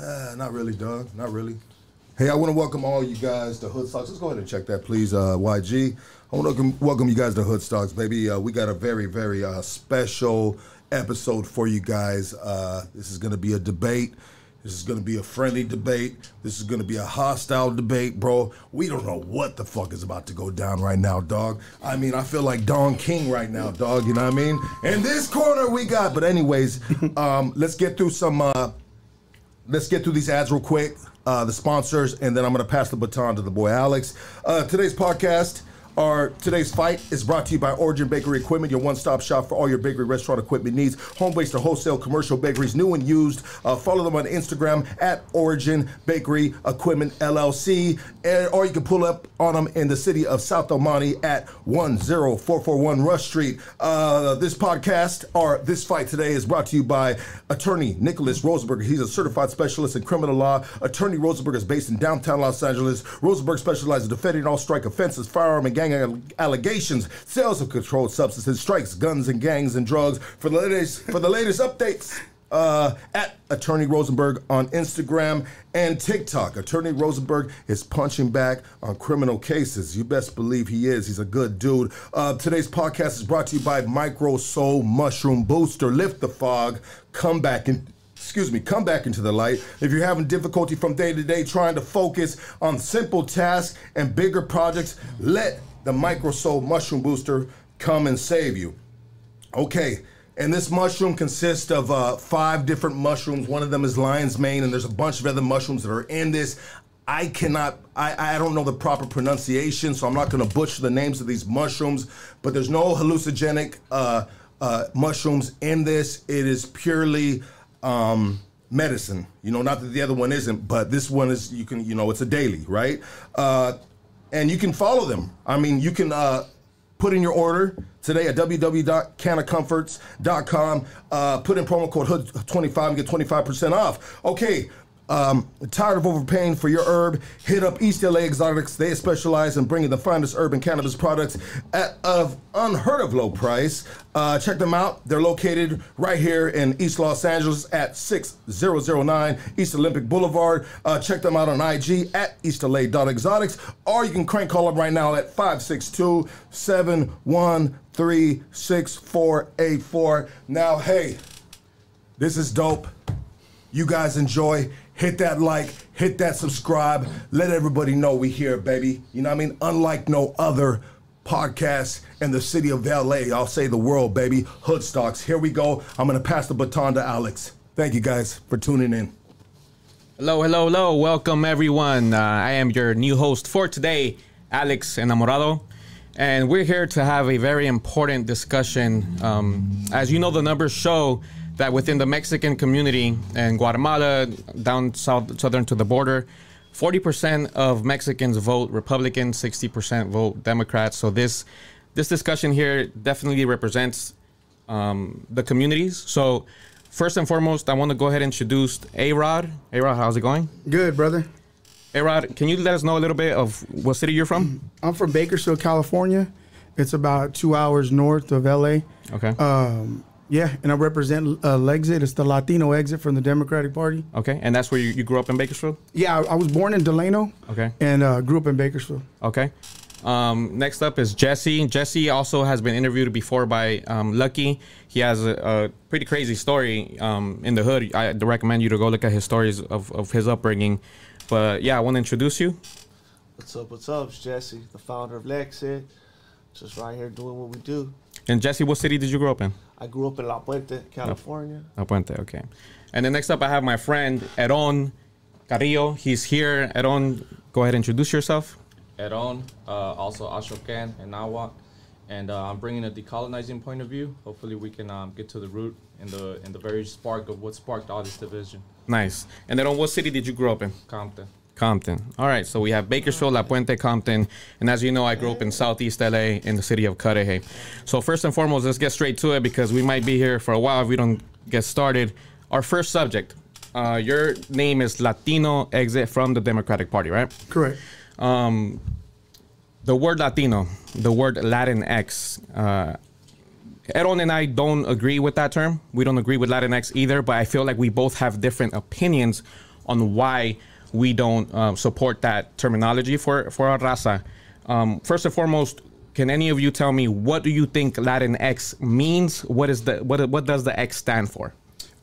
Uh, not really, dog. Not really. Hey, I want to welcome all you guys to Hood Stocks. Let's go ahead and check that, please, uh, YG. I want to welcome, you guys to Hood Stocks, baby. Uh, we got a very, very uh, special episode for you guys. Uh, this is going to be a debate. This is going to be a friendly debate. This is going to be a hostile debate, bro. We don't know what the fuck is about to go down right now, dog. I mean, I feel like Don King right now, dog. You know what I mean? In this corner, we got. But anyways, um, let's get through some. Let's get through these ads real quick. Uh, the sponsors, and then I'm going to pass the baton to the boy Alex. Uh, today's podcast. Our today's fight is brought to you by Origin Bakery Equipment, your one-stop shop for all your bakery restaurant equipment needs. Home based to wholesale commercial bakeries, new and used. Uh, follow them on Instagram at Origin Bakery Equipment LLC, and, or you can pull up on them in the city of South Monte at 10441 Rush Street. Uh, this podcast or this fight today is brought to you by Attorney Nicholas Rosenberg. He's a certified specialist in criminal law. Attorney Rosenberg is based in downtown Los Angeles. Rosenberg specializes in defending all strike offenses, firearm and gang allegations, sales of controlled substances, strikes, guns and gangs and drugs. For the latest, for the latest updates, uh, at Attorney Rosenberg on Instagram and TikTok. Attorney Rosenberg is punching back on criminal cases. You best believe he is. He's a good dude. Uh, today's podcast is brought to you by Micro Soul Mushroom Booster. Lift the fog. Come back and excuse me, come back into the light. If you're having difficulty from day to day trying to focus on simple tasks and bigger projects, let the Micro Soul Mushroom Booster come and save you. Okay, and this mushroom consists of uh, five different mushrooms. One of them is lion's mane, and there's a bunch of other mushrooms that are in this. I cannot, I, I don't know the proper pronunciation, so I'm not to butcher the names of these mushrooms, but there's no hallucinogenic uh, uh, mushrooms in this. It is purely um, medicine. You know, not that the other one isn't, but this one is, you can, you know, it's a daily, right? And you can follow them. I mean, you can uh, put in your order today at www.canacomforts.com. Uh, put in promo code HOOD25 and get 25% off. Okay. Um, tired of overpaying for your herb? Hit up East LA Exotics. They specialize in bringing the finest urban cannabis products at of unheard of low price. Uh, check them out. They're located right here in East Los Angeles at 6009 East Olympic Boulevard. Uh, check them out on IG at eastla.exotics, or you can crank call them right now at 562 713 6484. Now, hey, this is dope. You guys enjoy. Hit that like, hit that subscribe. Let everybody know we here, baby. You know what I mean? Unlike no other podcast in the city of LA, I'll say the world, baby. Hood Stocks. Here we go. I'm to pass the baton to Alex. Thank you guys for tuning in. Hello, hello, hello. Welcome, everyone. Uh, I am your new host for today, Alex Enamorado. And we're here to have a very important discussion. Um, as you know, the numbers show that within the Mexican community in Guatemala, down south, southern to the border, 40% of Mexicans vote Republican, 60% vote Democrat. So this this discussion here definitely represents um, the communities. So first and foremost, I want to go ahead and introduce A Rod. A Rod, how's it going? Good, brother. A Rod, can you let us know a little bit of what city you're from? I'm from Bakersfield, California. It's about two hours north of LA. Okay. Um, yeah, and I represent uh, Lexit. It's the Latino exit from the Democratic Party. Okay, and that's where you, you grew up in Bakersfield? Yeah, I, I was born in Delano. Okay. And uh, grew up in Bakersfield. Okay. Um, next up is Jesse. Jesse also has been interviewed before by um, Lucky. He has a, a pretty crazy story um, in the hood. I recommend you to go look at his stories of, of his upbringing. But yeah, I want to introduce you. What's up? What's up? It's Jesse, the founder of Lexit. Just right here doing what we do. And Jesse, what city did you grow up in? I grew up in La Puente, California. La Puente, okay. And then next up, I have my friend Eron Carrillo. He's here. Eron, go ahead and introduce yourself. Eron, uh, also Ashokan and Nahuatl. And uh, I'm bringing a decolonizing point of view. Hopefully, we can um, get to the root and the and the very spark of what sparked all this division. Nice. And then, on what city did you grow up in? Compton. Compton. All right, so we have Bakersfield, La Puente, Compton, and as you know, I grew up in Southeast LA in the city of Cudahy. So first and foremost, let's get straight to it because we might be here for a while if we don't get started. Our first subject. Uh, your name is Latino exit from the Democratic Party, right? Correct. Um, the word Latino, the word Latinx. Uh, Eron and I don't agree with that term. We don't agree with Latinx either, but I feel like we both have different opinions on why we don't um, support that terminology for for our raza. Um, first and foremost, can any of you tell me what do you think Latin X means? What is the what what does the X stand for?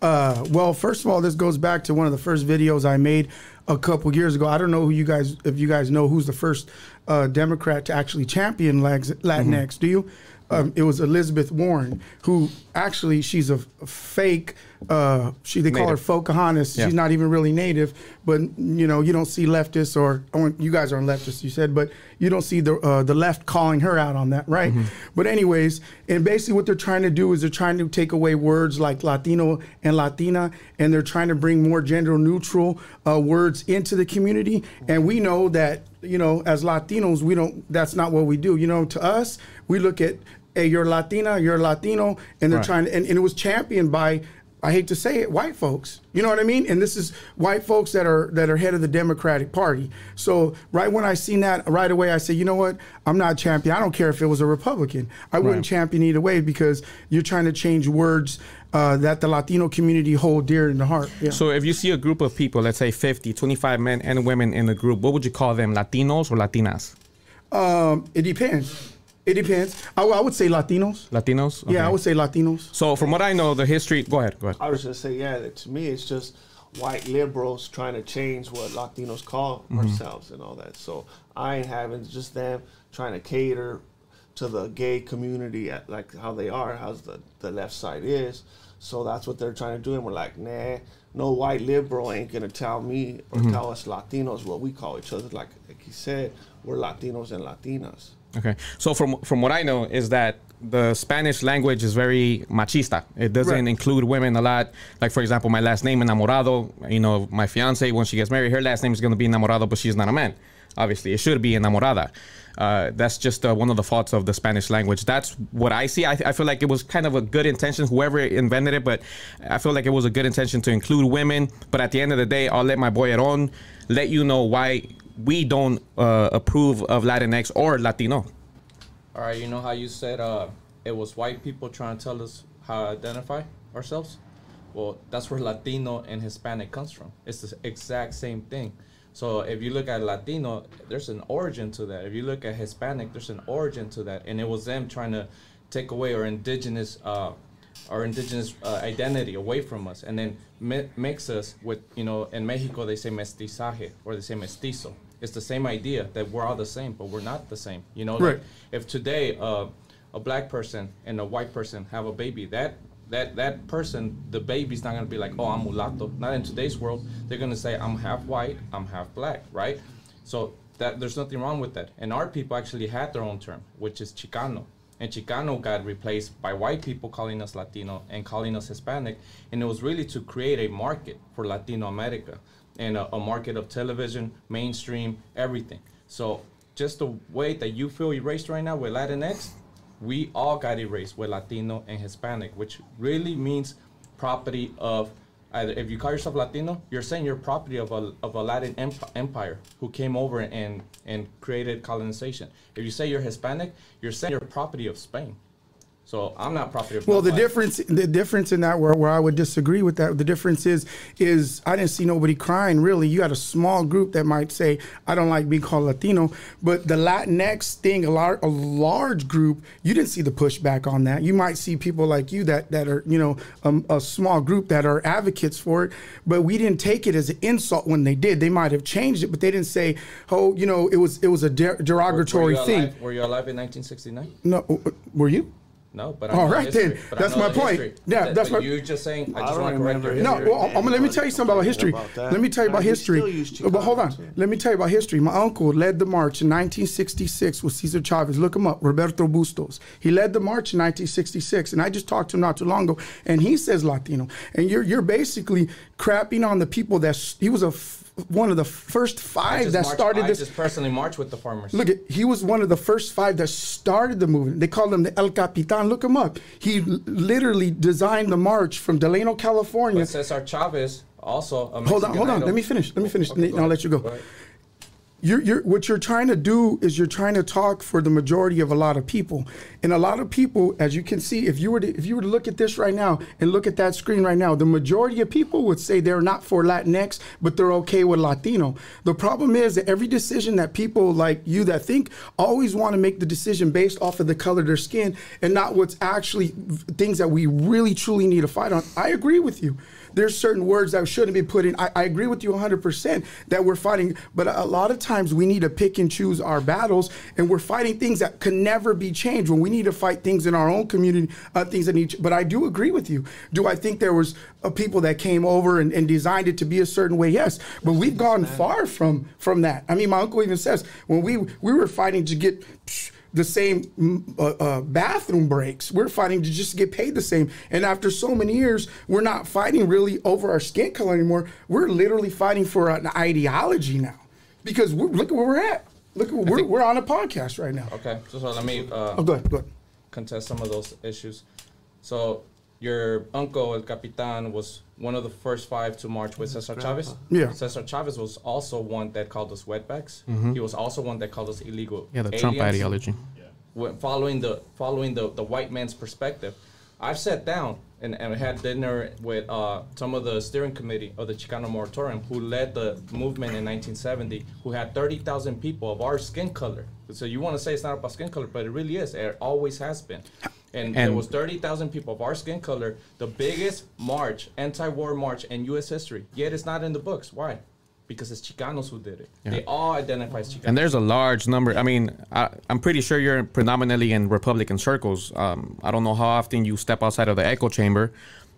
Uh, well, first of all, this goes back to one of the first videos I made a couple years ago. I don't know who you guys, if you guys know who's the first uh, Democrat to actually champion Latinx. Latinx Do you? Um, it was Elizabeth Warren, who actually she's a, fake. Uh, she they call Native. her Pocahontas. Yeah. She's not even really native, but you know you don't see leftists or oh, you guys aren't leftists. You said, but you don't see the uh, the left calling her out on that, right? But anyways, and basically what they're trying to do is they're trying to take away words like Latino and Latina, and they're trying to bring more gender neutral uh, words into the community. And we know that you know as Latinos, we don't. That's not what we do. You know, to us, we look at hey, you're Latina, you're Latino, and they're Right. trying to, and, and it was championed by, I hate to say it, white folks. You know what I mean? And this is white folks that are that are head of the Democratic Party. So right when I seen that, right away I said, you know what? I'm not champion. I don't care if it was a Republican. I wouldn't champion either way because you're trying to change words uh, that the Latino community hold dear in the heart. Yeah. So if you see a group of people, let's say 50, 25 men and women in a group, what would you call them? Latinos or Latinas? um, it depends. It depends. I, I would say Latinos. Latinos? Yeah, I would say Latinos. So from what I know, the history. Go ahead. Go ahead. I was just gonna say, yeah, that to me, it's just white liberals trying to change what Latinos call Mm-hmm. ourselves and all that. So I ain't having just them trying to cater to the gay community at like how they are, how the, the left side is. So that's what they're trying to do. And we're like, nah, no white liberal ain't gonna tell me or Mm-hmm. tell us Latinos what we call each other. Like, like he said, we're Latinos and Latinas. Okay. So from from what I know is that the Spanish language is very machista. It doesn't Right. include women a lot. Like for example, my last name Enamorado. You know, my fiance when she gets married, her last name is going to be Enamorado, but she's not a man. Obviously, it should be Enamorada. Uh, that's just uh, one of the faults of the Spanish language. That's what I see. I, I feel like it was kind of a good intention, whoever invented it, but I feel like it was a good intention to include women. But at the end of the day, I'll let my boy Eron let you know why we don't uh, approve of Latinx or Latino. All right, you know how you said uh, it was white people trying to tell us how to identify ourselves? Well, that's where Latino and Hispanic comes from. It's the exact same thing. So if you look at Latino, there's an origin to that. If you look at Hispanic, there's an origin to that, and it was them trying to take away our indigenous, uh, our indigenous uh, identity away from us, and then mi- mix us with, you know, in Mexico they say mestizaje or they say mestizo. It's the same idea that we're all the same, but we're not the same. You know, Right. if today uh, a black person and a white person have a baby, that that that person, the baby's not gonna be like, oh, I'm mulatto. Not in today's world. They're gonna say, I'm half white, I'm half black, right? So that there's nothing wrong with that. And our people actually had their own term, which is Chicano. And Chicano got replaced by white people calling us Latino and calling us Hispanic. And it was really to create a market for Latino America and a, a market of television, mainstream, everything. So just the way that you feel erased right now with Latinx, we all got erased with Latino and Hispanic, which really means property of either if you call yourself Latino, you're saying you're property of a, of a Latin emp- empire who came over and, and created colonization. If you say you're Hispanic, you're saying you're property of Spain. So I'm not of Well, the nobody. difference, the difference in that, where, where I would disagree with that, the difference is, is I didn't see nobody crying. Really, you had a small group that might say, "I don't like being called Latino," but the Latinx thing, a large, a large group, you didn't see the pushback on that. You might see people like you that that are, you know, um, a small group that are advocates for it, but we didn't take it as an insult when they did. They might have changed it, but they didn't say, "Oh, you know, it was it was a der- Were- derogatory were you thing." alive- Were you alive in 1969? No, were you? No, but I All history, then. That's my the point. history. Yeah, But- that's but my- you're just saying. I I just want to correct remember your No, well, I'm gonna let me tell you something about history. About. Let me tell you about Man, we history. still but hold on, Chicano, too. let me tell you about history. My uncle led the march in 1966 with Cesar Chavez. Look him up, Roberto Bustos. He led the march in 1966, and I just talked to him not too long ago, and he says Latino. And you're you're basically crapping on the people that he was a f- one of the first five that marched- started I this. just personally march with the farmers. Look, at, he was one of the first five that started the movement. They called him the El Capitan. Look him up. He literally designed the march from Delano, California. But Cesar Chavez also. A Hold on, hold on. idol- Let me finish. Let me finish. Okay, and I'll let you go. ahead. You're, you're, what you're trying to do is you're trying to talk for the majority of a lot of people, and a lot of people, as you can see, if you were to, if you were to look at this right now and look at that screen right now, the majority of people would say they're not for Latinx, but they're okay with Latino. The problem is that every decision that people like you that think always want to make the decision based off of the color of their skin and not what's actually things that we really truly need to fight on. I agree with you there's certain words that shouldn't be put in. I, I, agree with you 100% that we're fighting, but a lot of times we need to pick and choose our battles, and we're fighting things that can never be changed. When we need to fight things in our own community, uh, things that need. But I do agree with you. Do I think there was uh, people that came over and, and, designed it to be a certain way? Yes, but we've gone far from from that. I mean, my uncle even says when we we were fighting to get. Psh, the same mm, uh, uh, bathroom breaks. We're fighting to just get paid the same. And after so many years, we're not fighting really over our skin color anymore. We're literally fighting for an ideology now. Because look at where we're at. Look, we're, we're on a podcast right now. Okay, so, so let me uh, oh, go ahead, go ahead. contest some of those issues. So your uncle El Capitan was one of the first five to march with Cesar Chavez. Yeah. Cesar Chavez was also one that called us wetbacks. Mm-hmm. He was also one that called us illegal. Yeah, the aliens. Trump ideology. Yeah. Following the following the, the white man's perspective, I've sat down and, and had dinner with uh, some of the steering committee of the Chicano Moratorium who led the movement in 1970, who had 30,000 people of our skin color. So you want to say it's not about skin color, but it really is. It always has been and, and there was 30,000 people of our skin color, the biggest march, anti-war march in U.S. history. Yet it's not in the books. Why? Because it's Chicanos who did it. Yeah. They all identify as Chicanos. And there's a large number. I mean, I, am pretty sure you're predominantly in Republican circles. Um, I don't know how often you step outside of the echo chamber,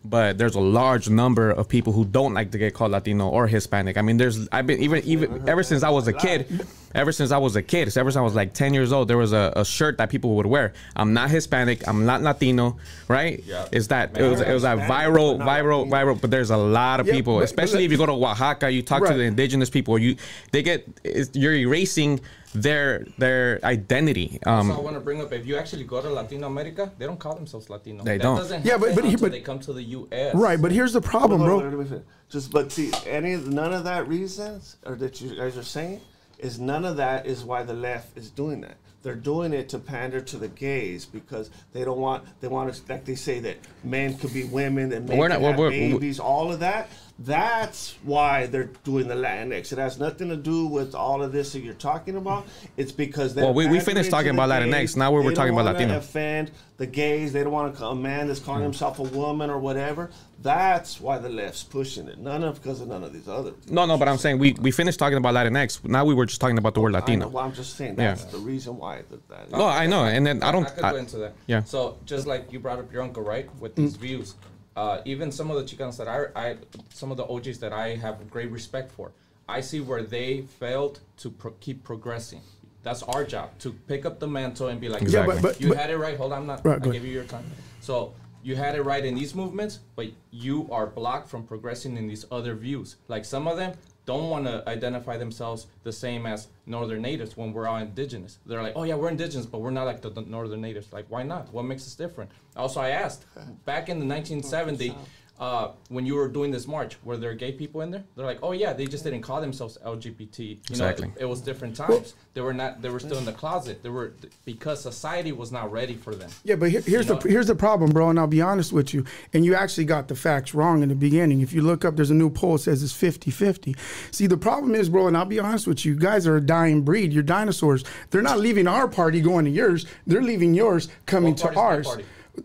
but there's a large number of people who don't like to get called Latino or Hispanic. I mean, there's I've been even even ever since I was a kid, ever since I was a kid, ever since I was like 10 years old, there was a, a shirt that people would wear. I'm not Hispanic, I'm not Latino, right? Yeah. Is that it was it was a viral viral viral, but there's a lot of yeah, people, especially if you go to Oaxaca, you talk right. to the indigenous people, you they get you're erasing their their identity. Um, also, I want to bring up if you actually go to Latino America, they don't call themselves Latino. They that don't. yeah, but but, he, but they come to the U.S. Right, but here's the problem, bro. Just but see, any none of that reasons or that you guys are saying is none of that is why the left is doing that. They're doing it to pander to the gays because they don't want they want to like they say that men could be women and men we're not, have we're, babies. We're, all of that that's why they're doing the Latinx. It has nothing to do with all of this that you're talking about. It's because they're. well, we, we finished talking about Latinx. Now we're, we're talking about Latino. Offend the gays. They don't want to a man that's calling mm. himself a woman or whatever. That's why the left's pushing it. None of because of none of these other. No, no, but I'm saying we, we finished talking about Latinx. Now we were just talking about the word Latino. Well, I'm just saying that's yeah. the reason why that. that no, I know, and then I don't. I could I, go into that. Yeah. So just like you brought up your uncle, right, with these mm. views uh, even some of the Chicanos that I, I, some of the OGs that I have great respect for, I see where they failed to pro- keep progressing. That's our job to pick up the mantle and be like, exactly. yeah, but, but, you but, had it right. Hold on, I'm not. Right, I give you your time. So you had it right in these movements, but you are blocked from progressing in these other views. Like some of them, don't want to identify themselves the same as northern natives when we're all indigenous. They're like, oh yeah, we're indigenous, but we're not like the, the northern natives. Like, why not? What makes us different? Also, I asked back in the 1970 uh, when you were doing this march, were there gay people in there? They're like, oh yeah, they just didn't call themselves LGBT. You exactly. know, it, it was different times. they were not. They were still in the closet. They were because society was not ready for them. Yeah, but here, here's you know? the here's the problem, bro. And I'll be honest with you. And you actually got the facts wrong in the beginning. If you look up, there's a new poll that says it's 50-50. See, the problem is, bro. And I'll be honest with you. You guys are a dying breed. You're dinosaurs. They're not leaving our party going to yours. They're leaving yours coming to ours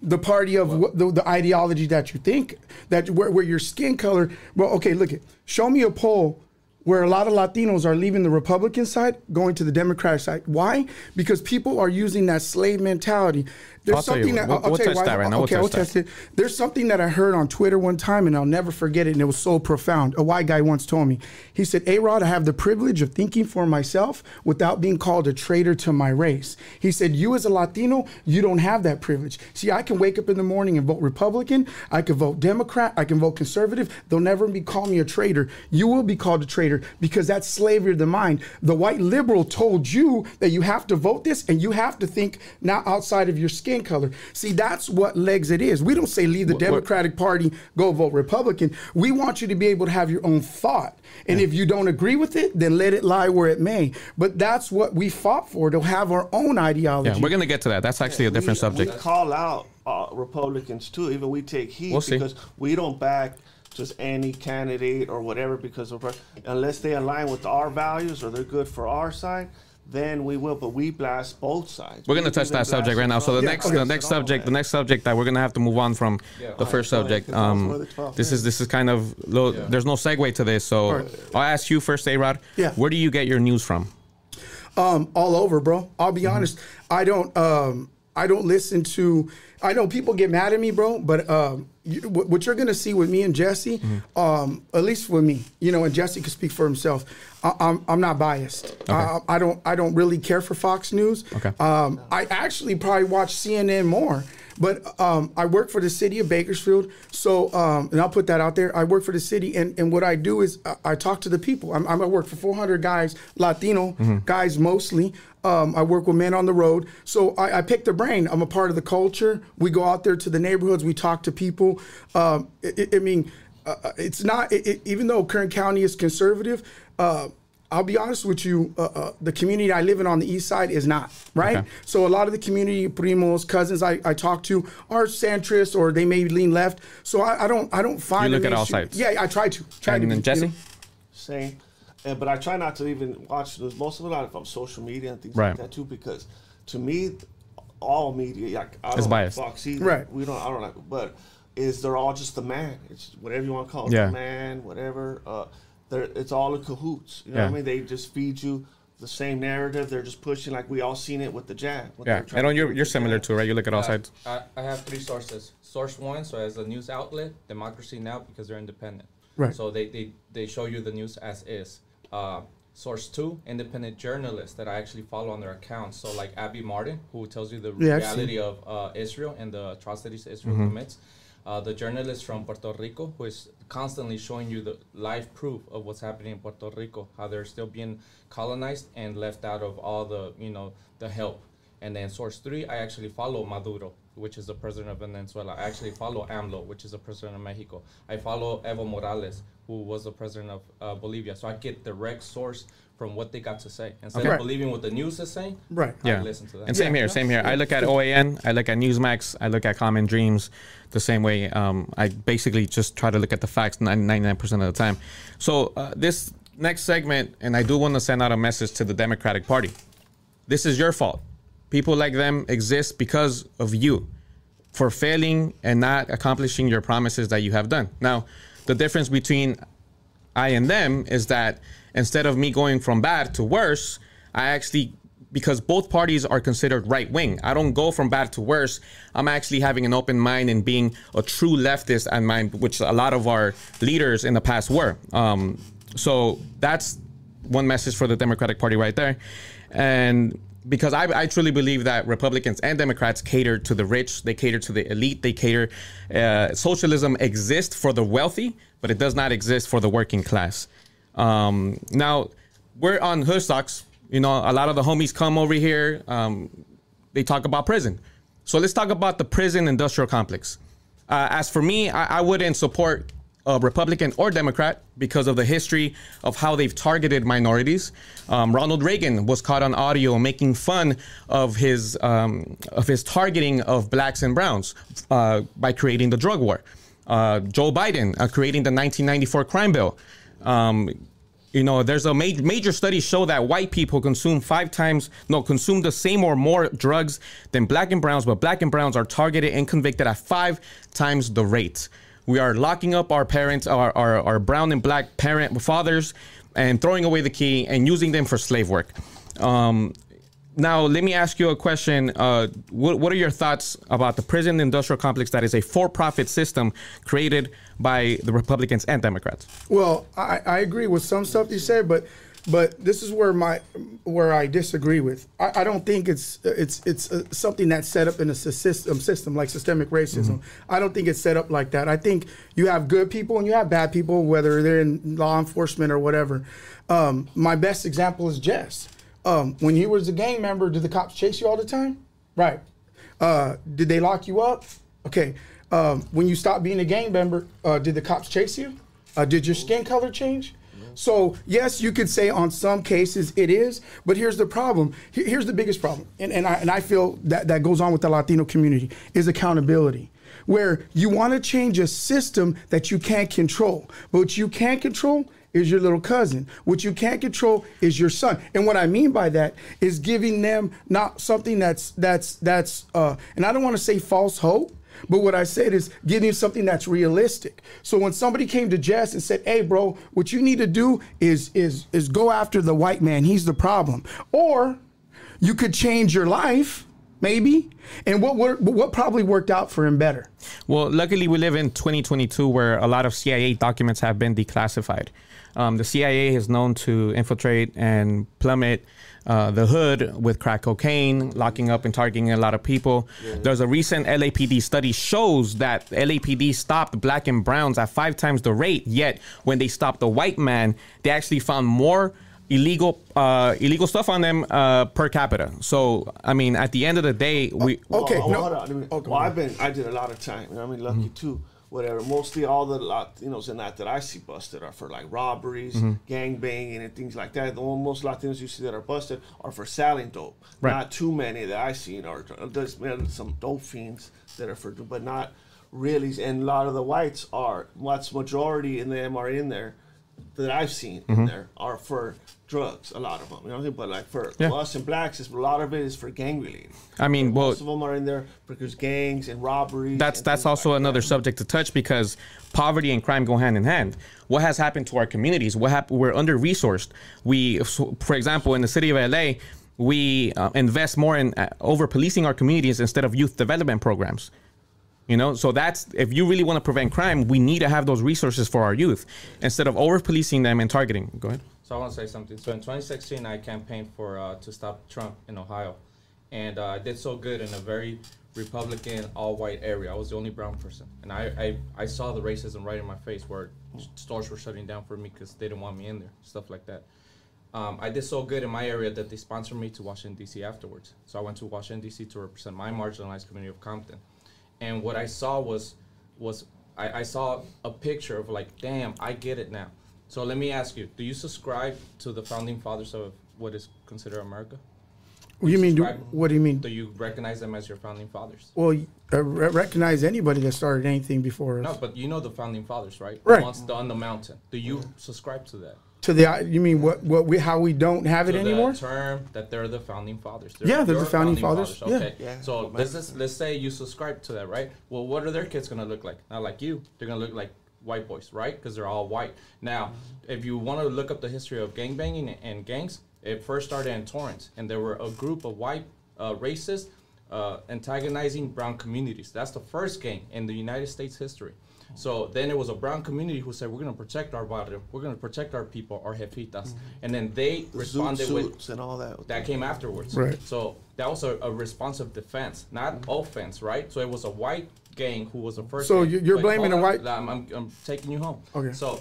the party of what, the, the, ideology that you think that where, where your skin color well okay look at show me a poll where a lot of Latinos are leaving the Republican side, going to the Democratic side. Why? Because people are using that slave mentality. There's I'll something that we'll, I'll, I'll tell you why. Right okay, we'll test it. There's something that I heard on Twitter one time, and I'll never forget it. And it was so profound. A white guy once told me. He said, "A Rod, I have the privilege of thinking for myself without being called a traitor to my race." He said, "You as a Latino, you don't have that privilege. See, I can wake up in the morning and vote Republican. I can vote Democrat. I can vote conservative. They'll never be call me a traitor. You will be called a traitor because that's slavery of the mind. The white liberal told you that you have to vote this and you have to think now outside of your skin." Skin color. See, that's what Lexit is. We don't say leave the Democratic Party, go vote Republican. We want you to be able to have your own thought. And if you don't agree with it, then let it lie where it may. But that's what we fought for to have our own ideology. Yeah, we're gonna get to that. That's actually a different we, subject. We call out uh, Republicans too. Even we take heat We'll see. because we don't back just any candidate or whatever because of unless they align with our values or they're good for our side. Then we will, but we blast both sides. We're gonna We touch that subject right now. So the Trump. next, okay. the next subject, the next subject that we're gonna have to move on from the first subject. go ahead, 'cause that was one Um, twelve, this yeah. is this is kind of low, there's no segue to this, so Alright. I'll ask you first, A Rod. Yeah. Where do you get your news from? um, all over, bro. I'll be Mm-hmm. honest. I don't. Um, I don't listen to. I know people get mad at me, bro. But um, you, what, you're gonna see with me and Jesse, Mm-hmm. um, at least with me, you know, and Jesse can speak for himself. I, I'm I'm not biased. I, I don't I don't really care for Fox News. Okay. Um, I actually probably watch CNN more. But um, I work for the city of Bakersfield, so um, and I'll put that out there. I work for the city, and, and what I do is I, I talk to the people. I'm, I'm I work for 400 guys, Latino guys mostly. Um, I work with men on the road, so I, I pick their brain. I'm a part of the culture. We go out there to the neighborhoods. We talk to people. Um, I, I- I mean, uh, it's not it, it- even though Kern County is conservative. Uh, I'll be honest with you, uh, uh, the community I live in on the east side is not, right? Okay. So a lot of the community, primos, cousins I, I talk to are centrist or they may lean left. So I, I don't I don't find You look an at all sides. Yeah, I try to. Try And to then be, Jesse. you know? Same. And, but I try not to even watch news. Most of it on from social media and things Right. like that too, because to me, all media, like, I don't It's like biased. Fox either. Right. We don't. I don't like. But is they're all just the man? It's whatever you want to call it. Yeah. The man, whatever. Uh, they're it's all in cahoots. You know Yeah. what I mean? They just feed you the same narrative. They're just pushing like we all seen it with the jab. Yeah, they're and on to you're you're similar jab. too, right? You look at all Uh, sides. I, I have three sources. Source one, so as a news outlet, Democracy Now, because they're independent. Right. So they, they, they show you the news as is. Uh, source two, independent journalists that I actually follow on their accounts. So like Abby Martin, who tells you the Yeah, reality of uh, Israel and the atrocities Israel Mm-hmm. commits. Uh, the journalist from Puerto Rico, who is constantly showing you the live proof of what's happening in Puerto Rico, how they're still being colonized and left out of all the, you know, the help. And then source three, I actually follow Maduro, which is the president of Venezuela. I actually follow AMLO, which is the president of Mexico. I follow Evo Morales, who was the president of uh, Bolivia. So I get direct source from what they got to say. Instead Okay. of believing what the news is saying, Right. I Yeah. listen to that. And same Yeah. here, same here. I look at OAN, I look at Newsmax, I look at Common Dreams the same way. Um, I basically just try to look at the facts 99% of the time. So uh, this next segment, and I do want to send out a message to the Democratic Party. This is your fault. People like them exist because of you for failing and not accomplishing your promises that you have done. Now, the difference between I and them is that instead of me going from bad to worse, I actually because both parties are considered right wing. I don't go from bad to worse. I'm actually having an open mind and being a true leftist and mind, which a lot of our leaders in the past were. Um, so that's one message for the Democratic Party right there. And because I, I truly believe that Republicans and Democrats cater to the rich, they cater to the elite, they cater. Uh, socialism exists for the wealthy, but it does not exist for the working class. Um, now, we're on Hood Stocks. You know, a lot of the homies come over here. Um, they talk about prison. So let's talk about the prison industrial complex. Uh, as for me, I, I wouldn't support a Republican or Democrat because of the history of how they've targeted minorities. Um, Ronald Reagan was caught on audio making fun of his um, of his targeting of blacks and browns uh, by creating the drug war. Uh, Joe Biden uh, creating the 1994 crime bill. Um, you know, there's a major major studies show that white people consume five times, no, consume the same or more drugs than black and browns, but black and browns are targeted and convicted at five times the rate. We are locking up our parents, our, our, our brown and black parent fathers, and throwing away the key and using them for slave work. Um, now, let me ask you a question. Uh, what, what are your thoughts about the prison industrial complex that is a for profit system created by the Republicans and Democrats? Well, I, I agree with some stuff you said, but but this is where my where I disagree with. I, I don't think it's it's it's uh, something that's set up in a system system like systemic racism. I don't think it's set up like that. I think you have good people and you have bad people, whether they're in law enforcement or whatever. Um, my best example is Jess. Um, when you was a gang member, did the cops chase you all the time? Right. Uh, did they lock you up? Okay. Um, when you stopped being a gang member, uh, did the cops chase you? Uh, did your skin color change? So yes, you could say on some cases it is, but here's the problem. Here's the biggest problem, and, and I and I feel that that goes on with the Latino community is accountability, where you want to change a system that you can't control, but what you can't control is your little cousin. What you can't control is your son. And what I mean by that is giving them not something that's that's that's uh, and I don't want to say false hope. But what I said is give giving something that's realistic. So when somebody came to Jess and said, "Hey, bro, what you need to do is is is go after the white man. He's the problem," or you could change your life, maybe. And what wor- what probably worked out for him better? Well, luckily we live in 2022 where a lot of CIA documents have been declassified. Um, the CIA is known to infiltrate and plummet uh, the hood with crack cocaine, locking up and targeting a lot of people. There's a recent LAPD study shows that LAPD stopped black and browns at five times the rate. Yet when they stopped the white man, they actually found more illegal uh, illegal stuff on them uh, per capita. So I mean, at the end of the day, we Okay, Oh, no- hold on. I mean, go well, ahead. I've been, I did a lot of time. You know, I mean, lucky too. Whatever. Mostly all the Latinos and that that I see busted are for like robberies, mm-hmm. gang banging, and things like that. The one- most Latinos you see that are busted are for selling dope. Right. Not too many that I've seen. Or uh, there's been some dope fiends that are for, but not really. And a lot of the whites are. What's majority in them are in there that I've seen in mm-hmm. there are for drugs. A lot of them. You know what I mean? But like for Yeah. us and blacks, it's, a lot of it is for gang related. I mean, well, Most of them are in there because gangs and robberies. that's and that's also like another that. subject to touch because poverty and crime go hand in hand. What has happened to our communities? What hap- We're under resourced. We, for example, in the city of LA, we uh, invest more in uh, over policing our communities instead of youth development programs. You know, so that's if you really want to prevent crime, we need to have those resources for our youth instead of over policing them and targeting. Go ahead. So I want to say something. So in 2016, I campaigned for uh, to stop Trump in Ohio, and uh, I did so good in a very Republican, all-white area. I was the only brown person, and I, I, I saw the racism right in my face, where stores were shutting down for me because they didn't want me in there, stuff like that. Um, I did so good in my area that they sponsored me to Washington D.C. afterwards. So I went to Washington D.C. to represent my marginalized community of Compton, and what I saw was was I, I saw a picture of like, damn, I get it now. So let me ask you: Do you subscribe to the founding fathers of what is considered America? What do you mean? Do, what do you mean? Do you recognize them as your founding fathers? Well, uh, re- recognize anybody that started anything before us. No, but you know the founding fathers, right? Right. The ones on the mountain. Do you subscribe to that? To the you mean what what we how we don't have it to anymore? The term that they're the founding fathers. They're Yeah, they're the your founding fathers, yeah. Okay. Yeah. So this is let's say you subscribe to that, right? Well, what are their kids gonna look like? Not like you. They're gonna look like white boys, right? Because they're all white. Now, if you want to look up the history of gangbanging and gangs, it first started in Torrance, and there were a group of white uh, racists uh, antagonizing brown communities. That's the first gang in the United States history. So then it was a brown community who said, "We're going to protect our barrio. We're going to protect our people, our jefitas," and then they The zoot responded with and all that. that came afterwards. Right. So that was a, a responsive defense, not offense, right? So it was a white gang who was the first. So gang. you- you're blaming the white- I'm, I'm, I'm taking you home. Okay. So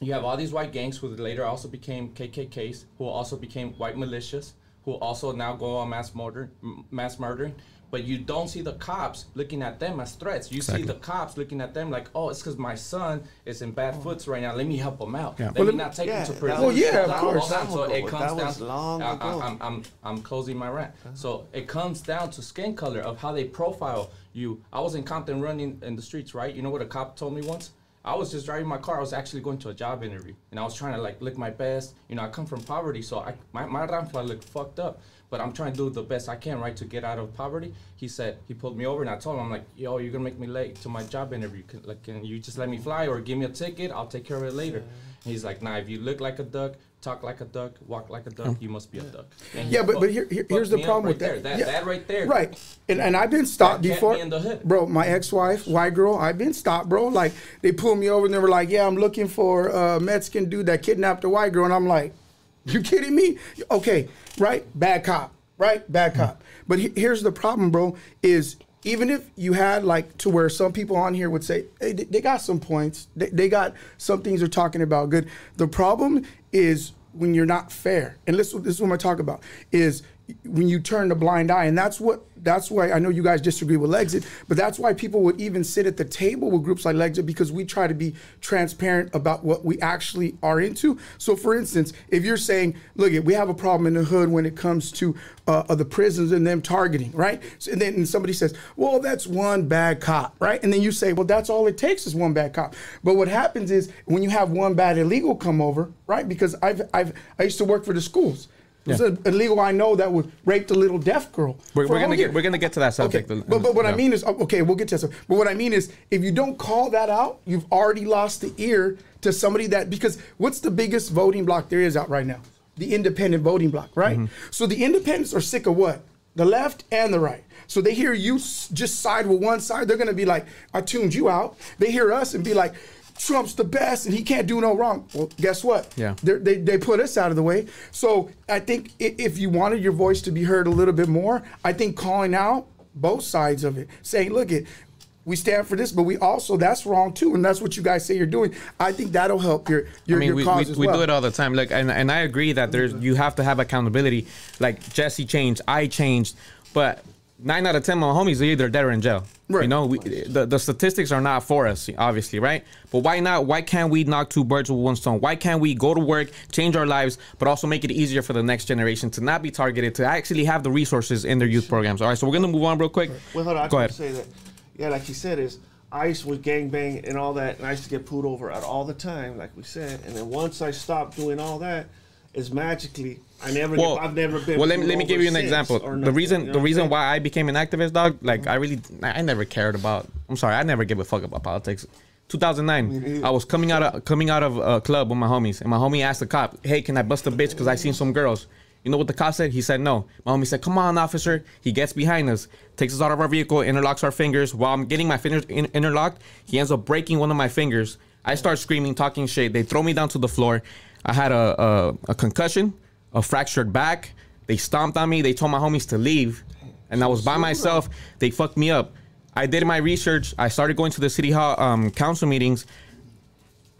you have all these white gangs who later also became KKKs, who also became white militias, who also now go on mass murder, mass murdering. But you don't see the cops looking at them as threats. You see the cops looking at them like, oh, it's because my son is in bad oh. foots right now. Let me help him out. Yeah. Let Well, me let not take Yeah, him to prison. Well, yeah, of course. hold on. So it comes that down. was long I, I, I'm, I'm, I'm closing my rant. So it comes down to skin color of how they profile you. I was in Compton running in the streets, right? You know what a cop told me once? I was just driving my car. I was actually going to a job interview, and I was trying to like look my best. You know, I come from poverty, so I my my ramfla looked fucked up. But I'm trying to do the best I can, right, to get out of poverty. He said he pulled me over, and I told him, I'm like, yo, you're gonna make me late to my job interview. Can, like, can you just let me fly or give me a ticket? I'll take care of it later. And he's like, nah, if you look like a duck, talk like a duck, walk like a duck, mm. you must be a duck. And he Yeah, but but here, here- here's the problem right with there. that. That, Yeah. that right there. Right. And and I've been stopped That before. me in the hood. Bro, my ex-wife, white girl, I've been stopped, bro. Like they pulled me over and they were like, "Yeah, I'm looking for a Mexican dude that kidnapped a white girl." And I'm like, "You kidding me?" Okay, right? Bad cop, right? Bad hmm. cop. But he- here's the problem, bro, is even if you had like to where some people on here would say, hey, they, they got some points. They, they got some things they're talking about good. The problem is when you're not fair. And this, this is what I talk about is when you turn the blind eye, and that's what that's why I know you guys disagree with Lexit, but that's why people would even sit at the table with groups like Lexit because we try to be transparent about what we actually are into. So, for instance, if you're saying, "Look, we have a problem in the hood when it comes to uh, the prisons and them targeting," right? So, and then somebody says, "Well, that's one bad cop," right? And then you say, "Well, that's all it takes is one bad cop." But what happens is when you have one bad illegal come over, right? Because I've I've I used to work for the schools. There's Yeah. an illegal I know that would rape the little deaf girl. We're, we're gonna get year. we're gonna get to that Okay, subject. but, but what I mean is, oh, okay, we'll get to that. But what I mean is, if you don't call that out, you've already lost the ear to somebody that because what's the biggest voting block there is out right now? The independent voting block, right? Mm-hmm. So the independents are sick of what? The left and the right. So they hear you just side with one side, they're gonna be like, I tuned you out. They hear us and be like, Trump's the best and he can't do no wrong. Well, guess what? Yeah. They're, they they put us out of the way. So I think if you wanted your voice to be heard a little bit more, I think calling out both sides of it, saying, "Look, it, we stand for this, but we also that's wrong too, and that's what you guys say you're doing." I think that'll help your your, I mean, your we, cause we, as we well. do it all the time. Like, and, and I agree that there's you have to have accountability. Like Jesse changed, I changed, but nine out of ten of my homies are either dead or in jail. Right. You know, we, the the statistics are not for us, obviously, right? But why not? Why can't we knock two birds with one stone? Why can't we go to work, change our lives, but also make it easier for the next generation to not be targeted, to actually have the resources in their youth programs? All right, so we're gonna move on real quick. Well, hold on. I Go ahead. say that. Yeah, like he said, is I used with gangbang and all that, and I used to get pulled over at all the time, like we said. And then once I stopped doing all that, is magically I never. Well, I've never been. Well, let me, let me give you an example. The reason you know the reason why I became an activist, dog, like I really I never cared about. I'm sorry, I never gave a fuck about politics. 2009, I was coming out of coming out of a club with my homies, and my homie asked the cop, "Hey, can I bust a bitch? Because I seen some girls." You know what the cop said? He said no. My homie said, "Come on, officer." He gets behind us, takes us out of our vehicle, interlocks our fingers. While I'm getting my fingers in- interlocked, he ends up breaking one of my fingers. I start screaming, talking shit. They throw me down to the floor. I had a, a, a concussion, a fractured back. They stomped on me. They told my homies to leave, and I was by myself. They fucked me up. I did my research. I started going to the city hall um, council meetings.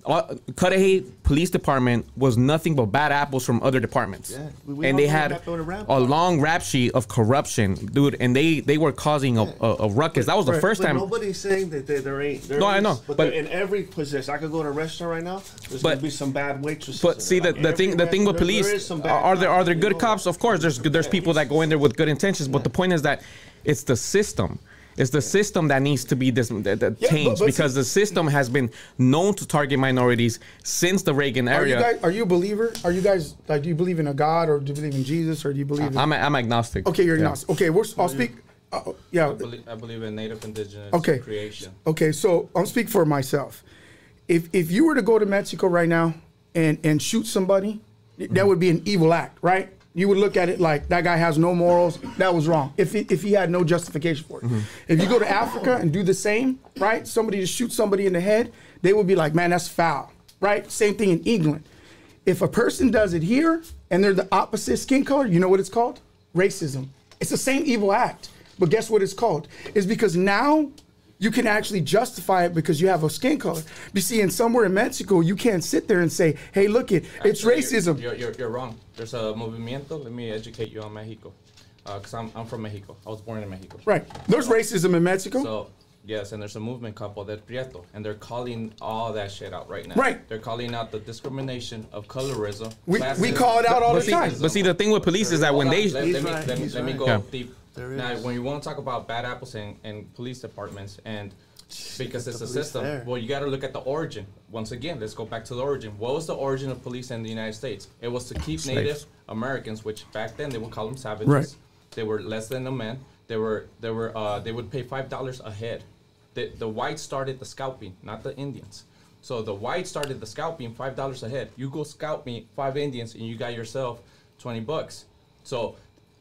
Uh, Cudahy Police Department was nothing but bad apples from other departments, Yeah, we- and they had what happened with a long rap sheet of corruption, dude. And they they were causing a, a, a ruckus. That was the Right, first But time. nobody's saying that there, there ain't. There No, I know, But, but- in every position, I could go to a restaurant right now. There's But- gonna be some bad waitresses. But see, the, there. the thing the thing with police there is some bad are there are there good cops? Of course, there's there's people that go in there with good intentions. But the point is that it's the system. It's the system that needs to be dis- that, that Yeah, changed but- but because the system has been known to target minorities since the Reagan Are you era. guys? Are you a believer? Are you guys like? Do you believe in a God or do you believe in Jesus or do you believe in? I'm I'm agnostic. okay, you're Yeah. not. Okay, we're. I'll speak. Uh, yeah. I believe, I believe in native indigenous Okay. creation. Okay, so I'll speak for myself. If if you were to go to Mexico right now and and shoot somebody, that would be an evil act, right? You would look at it like that guy has no morals. That was wrong. If he, if he had no justification for it. Mm-hmm. If you go to Africa and do the same, right? Somebody to shoot somebody in the head, they would be like, man, that's foul, right? Same thing in England. If a person does it here and they're the opposite skin color, you know what it's called? Racism. It's the same evil act. But guess what it's called? It's because now you can actually justify it because you have a skin color. You see, in somewhere in Mexico, you can't sit there and say, hey, look it, it's racism. You're, you're, you're wrong. There's a movimiento. Let me educate you on Mexico. Uh, because I'm, I'm from Mexico. I was born in Mexico. Right. There's racism in Mexico. So, yes, and there's a movement called Poder Prieto, and they're calling all that shit out right now. Right. They're calling out the discrimination of colorism. We- we call it out all But the see, time. but see, the thing with police is that when they let, let me, right, let, me- he's let me go Yeah. deep. There now, when you want to talk about bad apples in, in police departments and because it's a system, there. well, you got to look at the origin. Once again, let's go back to the origin. What was the origin of police in the United States? It was to keep Slaves. Native Americans, which back then they would call them savages. Right. They were less than a man. They were they were uh, they would pay five dollars a head. The the whites started the scalping, not the Indians. So the whites started the scalping, five dollars a head. You go scalp me five Indians, and you got yourself twenty bucks. So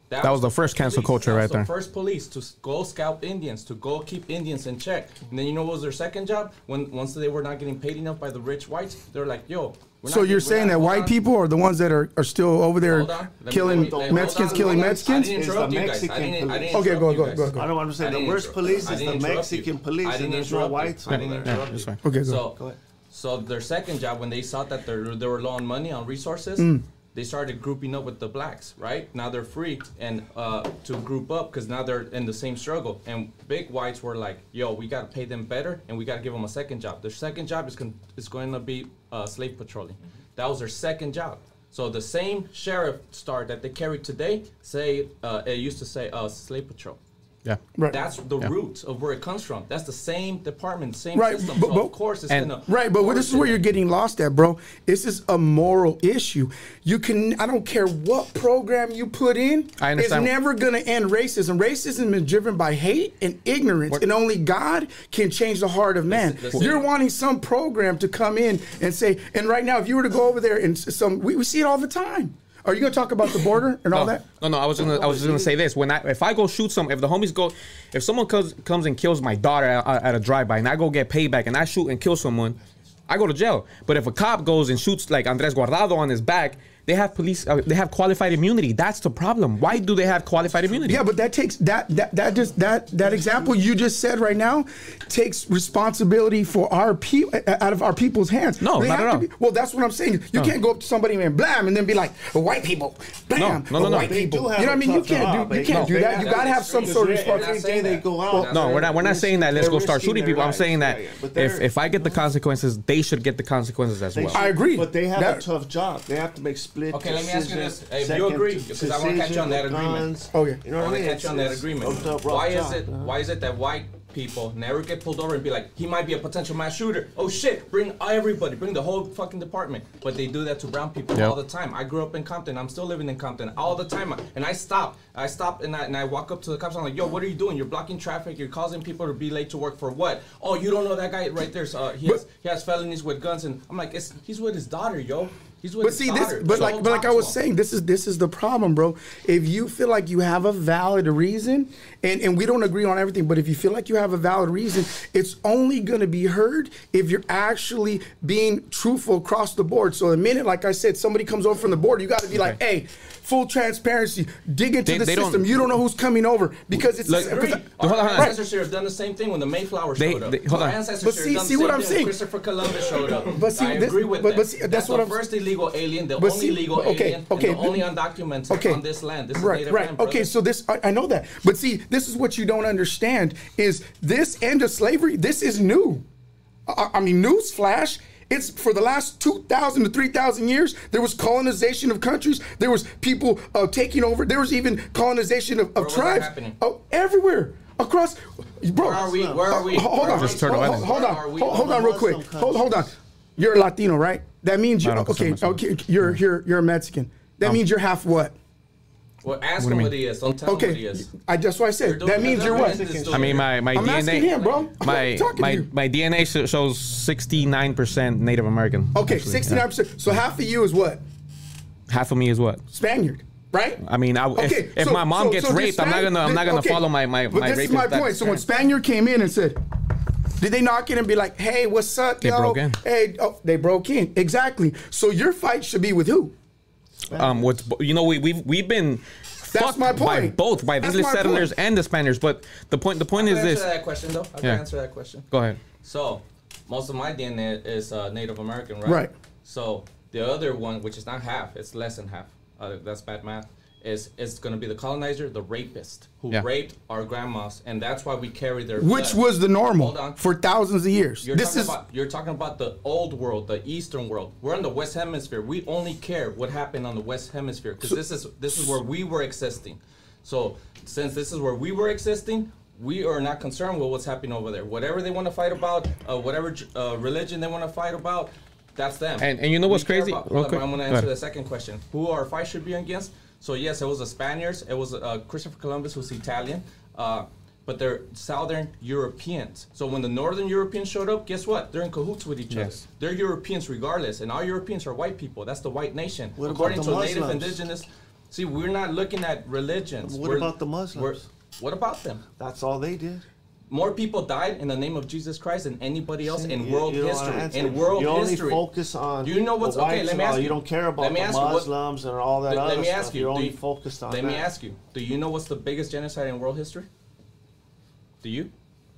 That was the first cancel police. culture That was right the there. First police to go scalp Indians, to go keep Indians in check. And then you know what was their second job? When once they were not getting paid enough by the rich whites, they're like, "Yo." We're so not- you're we're saying that white on. people are the ones that are, are still over there Hold on. Let me- killing me- let me- Mexicans, on, killing. Mexicans? I It's the you. I Mexican didn't, I police. didn't Okay, go, go, go, go. I know what I'm saying. The worst police is the Mexican police, I and didn't there's no whites I over didn't there. interrupt that's you. fine. Okay, go. So, Go ahead. so their second job when they saw that they they were low on money on resources, mm. They started grouping up with the blacks. Right now they're free and uh, to group up because now they're in the same struggle. And big whites were like, "Yo, we gotta pay them better, and we gotta give them a second job. Their second job is con- is going to be uh, slave patrolling. That was their second job." So the same sheriff star that they carry today, say uh, it used to say uh, slave patrol. Yeah. Right. That's the Yeah. roots of where it comes from. That's the same department, same Right, system. but- so but- of course, it's and- gonna Right, but this is where you're getting lost at, bro. This is a moral issue. You can I don't care what program you put in, I understand. it's never gonna end racism. Racism is driven by hate and ignorance, and only God can change the heart of man. Listen, listen. You're wanting some program to come in and say, and right now, if you were to go over there and some we, we see it all the time. Are you gonna talk about the border and all that? no, no. I was gonna, I was just gonna say this. When I, if I go shoot some, if the homies go, if someone comes, comes and kills my daughter at, at a drive-by, and I go get payback, and I shoot and kill someone, I go to jail. But if a cop goes and shoots like Andres Guardado on his back, they have police, uh, they have qualified immunity. That's the problem. Why do they have qualified immunity? Yeah, but that takes that that that just that that example you just said right now takes responsibility for our people out of our people's hands. No, They not have at to all. be- well, that's what I'm saying. You No. can't go up to somebody and blam and then be like, "Oh, "White people, bam, No, no, no, oh, no. white people." You know what I a mean? You can't job, do you can't do that. You gotta have some sort of Because Every responsibility. they go out. No, we're not. We're not saying that. Let's go start shooting people. I'm saying that Yeah, yeah, but if if I get the consequences, they should get the consequences as well. I agree. But they have a tough job. They have to make split. Okay, let me ask you decisions, this. If you agree, because I wanna catch you on that decision, agreement. Okay. You know what I what I want mean? to catch you on that agreement. up, Why is it? uh-huh. Why is it that white people never get pulled over and be like, he might be a potential mass shooter? Oh shit! Bring everybody, bring the whole fucking department. But they do that to brown people Yep. all the time. I grew up in Compton. I'm still living in Compton all the time. And I stop. I stop and I, and I walk up to the cops. I'm like, yo, what are you doing? You're blocking traffic. You're causing people to be late to work for what? Oh, you don't know that guy right there. So, uh, he has he has felonies with guns. And I'm like, it's, he's with his daughter, yo. He's with But his see this, but So like, but like I was saying, this is this is the problem, bro. If you feel like you have a valid reason, and and we don't agree on everything, but if you feel like you have a valid reason, it's only going to be heard if you're actually being truthful across the board. So the minute, like I said, somebody comes over from the board, you got to be like, hey, full transparency, dig into They- the they don't- system. You don't know who's coming over because it's. Look, because- Agree. Hold Our on, hold on. ancestors have done the same thing when the Mayflower They- showed up. they- hold Our on. ancestors But see- done see what I'm saying? Christopher Columbus showed up. But see, I this- agree with but- that. but see, that's that's what the I'm- first illegal alien, the But only see, legal okay, alien, okay, and the only undocumented okay. on this land. This is right, native right. land, okay, so this I, I know that, but see, this is what you don't understand is this end of slavery. This is new. I, I mean, news flash. It's for the last two thousand to three thousand years. There was colonization of countries. There was people uh, taking over. There was even colonization of, of was tribes. happening? Oh, everywhere across. Bro, Where are we? Where are we? Hold on. Just Turtle hold, Island. hold on, are we? hold, hold on, real quick. Hold, hold on. You're a Latino, right? That means you're okay. Okay, you're you're you're a Mexican. That means you're half what? Well, ask What him you what he is. Don't tell him what he Okay, is. I just what I said. That means you're what? I mean, my my I'm DNA. asking him, bro. I'm My talking to my you. my DNA shows 69% Native American. Okay, actually, sixty nine percent. So half of you is what? Half of me is what? Spaniard, right? I mean, I, if, if so- my mom so- gets so did raped, I'm not gonna I'm not gonna okay, follow my my But my this is my point. So when. Spaniard came in and said, did they knock in and be like, "Hey, what's up, They yo? broke in. Hey, oh, they broke in exactly. So your fight should be with who? Um, what's you know we we've we've been That's fucked my by point. both by the That's English my settlers point. and the Spaniards. But the point the point I is can this. answer that question though. I can Yeah. answer that question. Go ahead. So, most of my DNA is uh, Native American, right? Right. So the other one, which is not half, it's less than half. Uh, that's bad math. Is is going to be the colonizer, the rapist, who Yeah. raped our grandmas, and that's why we carry their. Which blood. was the normal for thousands of years. You're this talking is about you're talking about the old world, the Eastern world. We're in the West Hemisphere. We only care what happened on the West Hemisphere because this is this is where we were existing. So since this is where we were existing, we are not concerned with what's happening over there. Whatever they want to fight about, uh, whatever uh, religion they want to fight about, that's them. And- and you know what's We crazy? about- Real Look, quick. I'm going to answer the second question. Who our fight should be against? So yes, it was the Spaniards. It was uh, Christopher Columbus, who's Italian. Uh, but they're Southern Europeans. So when the Northern Europeans showed up, guess what? They're in cahoots with each Yes. other. They're Europeans regardless, and all Europeans are white people. That's the white nation. What about According the to native indigenous. See, we're not looking at religions. What We're- about the Muslims? What about them? That's all they did. More people died in the name of Jesus Christ than anybody else in You- world you don't wanna history. In world you only history. focus on You know what's okay? Let me ask you. You don't care about Let me the ask you what- Muslims and all that Let, other let me stuff. ask you. You're only you- focused on Let that. me ask you. Do you know what's the biggest genocide in world history? Do you?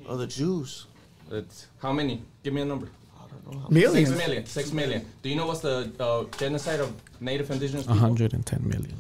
Oh, the Jews. It's how many? Give me a number. I don't know. Millions. Six million. Six million. Do you know what's the uh, genocide of Native Indigenous people? 110 million.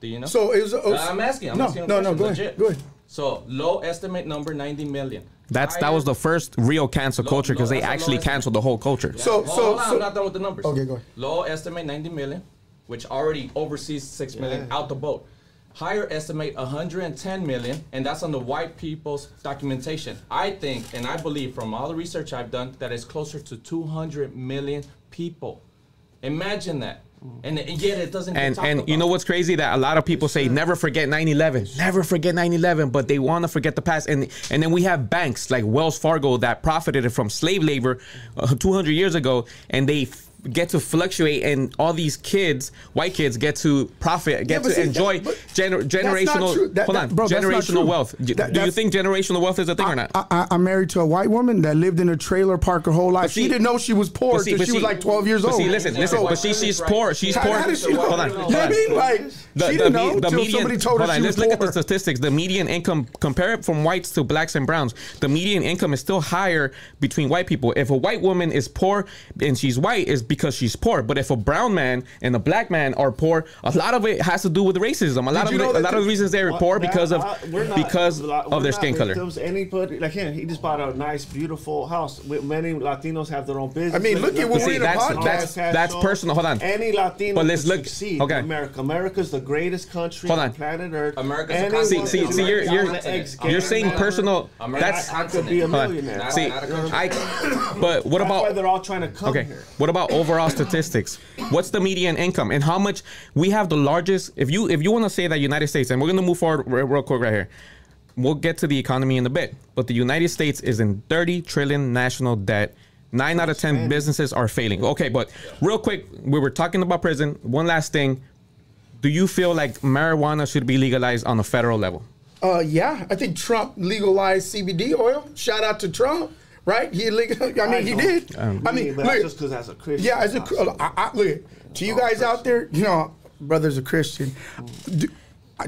Do you know? So it was. Uh, I'm asking. I'm no, asking a no, no. question, Go ahead. legit. Go ahead. So low estimate number 90 million. That's that was the first real cancel Low- culture because they that's a actually estimate. canceled the whole culture. So, Hold so, on, so I'm not done with the numbers. Okay, go ahead. Low estimate 90 million, which already oversees 6 million out the boat. Higher estimate 110 million, and that's on the white people's documentation. I think, and I believe from all the research I've done, that it's closer to 200 million people. Imagine that. And, and yet it doesn't get and and you know what's crazy? That a lot of people say never forget 9/11 never forget 9/11 but they want to forget the past. And and then we have banks like Wells Fargo that profited from slave labor uh, 200 years ago and they get to fluctuate and all these kids white kids get to profit get but to see, enjoy but gener- generational. That- hold that- on bro, generational wealth do, That- you think generational wealth is a thing or not I, I, I'm married to a white woman that lived in a trailer park her whole life. she didn't know she was poor until she was like 12 years old. See, listen, listen. So- but she, she's poor. She's How- poor. how did she know? hold on. You Hold know what I mean? Like, The, she the, didn't me- know the median, somebody told her she let's was look at the statistics. The median income, compare it from whites to blacks and browns. The median income is still higher between white people. If a white woman is poor and she's white, is because she's poor. But if a brown man and a black man are poor, a lot of it has to do with racism. A lot of you it, a lot of the the- reasons they're poor that- because of uh, not- because we're of their skin color. victims. Anybody like him, he just bought a nice, beautiful house. With many Latinos have their own business. I mean, look at what we're in a that's- that's- that's personal. Hold on. Any Latino But let's can look- succeed okay. in America. America's the greatest country Hold on on. planet Earth. America's a Anyone continent. See, see, see, you're you're it on you're saying personal. America's That's I could be a hold millionaire. See, not a country. I. But what That's why about they're all trying to come Okay. here. What about overall statistics? What's the median income and how much we have the largest? If you if you want to say that United States, and we're gonna move forward real, real quick right here. We'll get to the economy in a bit, but the United States is in 30 trillion national debt. Nine out of ten businesses are failing. Okay, but real quick, we were talking about prison. One last thing. Do you feel like marijuana should be legalized on a federal level? Uh, yeah, I think Trump legalized CBD oil. Shout out to Trump, right? He legal. I mean, he did. Um, I mean, but look, just because as a Christian. yeah, as a not so. I, I, look to you guys out there, you know, brothers a Christian. Do,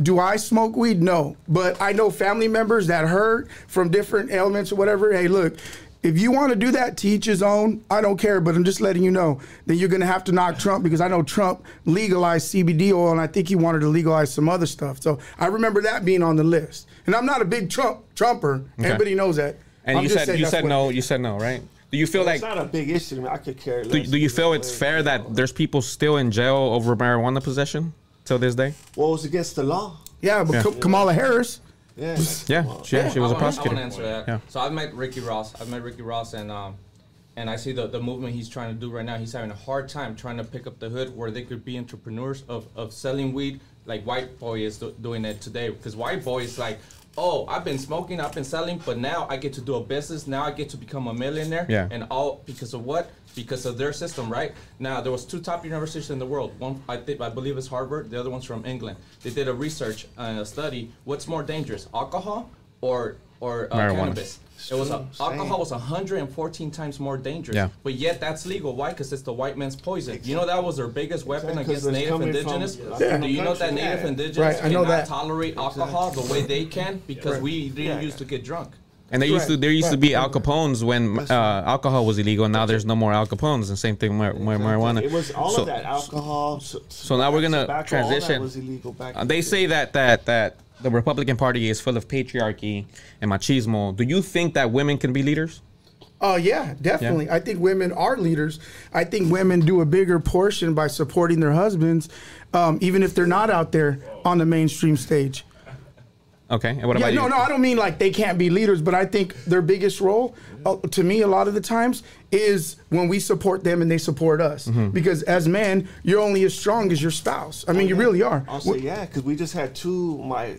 do I smoke weed? No, but I know family members that hurt from different ailments or whatever. Hey, look. If you want to do that, to each his own. I don't care, but I'm just letting you know that you're going to have to knock Trump because I know Trump legalized CBD oil, and I think he wanted to legalize some other stuff. So I remember that being on the list. And I'm not a big Trump Trumper. Everybody knows that. And I'm you said you said no. You said no, right? Do you feel It's like it's not a big issue to me. I could care do, less. do you feel it's fair that there's people still in jail over marijuana possession till this day? What was against the law? Yeah, but Yeah. Kamala Harris. Yeah. Yeah, she, she was a I wanna- I want to answer that. Yeah. So I've met Ricky Ross. I've met Ricky Ross, and um, and I see the, the movement he's trying to do right now. He's having a hard time trying to pick up the hood where they could be entrepreneurs of, of selling weed like White Boy is do, doing it today. Because White Boy is like, oh, I've been smoking, I've been selling, but now I get to do a business. Now I get to become a millionaire. Yeah. And all because of what? Because of their system, right? Now there was two top universities in the world. One I think I believe is Harvard. The other one's from England. They did a research and a study. What's more dangerous, alcohol or or uh, cannabis? It was a, alcohol was 114 times more dangerous. Yeah. But yet that's legal. Why? Because it's the white man's poison. You know that was their biggest weapon Exactly, 'cause against it's Native coming from indigenous. Latino Do you know that Native yeah. indigenous Right, I know cannot that. tolerate alcohol the way they can because we didn't Yeah, used to get drunk. And there used to there used to be right. Al Capones when uh, alcohol was illegal. and Now there's no more Al Capones, and same thing with mar- marijuana. It was all so, of that alcohol. So, so now we're gonna tobacco, all that transition. was illegal back Uh, they say that that that the Republican Party is full of patriarchy and machismo. Do you think that women can be leaders? Oh yeah, definitely. I think women are leaders. I think women do a bigger portion by supporting their husbands, um, even if they're not out there on the mainstream stage. Okay, and what Yeah, about no, you? no, I don't mean like they can't be leaders, but I think their biggest role, uh, to me, a lot of the times, is when we support them and they support us. Mm-hmm. Because as men, you're only as strong as your spouse. I mean, you really are. I'll yeah, because we just had two my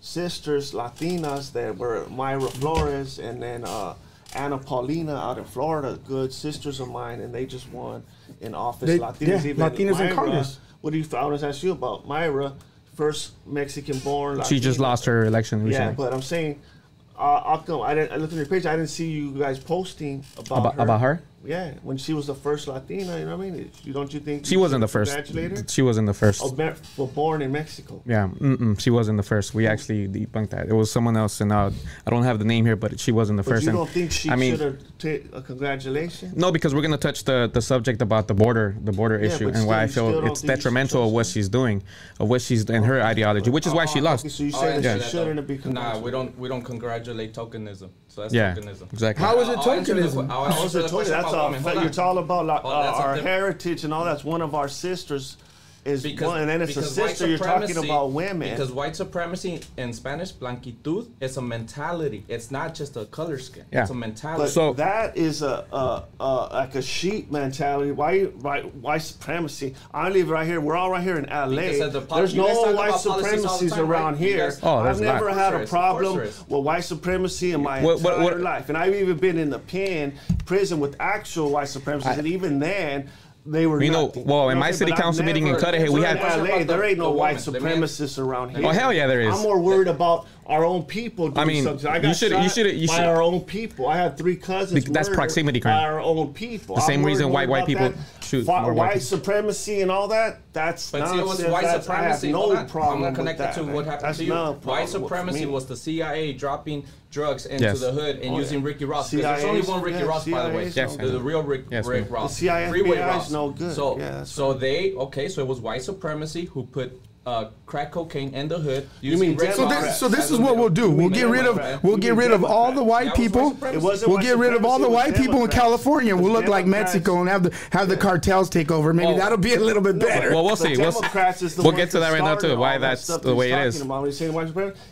sisters Latinas that were Mayra Flores and then uh, Anna Paulina out in Florida, good sisters of mine, and they just won in office. They- Latinas, yeah, even Latinas in Mayra, Congress. What do you? I was asking you about Mayra, first Mexican-born. She just lost her election recently. Yeah, but I'm saying, uh, how come I didn't? I looked at your page. I didn't see you guys posting about about, her. about her? Yeah, when she was the first Latina, you know what I mean? You don't you think She you wasn't the first. Congratulate? She wasn't the first. Oh, Mer- well, born in Mexico. Yeah, mm-mm, she wasn't the first. We actually debunked that. It was someone else, and uh, I don't have the name here, but she wasn't the But first. you and- don't think she I mean, should have taken a congratulation? no, because we're gonna touch the, the subject about the border, the border Yeah, issue, but and why I feel it's think you should detrimental of what trust she's doing, of what she's and her ideology, which is why she Oh, lost. okay, so you Oh, I say answer that she shouldn't though. have been Nah, we don't we don't congratulate tokenism. So that's Yeah, tokenism. exactly. How is it I'll answer tokenism? I'll I was answer the you question that's about all. You're talking about like, uh, our heritage and all. That's one of our sisters is Because, one, and then it's a because white sister. You're talking supremacy- about women. Because white supremacy in Spanish, blanquitud, is a mentality. It's not just a color scheme. Yeah. It's a mentality. But So- that is a, a, a like a sheep mentality. Why why white supremacy? I live right here. We're all right here in LA. The pol- There's no white about policies all the supremacies time, around You here. Oh, there's I've never Of had a there is. Of problem course there is. with white supremacy in my What- what- entire what- life, and I've even been in the pen prison with actual white supremacists, and even then. They were You know, well, in my city council meeting in never- Cudahy, we so had- LA, there ain't no white woman, the man. supremacists around oh, here. Oh, hell yeah, there is. I'm more worried about our own people. Doing I mean, something. I you got should- you should- you by our own people. I had three cousins. Because that's proximity crime. By our own people. The same I'm reason worried why white people that. shoot Fi- more white white people. supremacy and all that. That's But see, it was white That's- I have supremacy. no Hold on. problem I'm gonna connect that. it to what happened That's to you. not White supremacy was the CIA dropping drugs into Yes. the hood and Oh, using yeah. Ricky Ross. Because there's only one Ricky yeah, Ross, by the way. Yes, the, the real Rick, Yes, Rick. Ross. The CIA Freeway FBI 's Ross. no good. So, Yeah, that's so they okay. So it was white supremacy who put uh, crack cocaine in the hood. You mean Rick So So this, so this is what we'll do. We'll get rid of we'll get rid of all the white people. white supremacy. It wasn't We'll get rid of all the white people in California. We'll look like Mexico and have the have the cartels take over. Maybe that'll be a little bit better. Well, we'll see. We'll, Democrats is the we'll get to that right now too. Why that's stuff the way it is.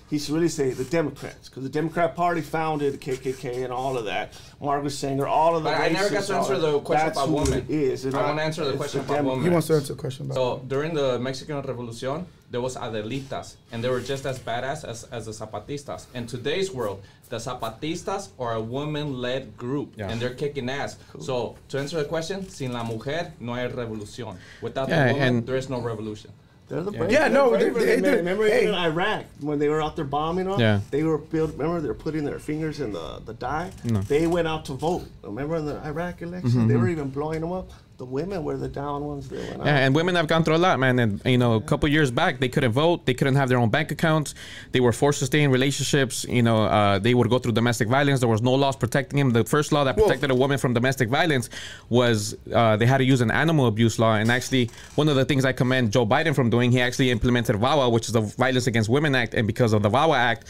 Talking About. When he's saying white supremacy, he should really say the Democrats, because the Democrat Party founded the KKK and all of that. Margaret Sanger, all of the. But I never got racists, to answer the question That's about who women. It is. It's I wanna answer the question the about Democrats. he wants to answer a question about. So during the Mexican Revolution, there was Adelitas, and they were just as badass as, as the Zapatistas. In today's world, the Zapatistas are a woman-led group, Yeah. and they're kicking ass. So to answer the question, sin la mujer no hay revolución. Without Yeah, the woman, there is no revolution. They're the brave. Yeah, they're no, braver they- than they- men. remember hey. in Iraq when they were out there bombing them? Yeah. They were build, remember they were putting their fingers in the, the dye? No. They went out to vote. Remember in the Iraq election? Mm-hmm, They were even blowing them up. The women were the down ones that went. Yeah, and women have gone through a lot, man. And you know, a couple years back, they couldn't vote. They couldn't have their own bank accounts. They were forced to stay in relationships. You know, uh, they would go through domestic violence. There was no laws protecting them. The first law that Well- protected a woman from domestic violence was uh, they had to use an animal abuse law. And actually, one of the things I commend Joe Biden from doing, he actually implemented VAWA, which is the Violence Against Women Act. And because of the VAWA Act,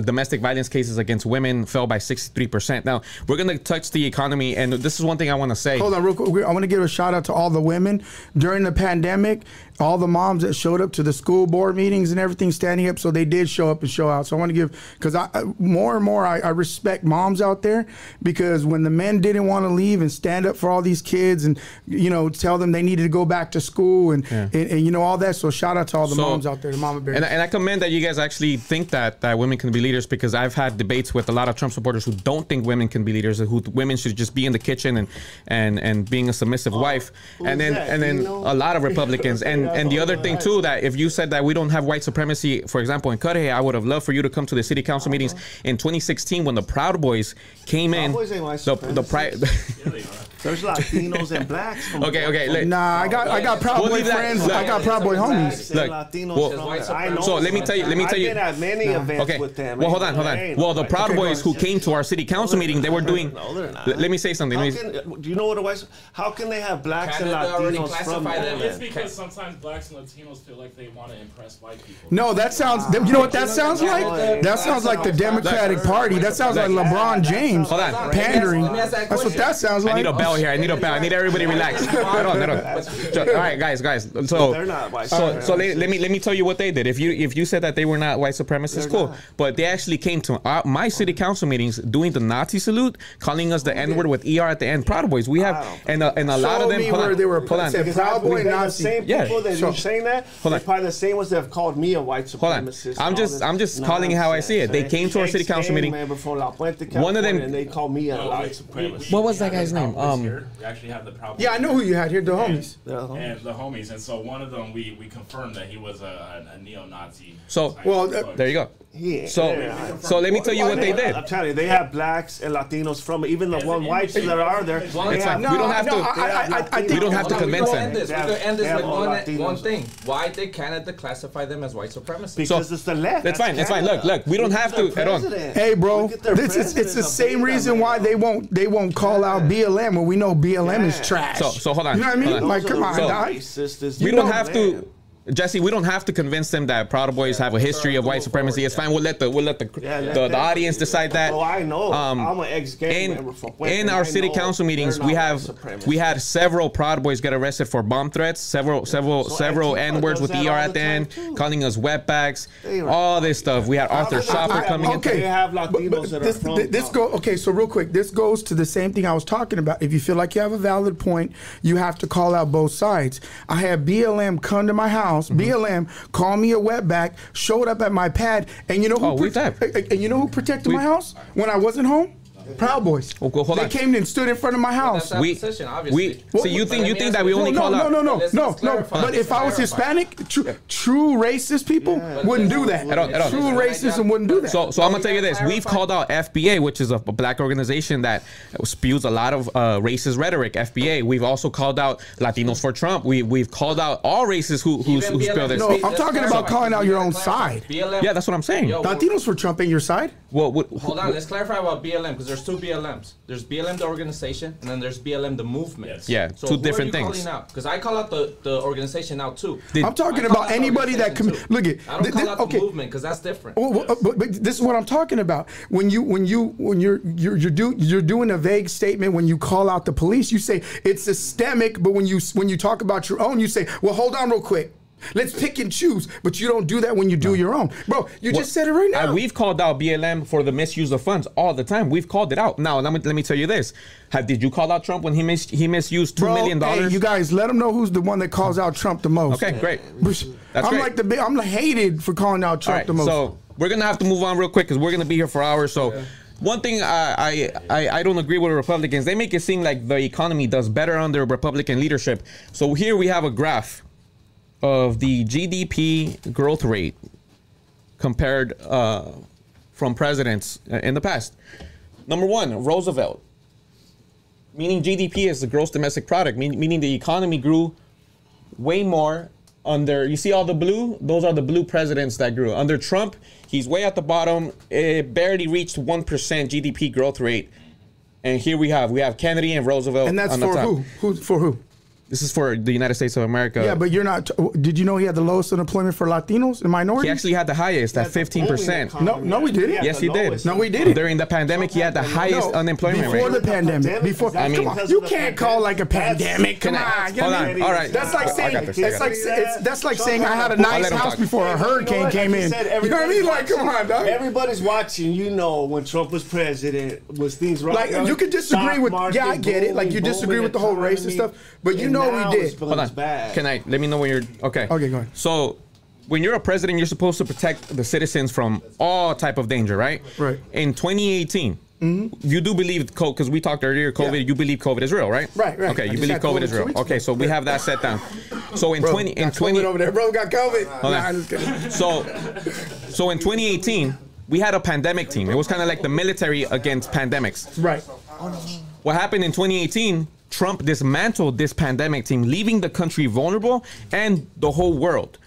domestic violence cases against women fell by 63%. Now, we're going to touch the economy. And this is one thing I want to say. Hold on, real quick. I want to give a shout out to all the women during the pandemic, all the moms that showed up to the school board meetings and everything, standing up. So they did show up and show out. So I want to give because I more and more I, I respect moms out there because when the men didn't want to leave and stand up for all these kids and you know tell them they needed to go back to school and and, and, you know all that. So shout out to all the So- moms out there, the mama bears. And, and I commend that you guys actually think that that women can be leaders because I've had debates with a lot of Trump supporters who don't think women can be leaders, who women should just be in the kitchen and and and being a submissive oh, wife. And then that? and then Dino? a lot of Republicans. And and the other thing too that if you said that we don't have white supremacy, for example, in Cudahy, I would have loved for you to come to the city council meetings uh-huh. in 2016 when the Proud Boys came in. Boys ain't white The the pri- There's Latinos and blacks. From Okay, okay, let- nah, I got I got Proud We'll Boy that- friends. look. I got Proud Boy homies. Look, Latinos well- from I know So let me tell you- let me I've tell you- been at many events Okay. with them. Well, hold on, hold on. Well, the Proud Okay, Boys who came to our city council meeting, they were doing. No, they're not. Let let me say something. How can, do you know what a white? How can they have blacks Canada and Latinos from them It's because sometimes blacks and Latinos feel like they want to impress white people. No, that sounds. You know what that ah. sounds like? That sounds like the Democratic Party. That sounds like LeBron James Hold on. pandering. Let me ask that That's what that sounds I like. need a bell here. I need a bell. I need everybody relax. Hold on, hold on. So, all right, guys, guys. So, They're not white so, so let, let me let me tell you what they did. If you if you said that they were not white supremacists, They're cool. not. But they actually came to our, my city council meetings doing the Nazi salute, calling us the N word with ER at the end. Proud Boys. We have and a, and a lot of them. me hold where on, they were hold on. Proud I Boy believe the Nazi. same Yeah, people that sure. you're saying that, Hold on. probably the same ones that have called me a white Hold on. supremacist. I'm just- I'm just calling it how I see it. They came to our city council meeting. member from La Puente, One of them- and they called me a white we- we- supremacist. What was that guy's name? Um, here. We actually have the Proud Boys. Yeah, I know who you had here, the And- homies. The homies. And the homies, and so one of them, we, we confirmed that he was a, a, a neo-Nazi. So- Well, uh, There you go. Yeah. So, Yeah. so let me tell you what they did. I'm telling you, they have blacks and Latinos from even the one whites that are there. It's they fine. have- We don't have no, to- I, I, I, I We don't have to Hold on, we convince can them. end this. We They can have- end this with one, one thing. Why did Canada classify them as white supremacists? Because it's the left. That's fine, that's fine. Look, look, we don't have to- hold on. Hey, bro, Look at their this is it's the same reason why they won't they won't call out BLM when we know BLM is trash. So- so hold on, You know what I mean? Like, come on, real dog. we don't have to. Jesse, we don't have to convince them that Proud Boys have a history of white supremacy. It's fine. We'll let the we'll let the Yeah, let the, the audience decide that. Oh, I know. Um, I'm an ex-gang in, member from Puebla, in our I city council meetings, we have we had several Proud Boys get arrested for bomb threats, several several So several n words with that er at the the end, too. calling us wetbacks, all this stuff. We had Arthur I- Schaper I- coming in. okay. Have Latinos but that this, are from. this go okay. So real quick, this goes to the same thing I was talking about. If you feel like you have a valid point, you have to call out both sides. I had BLM come to my house. Mm-hmm. BLM called me a wetback, showed up at my pad, and you know who? Oh, and you know who protected We- my house when I wasn't home? Proud Boys. Oh, well, hold they on. came and stood in front of my house. That's our We- position, we- obviously. so you think- you think that we only no, call no, out- no, no, Let's- no, no. But if I was Hispanic, true, true racist people wouldn't do that. At all, at all. True racism wouldn't do that. So, so I'm gonna tell you this: We've called out FBA, which is a black organization that spews a lot of uh, racist rhetoric. FBA. We've also called out Latinos for Trump. We we've called out all races who who, Even who spill this. No, I'm talking about calling out your own side. BLM. Yeah, that's what I'm saying. Latinos for Trump in your side? Well, Hold on, let's clarify about BLM because there's two BLMs. There's BLM the organization, and then there's BLM the movement. Yes. Yeah, So two who are different you things. calling out? Because I call out the, the organization now too. Did- I'm talking about anybody that com- too. look at I don't th- call th- out okay. the movement because that's different. Well, well, but, but this is what I'm talking about. When you when you when you're you're you're, do, you're doing a vague statement when you call out the police, you say it's systemic. But when you when you talk about your own, you say, well, hold on real quick. Let's pick and choose. But you don't do that when you do your own, bro. You just said it right now. Uh, we've called out BLM for the misuse of funds all the time. We've called it out. Now, let me, let me tell you this: Have, Did you call out Trump when he mis- he misused two Bro, million hey, dollars? you guys, let them know who's the one that calls out Trump the most. okay, great. That's I'm great. like the big, I'm hated for calling out Trump right, the most. so we're gonna have to move on real quick because we're gonna be here for hours. So. One thing I, I, I I don't agree with the Republicans. They make it seem like the economy does better under Republican leadership. So here we have a graph of the GDP growth rate compared uh, from presidents in the past. Number one, Roosevelt, meaning GDP is the gross domestic product, mean, meaning the economy grew way more under you see all the blue those are the blue presidents that grew under trump he's way at the bottom it barely reached 1% gdp growth rate and here we have we have kennedy and roosevelt and that's on the for top. who? Who for who? This is for the united states of america Yeah, but you're not. Did you know he had the lowest unemployment for Latinos and minorities? he actually had the highest at That's the only 15% No, no, we didn't. Yeah, Yes, he did. No, we didn't. during the pandemic he had the highest No, unemployment before rate the pandemic. Before, I mean- you can't call like a pandemic. Come on, hold on, all right. That's like saying got I like that's like saying I had a I'll nice house before a hurricane came you in. said, You know what I mean? Like, come on, dog. Everybody's watching. You know when Trump was president, was things wrong? Like you could disagree with yeah, I get it. Like you disagree with the whole race and stuff, but you know we did. Hold on. Can I let me know when you're okay? Okay, go ahead. So, when you're a president, you're supposed to protect the citizens from all type of danger, right? Right. In 2018, mm-hmm. you do believe COVID because we talked earlier. COVID, Yeah. you believe COVID is real, right? Right, right. Okay, I you believe COVID COVID is real. Okay, so we have that set down. So in Bro, 20 in got 20 COVID over there, bro. Got COVID. on. Nah, I'm just kidding. so so in 2018, we had a pandemic team. It was kind of like the military against pandemics. Right. What happened in 2018? Trump dismantled this pandemic team, leaving the country vulnerable and the whole world.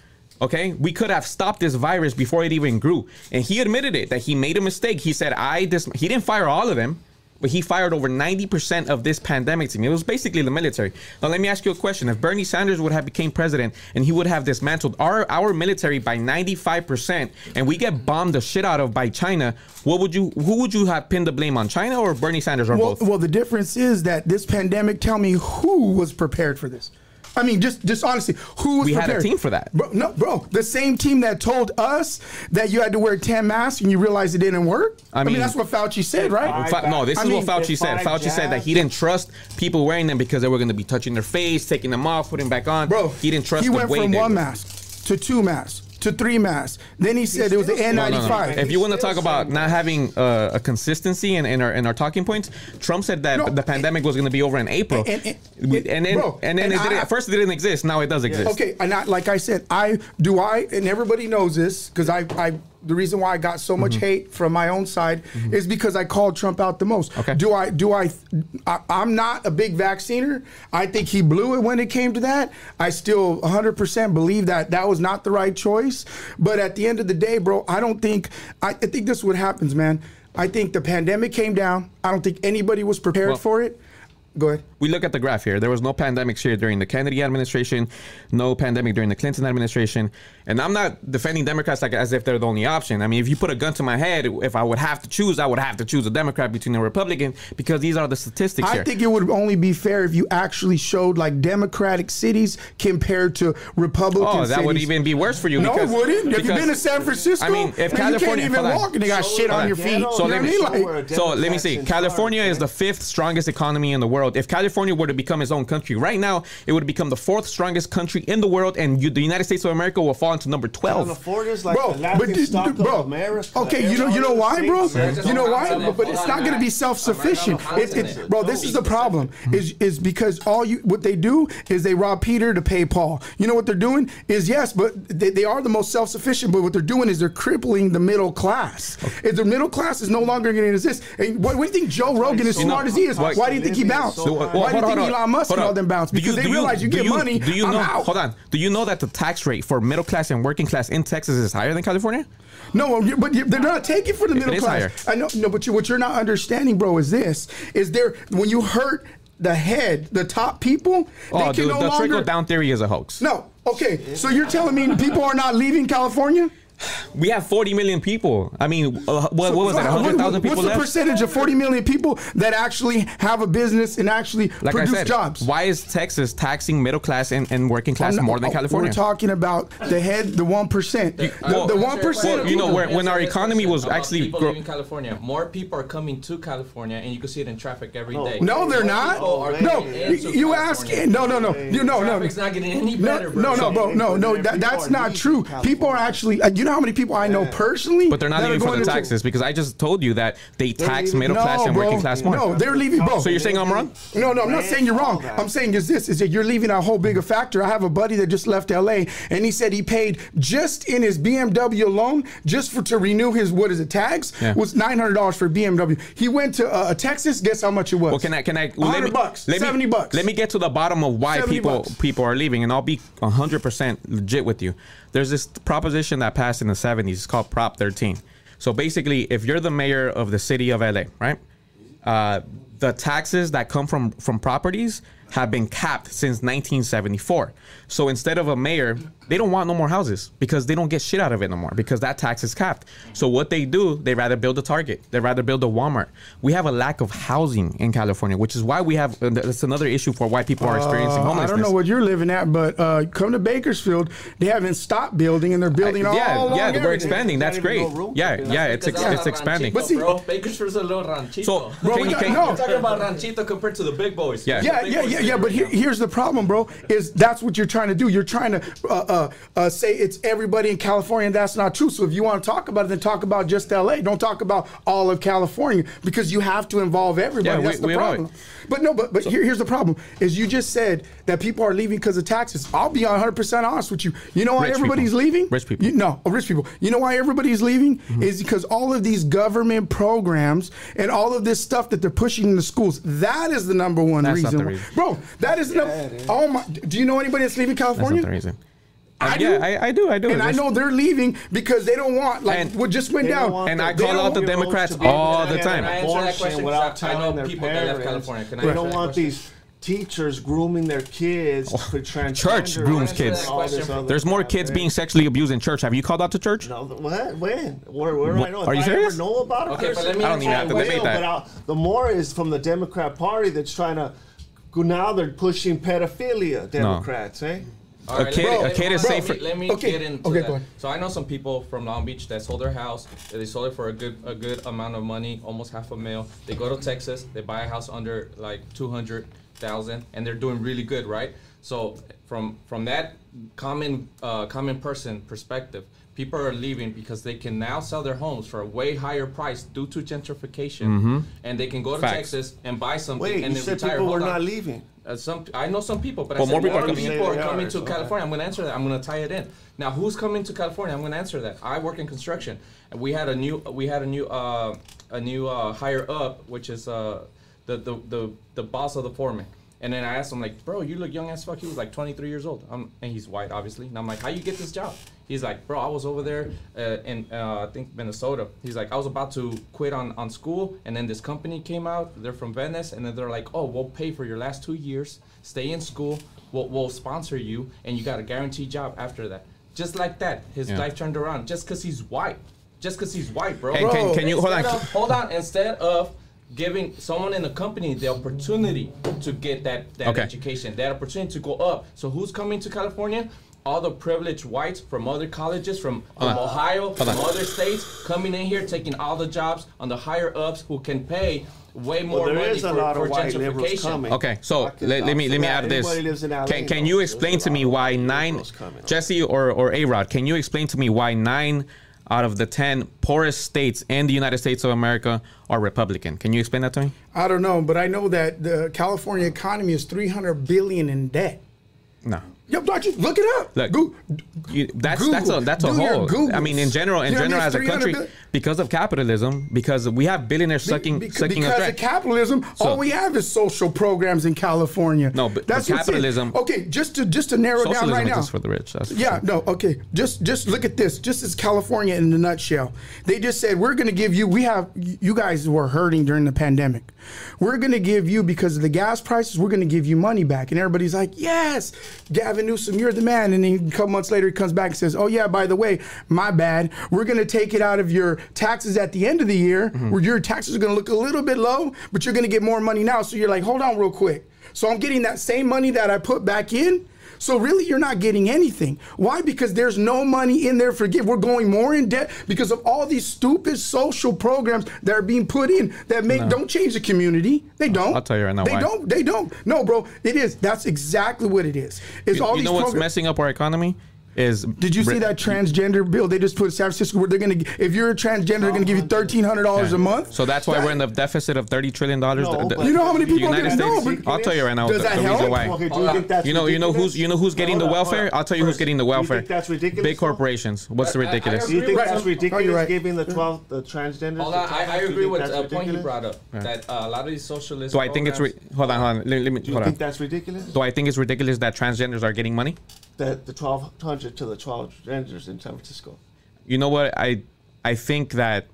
Okay, we could have stopped this virus before it even grew, and he admitted it that he made a mistake. He said, "I dis." He didn't fire all of them, but he fired over 90% of this pandemic team. It was basically the military. Now, let me ask you a question: If Bernie Sanders would have became president and he would have dismantled our our military by 95%, and we get bombed the shit out of by China, what would you? Who would you have pinned the blame on? China or Bernie Sanders or Well, both? well, the difference is that this pandemic. Tell me who was prepared for this. I mean, just just honestly, who was We had a team for that. Bro, no, bro, the same team that told us that you had to wear ten masks and you realized it didn't work. I mean- that's what Fauci said, right? Fa- no, this I is mean, what Fauci said. five Fauci said that he didn't trust people wearing them because they were going to be touching their face, taking them off, putting them back on. Bro, he didn't trust He the went way from one mask to two masks to three masks. Then he said it was the N95. No, no, no. If you want to talk about not having uh, a consistency in, in our in our talking points, Trump said that No, the pandemic was going to be over in April, and- and- We- and, then bro, and then and it didn't, I- at first it didn't exist. Now it does exist. Okay, and I, like I said, I do I, and everybody knows this because I, I, the reason why I got so much mm-hmm. hate from my own side mm-hmm. is because I called Trump out the most. Okay. Do I, do I, I, I'm not a big vacciner. I think he blew it when it came to that. I still 100% believe that that was not the right choice. But at the end of the day, bro, I don't think, I, I think this is what happens, man. I think the pandemic came down. I don't think anybody was prepared Well- for it. Go ahead. we look at the graph here. There was no pandemics here during the Kennedy administration, no pandemic during the Clinton administration. And I'm not defending Democrats like as if they're the only option. I mean, if you put a gun to my head, if I would have to choose, I would have to choose a Democrat between a Republican because these are the statistics I here. think it would only be fair if you actually showed like Democratic cities compared to Republican Oh, that would even be worse for you. No, because, it wouldn't. Have you because- been to San Francisco? I mean, if Man, you can't even walk and they got shit on on. your feet. So you let me- what Like, So let me see. Democrats in charge, California is the fifth strongest economy in the world. If California were to become its own country right now, it would become the fourth strongest country in the world, and you, the United States of America will fall into number twelve. California's like bro, the laughing d- stock d- bro, America. okay, you know, you know why, bro? state- You know why? But, but it's not going to be self-sufficient. It, it, it. bro, this is the problem. Is is because all you what they do is they rob Peter to pay Paul. You know what they're doing is yes, but they, they are the most self-sufficient. But what they're doing is they're crippling the middle class. If the middle class is no longer going to exist, and what, what do you think Joe Rogan, as so smart as he is, why, do you think he bounced? So uh, why hard. do you think on, Elon Musk and all them bounced? Do Because they realize you do get money. Do you I'm know? out. Hold on. Do you know that the tax rate for middle class and working class in Texas is higher than California? No, um, but they're not taking for the middle is class. higher. I know, no, but you, what you're not understanding, bro, is this: is there when you hurt the head, the top people, Oh, they can dude, no the longer. trickle down theory is a hoax. No, okay. So you're telling me people are not leaving California? We have 40 million people. I mean, uh, what, what was it? What- 100,000 people What's the left? percentage of 40 million people that actually have a business and actually Like I produce said, jobs? why is Texas taxing middle class and, and working class not- more than oh, California? We're talking about the head, the one percent. The well, the one percent. well, you know, where- when our economy was actually people grow- leaving California, more people are coming to California, and you can see it in traffic every No. day. No, they're More not. are No, you, you ask. California. No, no, no. You no, no. Traffic's not getting any No, better, bro. no, no, bro, no, no. That, that's not true. People are actually. Uh, you know how many people I know personally? but they're not that leaving for going the to- taxes because I just told you that they tax leaving- middle class and bro. working class more. No, they're leaving, bro. So you're saying I'm wrong? No, no, I'm not saying you're wrong. I'm saying is this is that you're leaving a whole bigger factor. I have a buddy that just left LA and he said he paid just in his BMW alone, just for to renew his what is it, tags, Yeah. was nine hundred dollars for BMW. He went to uh, Texas, guess how much it was? Well, can I? Can I? 100 bucks, Let me, 70 bucks. Let me get to the bottom of why people bucks. people are leaving, and I'll be 100 percent legit with you. There's this proposition that passed in the 70s. It's called Prop 13. So basically, if you're the mayor of the city of LA, right? Uh, the taxes that come from from properties have been capped since 1974. So instead of a mayor, they don't want no more houses because they don't get shit out of it no more because that tax is capped. So what they do, they rather build a Target, they rather build a Walmart. We have a lack of housing in California, which is why we have. and That's another issue for why people are experiencing Uh, I don't know what you're living at, but uh, come to Bakersfield. They haven't stopped building, and they're building all yeah, along yeah, we're expanding. That's great. no room Yeah, yeah, it's ex- it's expanding. ranchito, But see- bro. Bakersfield's a little ranchito. So, Bro, can we you, got- can, no. We're talking about ranchito compared to the big boys. Yeah. The Yeah, yeah, boys yeah, yeah. But here, here's the problem, bro. Is that's what you're trying to do? You're trying to uh, uh, uh, say it's everybody in California, and that's not true. So if you want to talk about it, then talk about just LA. Don't talk about all of California because you have to involve everybody. Yeah, we- that's the we problem. it. But no, but but here, here's the problem: is you just said that people are leaving because of taxes. I'll be 100 percent honest with you. You know why everybody's people. leaving? Rich people. You, no, oh, rich people. You know why everybody's leaving Mm-hmm. is because all of these government programs and all of this stuff that they're pushing in the schools. That is the number one That's not reason. why- reason. Bro, that is the number. Oh my! Do you know anybody that's leaving that's California? not the reason. I Uh, do. yeah, I, I do. I do. And I know they're leaving because they don't want like And- what just went down. And I call out the Democrats to be able all the time. I answer that abortion question? without 'Cause I know telling their people that left parents. California. Can I They don't want question? these teachers grooming their kids for transgender. Church grooms kids. that all this question. other There's more kids man. being sexually abused in church. Have you called out to church? No, th- what? When? Where, where do I know? Are you I serious? Ever know about it? Okay, but let me I don't even have to debate that. But the more is from the Democrat Party that's trying to. go Now they're pushing pedophilia. Democrats, eh? All A right, kid- let me- a let- kid is on, safe Let me, let me Okay, get into okay, that. So I know some people from Long Beach that sold their house. They sold it for a good a good amount of money, almost half a mil. They go to Texas. They buy a house under like two hundred thousand, and they're doing really good, right? So from from that common uh, common person perspective, people are leaving because they can now sell their homes for a way higher price due to gentrification, and they can go to Facts. Texas and buy something Wait, and you then said retire. people were Hold not leaving. Uh, some I know some people, but, But I said more people are more coming. people They are are, coming to so- California. I'm going to answer that. I'm going to tie it in. Now, who's coming to California? I'm going to answer that. I work in construction, and we had a new we had a new uh, a new uh, higher up, which is uh, the, the the the boss of the foreman. And then I asked him like, bro, you look young as fuck. He was like 23 years old. Um, and he's white, obviously. And I'm like, how you get this job? He's like, bro, I was over there uh, in uh, I think Minnesota. He's like, I was about to quit on, on school, and then this company came out. They're from Venice, and then they're like, oh, we'll pay for your last two years. Stay in school. We'll, we'll sponsor you, and you got a guaranteed job after that. Just like that, his Yeah. life turned around. Just because he's white. Just because he's white, bro. And can, Bro. can you hold on? Of- hold on. Instead of giving someone in the company the opportunity to get that, that Okay. education, that opportunity to go up. So who's coming to California? All the privileged whites from other colleges, from, from on. Ohio, from on. other states, coming in here, taking all the jobs on the higher ups who can pay way more Well, there money is a for, lot for of white liberals coming. Okay, so let, let me let me add this. lives in Can can you explain to me why nine. Jesse or or A Rod? Can you explain to me why nine out of the ten poorest states in the United States of America are Republican? Can you explain that to me? I don't know, but I know that the California economy is 300 billion in debt. No. Yo, don't you look it up? Look, Goo- You, that's Google. that's a that's a Do whole. I mean, in general, in You know general, as a country, because of capitalism, because we have billionaires sucking Bec- sucking because of capitalism, So- all we have is social programs in California. No, but- but capitalism- Okay, just to just to narrow down right now. for the rich. That's Yeah, no, okay. Just just look at this. Just as California in a nutshell. They just said we're going to give you we have you guys were hurting during the pandemic. We're going to give you because of the gas prices, we're going to give you money back. And everybody's like, "Yes, Gavin Newsom, you're the man." And then a couple months later he comes back and says, "Oh yeah, by the way, my bad. We're going to take it out of your taxes at the end of the year, Mm-hmm. where your taxes are going to look a little bit low, but you're going to get more money now." So you're like, "Hold on real quick." So I'm getting that same money that I put back in. So really, you're not getting anything. Why? Because there's no money in there for give. We're going more in debt because of all these stupid social programs that are being put in that make don't change the community. They don't. I'll tell you right now They why. don't. They don't. No, bro. It is. That's exactly what it is. It's all you these know what's programs. messing up our economy is. Did you see that transgender bill they just put in San Francisco where they're gonna if you're a transgender they're gonna give you thirteen hundred dollars a month? So that's why we're in the deficit of thirty trillion dollars. No, You know how many the people are United gonna States. know? I'll tell you right now. Does the, that the help? reason why. Okay, do you think that's You know, you know who's you know who's getting Hold the welfare. I'll tell you who's getting the do you welfare. think that's ridiculous, Big corporations. What's the I- I ridiculous? Do you think with that's ridiculous? Oh, right. Giving the twelve the transgenders. Hold on, I, I tax? Do you agree with that's a point you brought up that uh, a lot of these socialists. Do I think it's re- hold on, hold on. Let, let me Do you think that's ridiculous? Do I think it's ridiculous that transgenders are getting money? That the twelve hundred to the transgenders in San Francisco. You know what? I I think that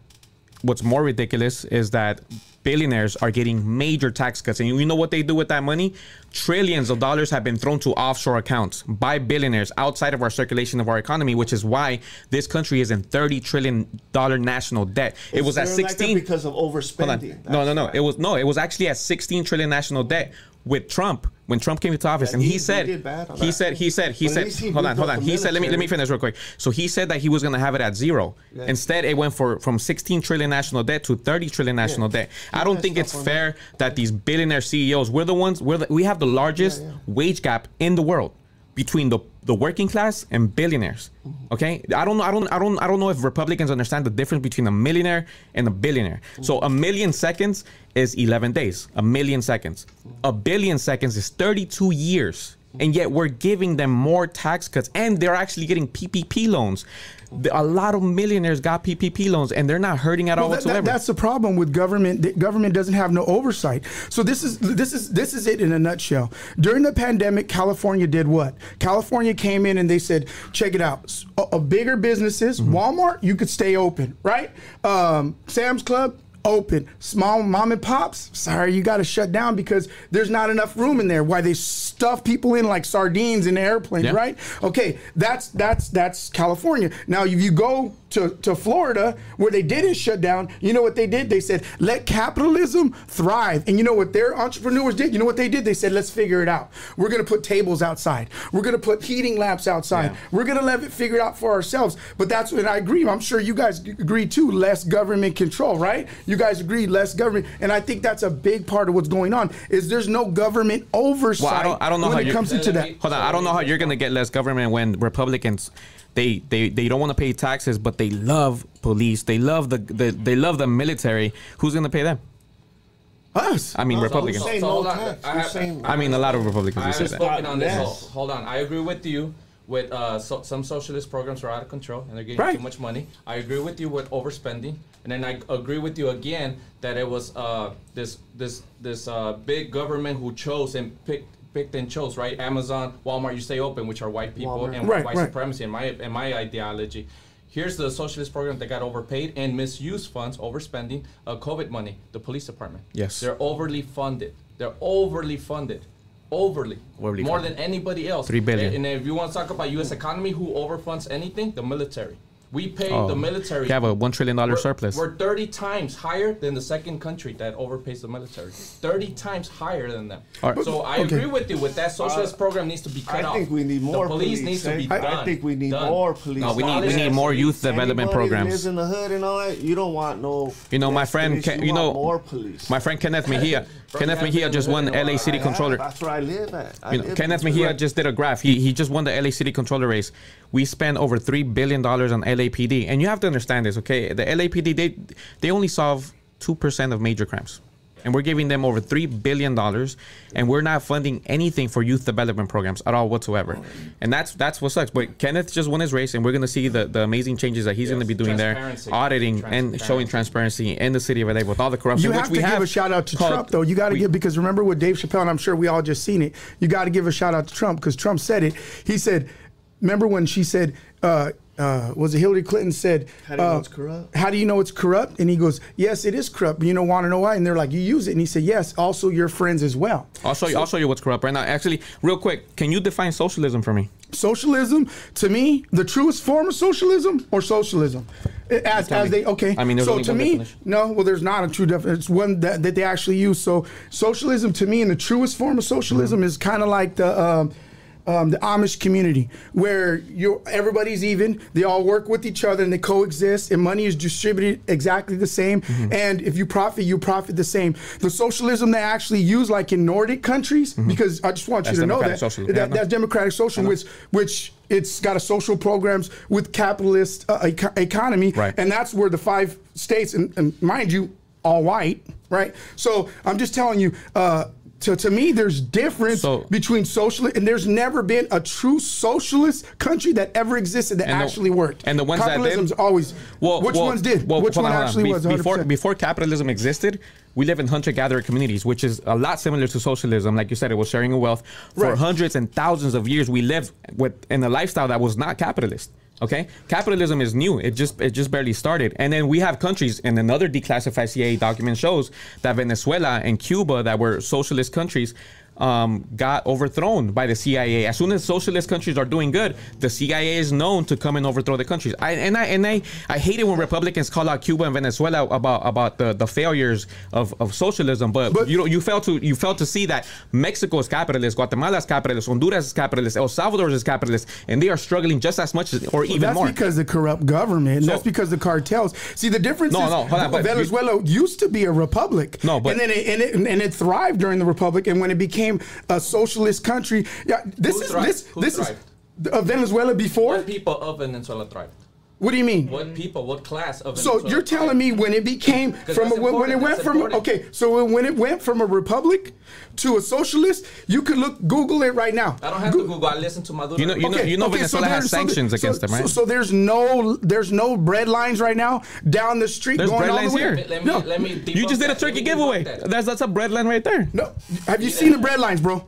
what's more ridiculous is that billionaires are getting major tax cuts, and you know what they do with that money? Trillions of dollars have been thrown to offshore accounts by billionaires outside of our circulation of our economy, which is why this country is in thirty trillion dollar national debt. It was at sixteen. because of overspending. No, no, no. why. It was no. It was actually at 16 trillion national debt with Trump. When Trump came into office, Yeah, and he, he- he said, did bad on he that. said, he said, he But said, he hold on, hold on. He said, let me let me military. finish real quick. So he said that he was going to have it at zero. Yeah. Instead, it went for from 16 trillion national debt to 30 trillion national debt. I don't think it's fair that these billionaire CEOs, we're the ones, we're the, we have the largest Yeah, yeah. wage gap in the world between the the working class and billionaires. Mm-hmm. Okay, I don't know. I don't. I don't. I don't know if Republicans understand the difference between a millionaire and a billionaire. So a million seconds is 11 days. A million seconds. A billion seconds is 32 years. And yet we're giving them more tax cuts, and they're actually getting PPP loans. A lot of millionaires got PPP loans, and they're not hurting at all Well, that- that- whatsoever. that's the problem with government. The government doesn't have no oversight. So this is this is this is it in a nutshell. During the pandemic, California did what? California came in and they said, "Check it out. A, a bigger businesses, Mm-hmm. Walmart, you could stay open, right? Um, Sam's Club." Open small mom and pops. Sorry, you got to shut down because there's not enough room in there. Why they stuff people in like sardines in the airplane, Yeah. right? Okay, that's that's that's California. Now, if you go to, to Florida where they didn't shut down, you know what they did? They said, let capitalism thrive. And you know what their entrepreneurs did? You know what they did? They said, let's figure it out. We're gonna put tables outside. We're gonna put heating lamps outside. Yeah. We're gonna let it figure it out for ourselves. But that's what I agree. I'm sure you guys agree too. Less government control, right? You guys agree less government, and I think that's a big part of what's going on. Is there's no government oversight Well, I don't, I don't know when how it comes into that. Hold on, I don't know how you're gonna get less government when Republicans, they they, they don't want to pay taxes, but they love police, they love the, the they love the military. Who's gonna pay them? Us. I mean, So Republicans. who's saying So no hold on. I have- saying- I mean, a lot of Republicans I will say haven't that. on this. So Yes. hold on. I agree with you with uh, so, some socialist programs are out of control and they're getting Right. too much money. I agree with you with overspending, and then I agree with you again that it was uh, this this this uh, big government who chose and picked picked and chose right. Amazon, Walmart, you stay open, which are white people Walmart. and Right, white right. supremacy in my in my ideology. Here's the socialist program that got overpaid and misused funds, overspending, uh, COVID money, the police department. Yes. They're overly funded. They're overly funded. Overly. Overly More funded. than anybody else. Three billion. And if you want to talk about U.S. economy, who overfunds anything? The military. We pay Oh, the military. you have a $1 trillion surplus. We're 30 times higher than the second country that overpays the military. 30 times higher than them. All right. So I Okay. agree with you with that socialist program needs to be cut I off. think we need more The police, police. needs to eh? be I- done. I think we need Done. more police. No, we need we need more youth development Anybody who programs. lives in the hood and all that, you don't want no. You know, my friend police, Ken- you want know, more police. My friend Kenneth Mejia, Kenneth Mejia just won the the hood a LA. City I have, Controller. That's where I live at. I You know, live Kenneth Mejia just did a graph. He he just won the LA City Controller race. We spent over three billion dollars on LAPD, and you have to understand this, okay? The LAPD they they only solve two percent of major crimes, and we're giving them over three billion dollars, and we're not funding anything for youth development programs at all whatsoever. And that's that's what sucks. But Kenneth just won his race, and we're gonna see the, the amazing changes that he's gonna be doing there, auditing and showing transparency in the city of LA with all the corruption. You which have we to have give a shout out to called- Trump, though. You got to give because remember with Dave Chappelle, and I'm sure we all just seen it. You got to give a shout out to Trump because Trump said it. He said, "Remember when she said." Uh, uh, was it Hillary Clinton said? How do you know uh, it's corrupt? How do you know it's corrupt? And he goes, "Yes, it is corrupt." But you know, want to know why? And they're like, "You use it." And he said, "Yes, also your friends as well." I'll show you. I'll show you what's corrupt right now. Actually, real quick, can you define socialism for me? Socialism, to me, the truest form of socialism or socialism, as, as they okay. I mean, there's so only to one me, definition. no. Well, there's not a true definition. It's one that, that they actually use. So socialism, to me, in the truest form of socialism, Mm-hmm. is kind of like the. Um, um, the Amish community, where you everybody's even, they all work with each other and they coexist, and money is distributed exactly the same. Mm-hmm. And if you profit, you profit the same. The socialism they actually use, like in Nordic countries, because I just want Mm-hmm. That's you to know that, socialism. that Yeah, that's democratic social, which which it's got a social programs with capitalist uh, eco- economy, Right. and that's where the five states, and, and mind you, all white, right? So I'm just telling you. Uh, to, to me, there's difference So- between socialist and there's never been a true socialist country that ever existed that the- actually worked. and the ones that did- Capitalism's always. Well, which well, ones did? well, which one on, actually Be- was? before 100%? before capitalism existed? We live in hunter-gatherer communities, which is a lot similar to socialism. Like you said, it was sharing of wealth for Right. hundreds and thousands of years. We lived with in a lifestyle that was not capitalist. Okay, capitalism is new. It just it just barely started, and then we have countries, and another declassified CIA document shows that Venezuela and Cuba, that were socialist countries, um, got overthrown by the CIA. As soon as socialist countries are doing good, the CIA is known to come and overthrow the countries. I, and I and I, I hate it when Republicans call out Cuba and Venezuela about about the, the failures of, of socialism. But, But- you know you fail to you fail to see that Mexico is capitalist, Guatemala is capitalist, Honduras is capitalist, El Salvador is capitalist, and they are struggling just as much as, or even that's more. because the corrupt government. So- that's because the cartels. See, the difference No, is no, hold on, but you- Venezuela used to be a republic. No, but- and then it, and it and it thrived during the republic, and when it became a socialist country, yeah, this Who is thrived? this Who this thrived? is uh, Venezuela before. What people of Venezuela thrive? What do you mean? What people? What class of So Venezuela you're telling me when it became from a, when, when it went from important. okay, so when, when it went from a republic to a socialist, you could look Google it right now. I don't have Go- to Google. I listen to Maduro. You know- you know- Okay, okay, Venezuela has sanctions there- against them, right? So, so there's no there's no bread lines right now down the street There's going bread all lines the way. here. Let me- let me- no, let me you just did a that. turkey giveaway. that. That's that's a breadline right there. no. Have you seen the bread lines, bro?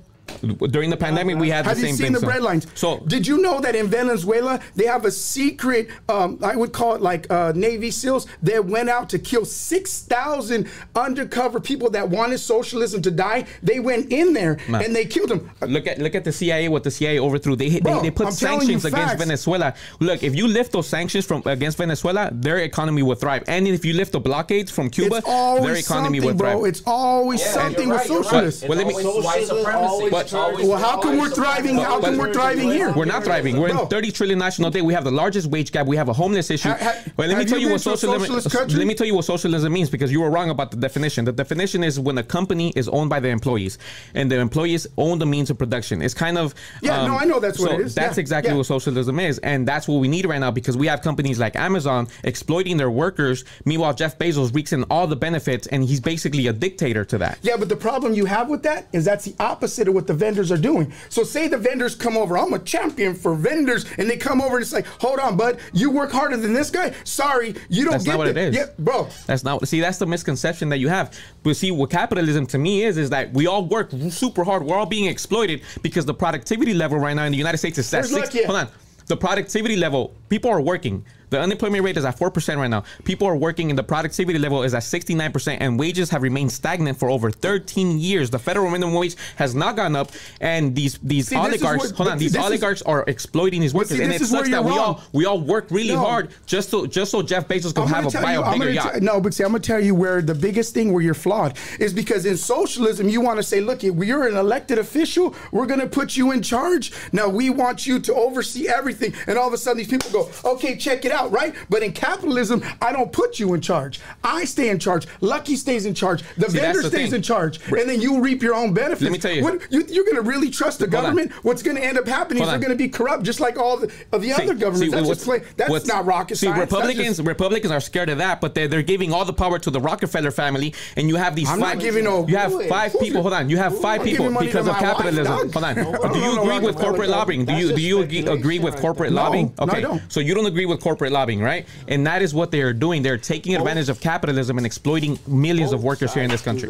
During the pandemic, we had the Have you seen the so- bread lines? So did you know that in Venezuela they have a secret? Um, I would call it like uh, Navy SEALs. that went out to kill six thousand undercover people that wanted socialism to die. They went in there Man. and they killed them. Look at look at the CIA. What the CIA overthrew. They Bro, they, they put I'm sanctions against facts. Venezuela. Look, if you lift those sanctions from against Venezuela, their economy will thrive. And if you lift the blockades from Cuba, their economy will thrive. bro. It's always Yeah, something you're with right, you're right. It's Well, let me- white Socialism supremacy. But- Always- Well, how come we're thriving? How come we're thriving here? We're not thriving. We're in 30 trillion national debt. We have the largest wage gap. We have a homeless issue. Ha- let me tell you what been to a socialism. Let me tell you what socialism means because you were wrong about the definition. The definition is when a company is owned by the employees and the employees own the means of production. It's kind of um, Yeah, no, I know that's what so it is. That's Yeah, exactly yeah. what socialism is, and that's what we need right now because we have companies like Amazon exploiting their workers. Meanwhile, Jeff Bezos reaps in all the benefits, and he's basically a dictator to that. Yeah, but the problem you have with that is that's the opposite of what the vendors are doing. So say the vendors come over, I'm a champion for vendors, and they come over and it's like, hold on, bud, you work harder than this guy. Sorry, you don't That's get not what it is. Yeah, bro. That's not see. That's the misconception that you have. But see, what capitalism to me is is that we all work super hard. We're all being exploited because the productivity level right now in the United States is at Where's six. Hold on. The productivity level, people are working. The unemployment rate is at 4% right now. People are working and the productivity level is at 69% and wages have remained stagnant for over 13 years. The federal minimum wage has not gone up and these these See, oligarchs, what- hold on, these this is- oligarchs are exploiting these workers see, and this it is where sucks that we all we all work really No. hard just so just so Jeff Bezos can have a buy you, a bigger yacht. no, but see, I'm gonna tell you where the biggest thing where you're flawed is because in socialism you want to say, look, you're an elected official, we're gonna put you in charge. Now we want you to oversee everything, and all of a sudden these people go, okay, check it out, right? But in capitalism, I don't put you in charge. I stay in charge. Lucky stays in charge. The See, vendor the stays thing. in charge, and then you reap your own benefits. Let me tell you. What, you you're gonna really trust the on. government? What's gonna end up happening is they're gonna be corrupt, just like all the, of the other governments. that's just that's what's- not rocket science. That's Republicans, just- Republicans are scared of that, but they're, they're giving all the power to the Rockefeller family, and you have these I'm five. not giving no- You have five people. Hold on. You have five people because of capitalism. Hold on. Do you agree with corporate lobbying? Do you do you agree with corporate lobbying? No, no, I Okay. So you don't agree with corporate lobbying, right? And that is what they are doing. They're taking oh. advantage of capitalism and exploiting millions of oh, workers here in this country.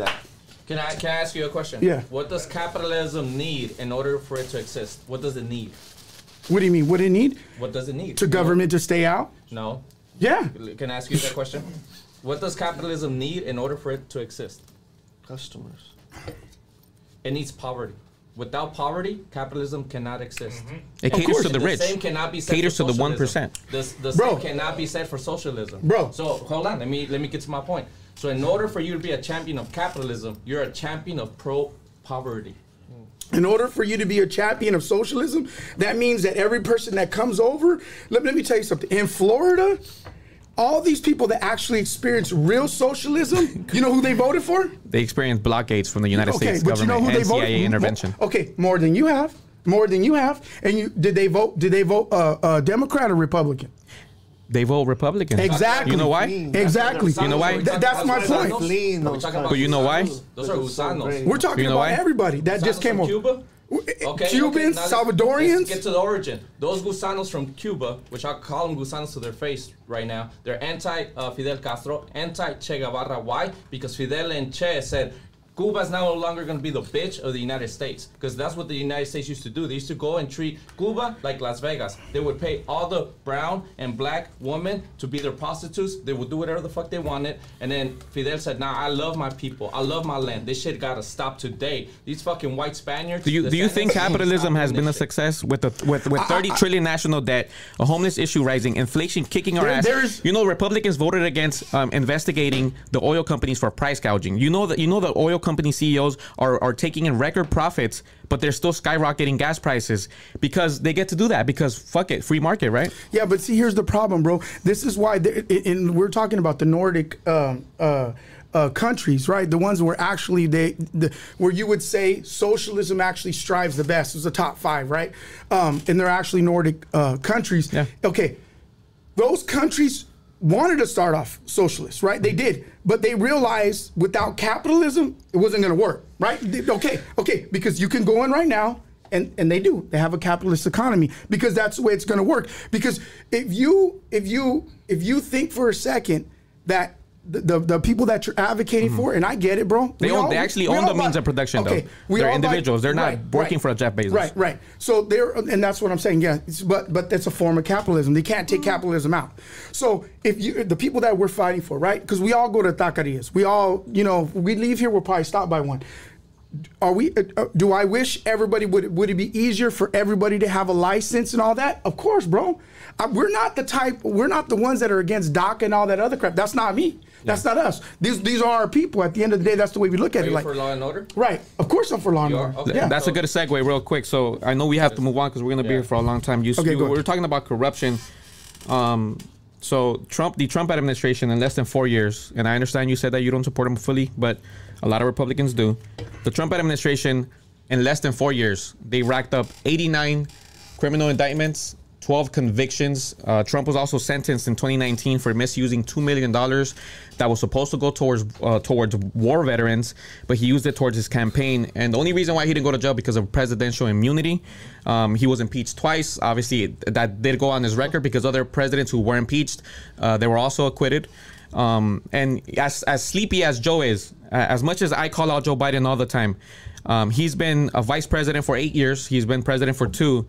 Can I can I ask you a question? Yeah. What does capitalism need in order for it to exist? What does it need? What do you mean? What do it need? What does it need? To government to stay out? No. Yeah. Can I ask you that question? What does capitalism need in order for it to exist? Customers. It needs poverty. Without poverty, capitalism cannot exist. Mm-hmm. It caters course. to the The rich. same cannot be said Caters for to the socialism. 1%. The, the Bro. same cannot be said for socialism. Bro. So hold on, let me let me get to my point. So in order for you to be a champion of capitalism, you're a champion of pro poverty. In order for you to be a champion of socialism, that means that every person that comes over, let, let me tell you something. In Florida, all these people that actually experience real socialism, you know who they voted for? They experience blockades from the United Okay, States but you know government who they and voted? CIA intervention. Okay, more than you have. More than you have. And you did they vote? Did they vote uh, uh, Democrat or Republican? They vote Republican. Exactly. You know why? Exactly. You know why? Th- that's my point. Clean Are we those talking guys. about But you know why? Those are gusanos. We're talking You know about why? everybody that just came from over. Cuba? Okay, Cubans, okay, Salvadorians. Let's get to the origin. Those gusanos from Cuba, which I call them gusanos to their face right now, they're anti uh, Fidel Castro, anti Che Guevara. Why? Because Fidel and Che said. Cuba's now no longer going to be the bitch of the United States because that's what the United States used to do. They used to go and treat Cuba like Las Vegas. They would pay all the brown and black women to be their prostitutes. They would do whatever the fuck they wanted. And then Fidel said, "Nah, I love my people. I love my land. This shit gotta stop today. These fucking white Spaniards." Do you do you think capitalism has been a success with the with with thirty trillion national debt, a homeless issue rising, inflation kicking our There- ass? You know, Republicans voted against um, investigating the oil companies for price gouging. You know that you know the oil company CEOs are are taking in record profits, but they're still skyrocketing gas prices because they get to do that because fuck it, free market, right? Yeah, but see, here's the problem, bro. This is why, and we're talking about the Nordic um, uh, uh, countries, right? The ones where actually they, the, where you would say socialism actually strives the best. It's the top five, right? Um, and they're actually Nordic uh, countries. Yeah. Okay, those countries wanted to start off socialist, right? They did, but they realized without capitalism, it wasn't going to work, right? Okay, okay, because you can go in right now. And, and they do. They have a capitalist economy because that's the way it's going to work. Because if you if you if you think for a second that the, the, the people that you're advocating for, and I get it, bro. Mm-hmm. They own- all- they actually own the means of production, though. we They're buy- individuals. They're not working for a Jeff Bezos. Right, right. So they're, and that's what I'm saying. Yeah, it's, but but that's a form of capitalism. They can't take capitalism out. So if you, the people that we're fighting for, right? Because we all go to taquerias. We all, you know, we leave here, we'll probably stop by one. are we? Uh, uh, do I wish everybody would? Would it be easier for everybody to have a license and all that? Of course, bro. Uh, we're not the type. We're not the ones that are against DACA and all that other crap. That's not me. That's not us. These these are our people. At the end of the day, that's the way we look at Are it. you Like, for law and order? right? Of course, I'm for law and You are? order. Okay. Yeah. That's a good segue, real quick. So I know we have to move on because we're gonna be Yeah. here for a long time. You, Okay, you we're talking about corruption. Um, so Trump, the Trump administration, in less than four years, and I understand you said that you don't support him fully, but a lot of Republicans do. The Trump administration, in less than four years, they racked up 89 criminal indictments. 12 convictions. Uh, Trump was also sentenced in 2019 for misusing $2 million that was supposed to go towards uh, towards war veterans, but he used it towards his campaign. And the only reason why he didn't go to jail because of presidential immunity. Um, he was impeached twice. Obviously, that did go on his record because other presidents who were impeached, uh, they were also acquitted. Um, and as, as sleepy as Joe is, as much as I call out Joe Biden all the time, um, he's been a vice president for eight years. He's been president for two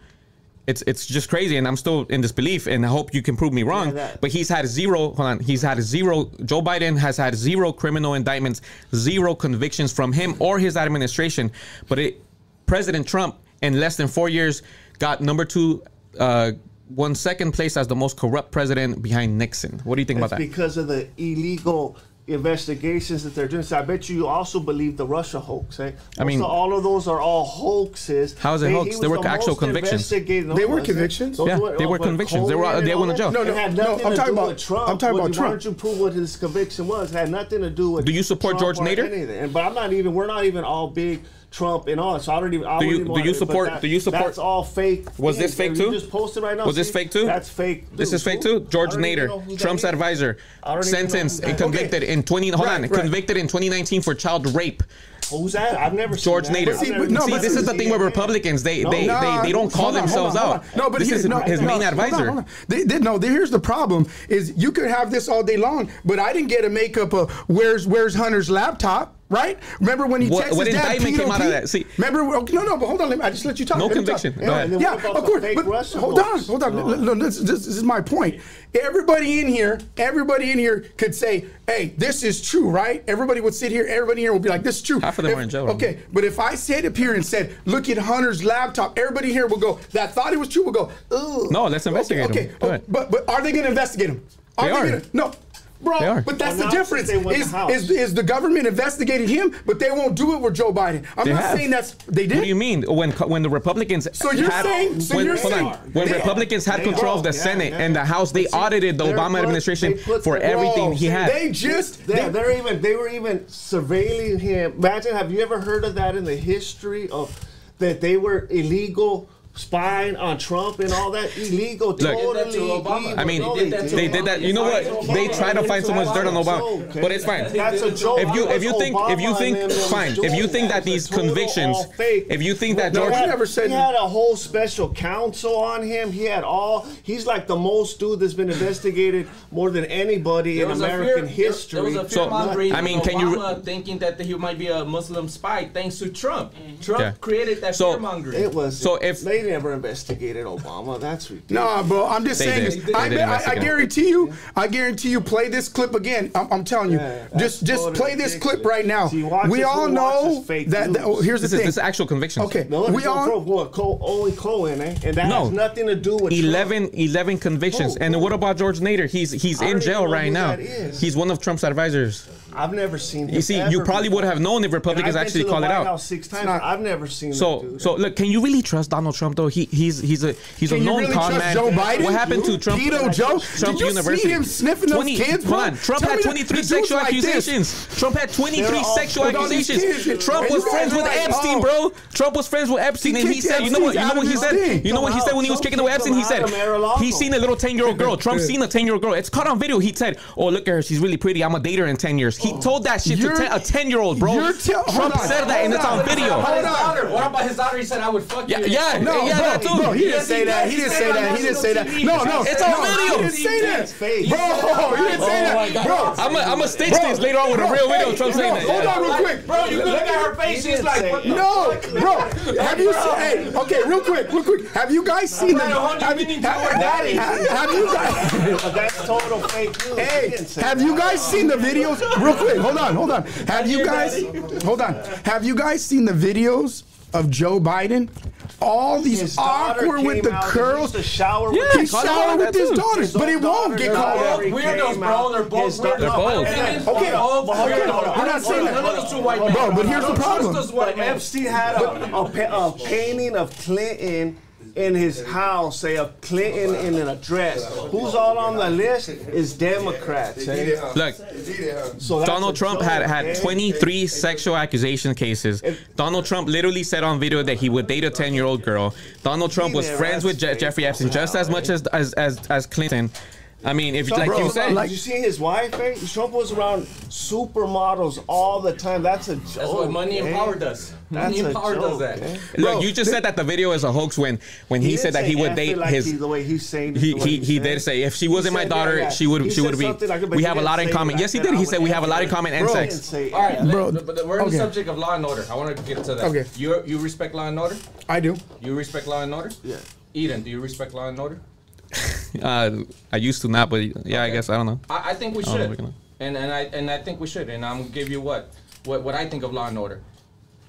it's it's just crazy and i'm still in disbelief and i hope you can prove me wrong Yeah, that- but he's had zero hold on he's had zero joe biden has had zero criminal indictments zero convictions from him or his administration but it president trump in less than four years got number two uh won second place as the most corrupt president behind nixon. What do you think about that? because of the illegal investigations that they're doing. So I bet you also believe the Russia hoax. Eh? I mean- Most all of those are all hoaxes. How is it They- hoax? They were the actual convictions. They were convictions. Those Yeah, were- they were but convictions. They were- Cohen they and went to all jail. No, no, no, I'm talking about- Trump. I'm talking about Trump. Why don't you prove what his conviction was? It had nothing to do with. Do you support Trump George Nader? Anything. But I'm not even. We're not even all big. Trump and all that. So I don't even. I Do you- do you support- that- do you support- That's all fake. Was this things. fake You too? just posted right now. Was this fake too? That's fake. This is fake too. George I don't even know Nader, Trump's is. advisor, I don't even know sentenced and that- convicted in 20. Hold Right, on, right. convicted in 2019 for child rape. Who's that? I've never George seen that. Nader. See, but no, See, but this is the thing with. Republicans. They No. they, Nah, they they don't call on, themselves hold on, out. hold on. No, but this here- is no, his no, main hold on, advisor. hold on. They, they, no, they- here's the problem: is you could have this all day long, but I didn't get a makeup of where's where's Hunter's laptop. Right? Remember when he What- texted what his dad indictment came out of that? See- remember? okay, No, no, but hold on. Let me, I just let you talk. No let me talk. conviction. Yeah, ahead. And then yeah, of course. fake But hold on, hold on. No. No, this, this, this is my point. Everybody in here, everybody in here could say, "Hey, this is true," right? Everybody would sit here. Everybody here would be like, "This is true." Half of them If- are in jail. Okay, but if I sat up here and said, "Look at Hunter's laptop," everybody here will go. That thought it was true will go. Ugh. No, let's investigate okay, him. Okay, Go oh, ahead. but but are they going to investigate him? They are. Gonna, no. Bro, They are. but that's Well, the difference. since they won the Is, is, is the government investigating him, but they won't do it with Joe Biden. I'm They not have. saying that's they did. What do you mean? When when the Republicans So you're had, saying- so when, you're hold on. when They are. Republicans had They control are. of the Yeah, Senate yeah. and the House, they see, audited the Obama put- administration for the- everything Bro, he had. They just They're, they- they're even they were even surveilling him. Imagine, have you ever heard of that in the history of that they were illegal spying on Trump and all that illegal? Look- totally They did that to Obama. illegal. I mean, No, They did that to they did that. You know what? They try to find so much dirt on Obama, Okay. but it's fine. That's a joke. If you if you think if you think that fine, if you think that these convictions, if you think that No, George, he had- never said- he had a whole special counsel on him. He had all. He's like the most dude that's been investigated more than anybody in There was a American fear- history. There, there was a So, fear mongering. I mean, can you- Obama thinking that he might be a Muslim spy thanks to Trump. Mm-hmm. Trump Yeah. created that So- fear mongering. It was. So if- they never investigated Obama, that's ridiculous. Nah, bro. I'm just They saying did. this. They I, I, I guarantee you. I guarantee you. Play this clip again. I'm, I'm telling you. Yeah, just just totally play this ridiculous. clip right now. See, we all know fake that. that- oh, news? here's the is thing. this is actual conviction. Okay. No, we we all. all what, Co- only Cohen, eh? And that No. has nothing to do with 11, 11 convictions. Who? And what about George Nader? He's he's I in jail right now. He's one of Trump's advisors. Trump. I've never seen. You see, you probably before. would have known if And Republicans actually to the called it out. House six times. not- I've never seen. So that dude. so look, can you really trust Donald Trump though? He he's he's a he's Can a known really con trust man. Joe Biden? What happened to Trump? Pedo Joe? Trump Did you University. see him sniffing those kids, bro? Hold on. Trump Tell had 23 the dude's sexual like this. accusations. Trump had 23 all- sexual with all these accusations. kids. Trump was friends with like, Epstein, oh. bro. Trump was friends with Epstein, and he said, you know what? You know what he said? You know what he said when he was kicking it with kicked Epstein? He said out of Mar-a-Lago. he's seen a little 10 year old girl. Trump seen a 10 year old girl. It's caught on video. He said, "Oh, look at her. She's really pretty. I'm gonna date her in 10 years." He oh. told that shit to You're- 10 a 10 year old, bro. you're tell- hold Trump on, said that, and it's on on. video. What about his Hold on. daughter? What about his daughter? He said, "I would fuck you." yeah, No, yeah, bro, that too. bro, he didn't say that. He He didn't say that. He didn't say that. No, no, It's on video. He didn't say that. Bro, he didn't say that. Oh bro, I'm gonna I'm stitch Bro, this later on with a real video. of Trump saying that. hold on real quick. Bro, you look at her face. She's like, No, bro. Have you seen? Hey, okay, real quick, real quick. Have you guys seen Right, them? hold Have you you, meaning to her daddy. have, have you guys? That's total fake news. Hey, didn't say have you guys seen the videos? Real quick, hold on, hold on. Have you guys, hold on, have you guys seen the videos of Joe Biden? All these His daughter awkward with came the out and he curls. used to shower Yeah, with He his call it showered with his daughters, but it won't get called daughter Weirdos, bro. They're both weirdos. They're both. Okay, and both but hold on, weirdos. hold on. We're not saying None that. of those two white men. Bro, but here's the Don't trust problem. those white But men. Epstein had a, a, pa- a painting of Clinton in his house, say of Clinton in an address. Who's all on the list is Democrats. eh? Look, So Donald Trump had had eh? 23 sexual accusation cases. Donald Trump literally said on video that he would date a 10 year old girl. Donald Trump was friends with Je- Jeffrey. Epstein just as much as as as, as Clinton. I mean, if like Bro, you said, did you see his wife? Eh? Trump was around supermodels all the time. That's a joke. That's what money and eh? power does. Money and a power does that. eh? look, Bro, you just said that the video is a hoax when when he, didn't said that he would date like his. he- the way he's saying. it, He, he, he did say if she wasn't my daughter, yeah, yeah. she would He she would be. like we have a lot in common. Yes, he did. He said we have a lot in common and Bro. He didn't sex. All right. Bro, but we're on the subject of law and order. I want to get to that. Okay. You you respect law and order? I do. You respect law and order? Yeah. Eden, do you respect law and order? Uh, I used to not, but yeah, I guess I don't know. I, I think we don't know should, we and and I and I think we should, and I'm gonna give you what what what I think of law and order.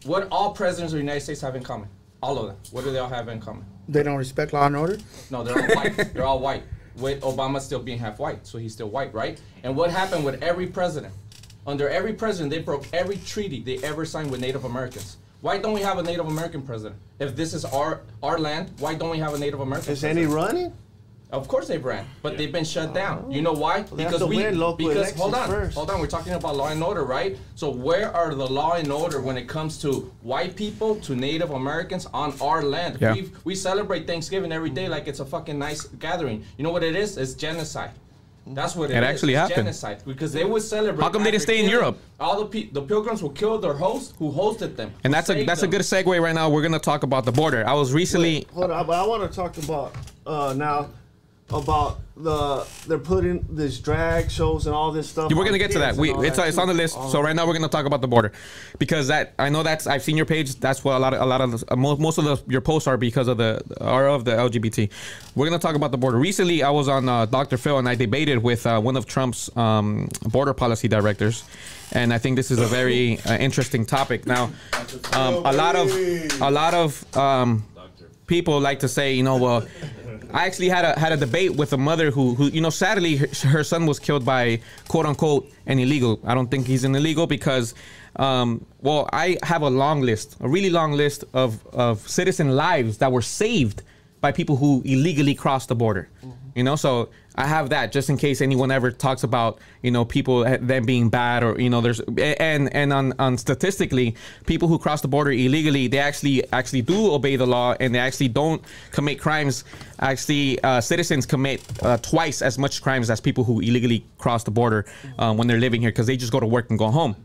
What all presidents of the United States have in common? All of them. What do they all have in common? They don't respect law and order. No, they're all white. they're all white. With Obama still being half white, so he's still white, right? And what happened with every president? Under every president, they broke every treaty they ever signed with Native Americans. Why don't we have a Native American president? If this is our our land, why don't we have a Native American? Is president? any running? Of course they've ran, but they've been shut down. You know why? they have to we win local because hold on, first. hold on. We're talking about law and order, right? So where are the law and order when it comes to white people to Native Americans on our land? Yeah. We we celebrate Thanksgiving every day like it's a fucking nice gathering. You know what it is? It's genocide. That's what it is. it It is. actually It's happened. Genocide because they would celebrate. How come they didn't stay in Europe? All the pe- the pilgrims will kill their host who hosted them. And that's a saved that's a good segue right now. We're gonna talk about the border. I was recently. Hold on, but I want to talk about uh, now about the they're putting this drag shows and all this stuff. We're gonna get to that. We it's that it's on the list. So right now we're gonna talk about the border, because that I know that's I've seen your page. That's what a lot of a lot of the, uh, most most of the your posts are because of the are of the LGBT. We're gonna talk about the border. Recently, I was on uh, Dr. Phil and I debated with uh, one of Trump's um, border policy directors, and I think this is a very uh, interesting topic. Now, um, a lot of a lot of um, people like to say, you know, well, I actually had a had a debate with a mother who, who you know, sadly her, her son was killed by quote unquote an illegal. I don't think he's an illegal because, um, well, I have a long list, a really long list of of citizen lives that were saved by people who illegally crossed the border. You know, so I have that just in case anyone ever talks about you know people them being bad or you know there's and and on, on statistically people who cross the border illegally they actually actually do obey the law and they actually don't commit crimes. Actually, uh, citizens commit uh, twice as much crimes as people who illegally cross the border um, when they're living here because they just go to work and go home.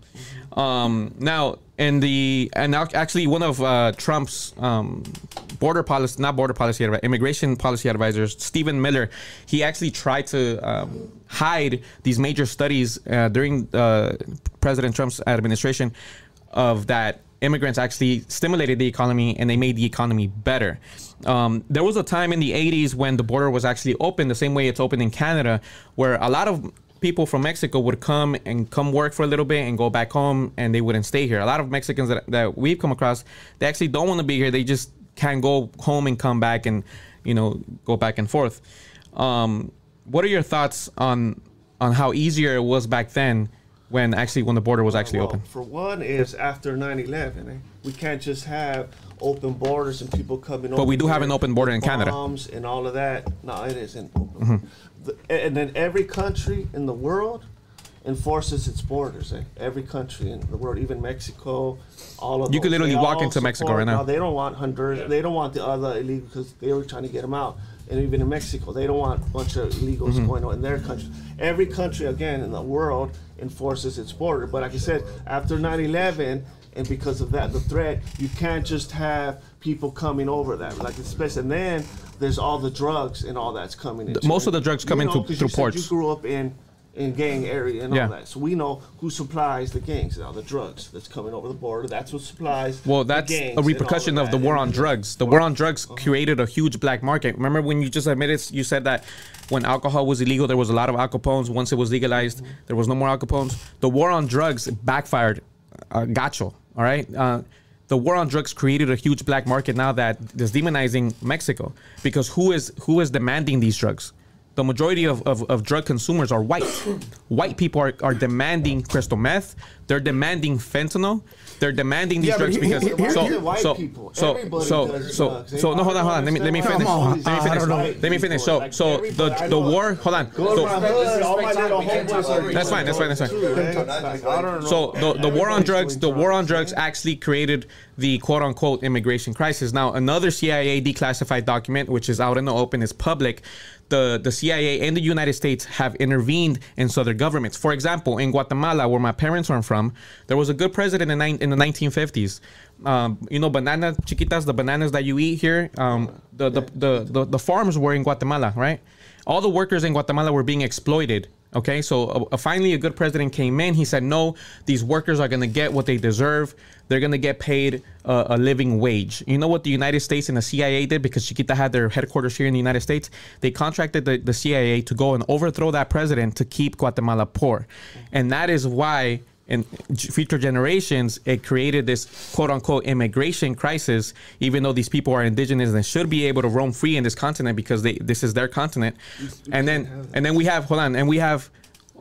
Um, now, in the and actually one of uh, Trump's um, border policy, not border policy, immigration policy advisors, Stephen Miller, he actually tried to um, hide these major studies uh, during uh, President Trump's administration of that immigrants actually stimulated the economy and they made the economy better. Um, there was a time in the 80s when the border was actually open, the same way it's open in Canada, where a lot of people from Mexico would come and come work for a little bit and go back home and they wouldn't stay here. A lot of Mexicans that, that we've come across, they actually don't want to be here. They just can't go home and come back and, you know, go back and forth. Um, what are your thoughts on on how easier it was back then when actually when the border was actually well, open? For one, is after 9/11, eh? we can't just have open borders and people coming. But we do have an open border in Canada. Bombs and all of that. No, it isn't. Mm-hmm. The- and then every country in the world enforces its borders. Eh? Every country in the world, even Mexico, all of You could those, literally they walk into Mexico right now. No, they don't want Honduras. They don't want the other illegal because they were trying to get them out. And even in Mexico, they don't want a bunch of illegals Mm-hmm. going on in their country. Every country, again, in the world enforces its border. But like I said, after 9/11, and because of that, the threat, you can't just have people coming over that. Like especially, and then there's all the drugs and all that's coming in. most of the drugs come in through- 'cause through you ports. You grew up in in gang area and Yeah. all that. So we know who supplies the gangs now, the drugs that's coming over the border. That's what supplies. Well, that's a repercussion of the war on drugs. The war on drugs created a huge black market. Remember when you just admitted you said that when alcohol was illegal, there was a lot of Al Capones. Once it was legalized, there was no more Al Capones. The war on drugs backfired. Uh, gacho. All right. Uh, the war on drugs created a huge black market now that is demonizing Mexico because who is who is demanding these drugs? The majority of, of, of drug consumers are white. white people are, are demanding crystal meth. They're demanding fentanyl. They're demanding these Yeah, drugs he- because he- he- so so so so so drugs. So no hold on hold on let me let me finish on, let me finish let me finish so so the the war hold on Go to my so hood, all my respect little time. We can't homeboys talk are over That's fine, that's fine, that's fine. too, man. Like, I don't know. So the, the war on drugs, the war on drugs, drugs actually created the quote unquote immigration crisis. Now another CIA declassified document, which is out in the open, is public. The the CIA and the United States have intervened in southern governments. For example, in Guatemala, where my parents are from, there was a good president in, in the 1950s. Um, you know, banana chiquitas, the bananas that you eat here. Um, the, the, the, the the farms were in Guatemala, right? All the workers in Guatemala were being exploited. Okay, so uh, finally a good president came in. He said, "No, these workers are going to get what they deserve. They're going to get paid uh, a living wage." You know what the United States and the CIA did because Chiquita had their headquarters here in the United States. They contracted the, the CIA to go and overthrow that president to keep Guatemala poor, and that is why in g- future generations, it created this quote unquote immigration crisis, even though these people are indigenous and should be able to roam free in this continent because they this is their continent. And then and then we have hold on, and we have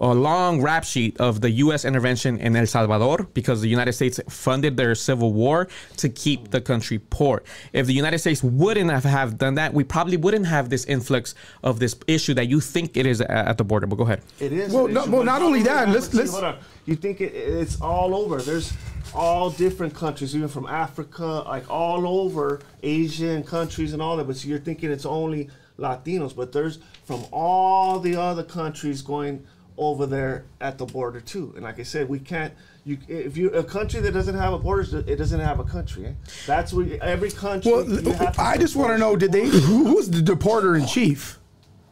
a long rap sheet of the U.S. intervention in El Salvador because the United States funded their civil war to keep the country poor. If the United States wouldn't have, have done that, we probably wouldn't have this influx of this issue that you think it is a- at the border. But go ahead. It is. Well, no- well, but not only that, let's- let's- hold on. You think it, it's all over? There's all different countries, even from Africa, like all over Asian countries and all that. But so you're thinking it's only Latinos, but there's from all the other countries going over there at the border too. And like I said, we can't. You, if you a country that doesn't have a border, it doesn't have a country. Eh? That's what every country. Well, you I just want to know: Did they? Who, who's the deporter in chief?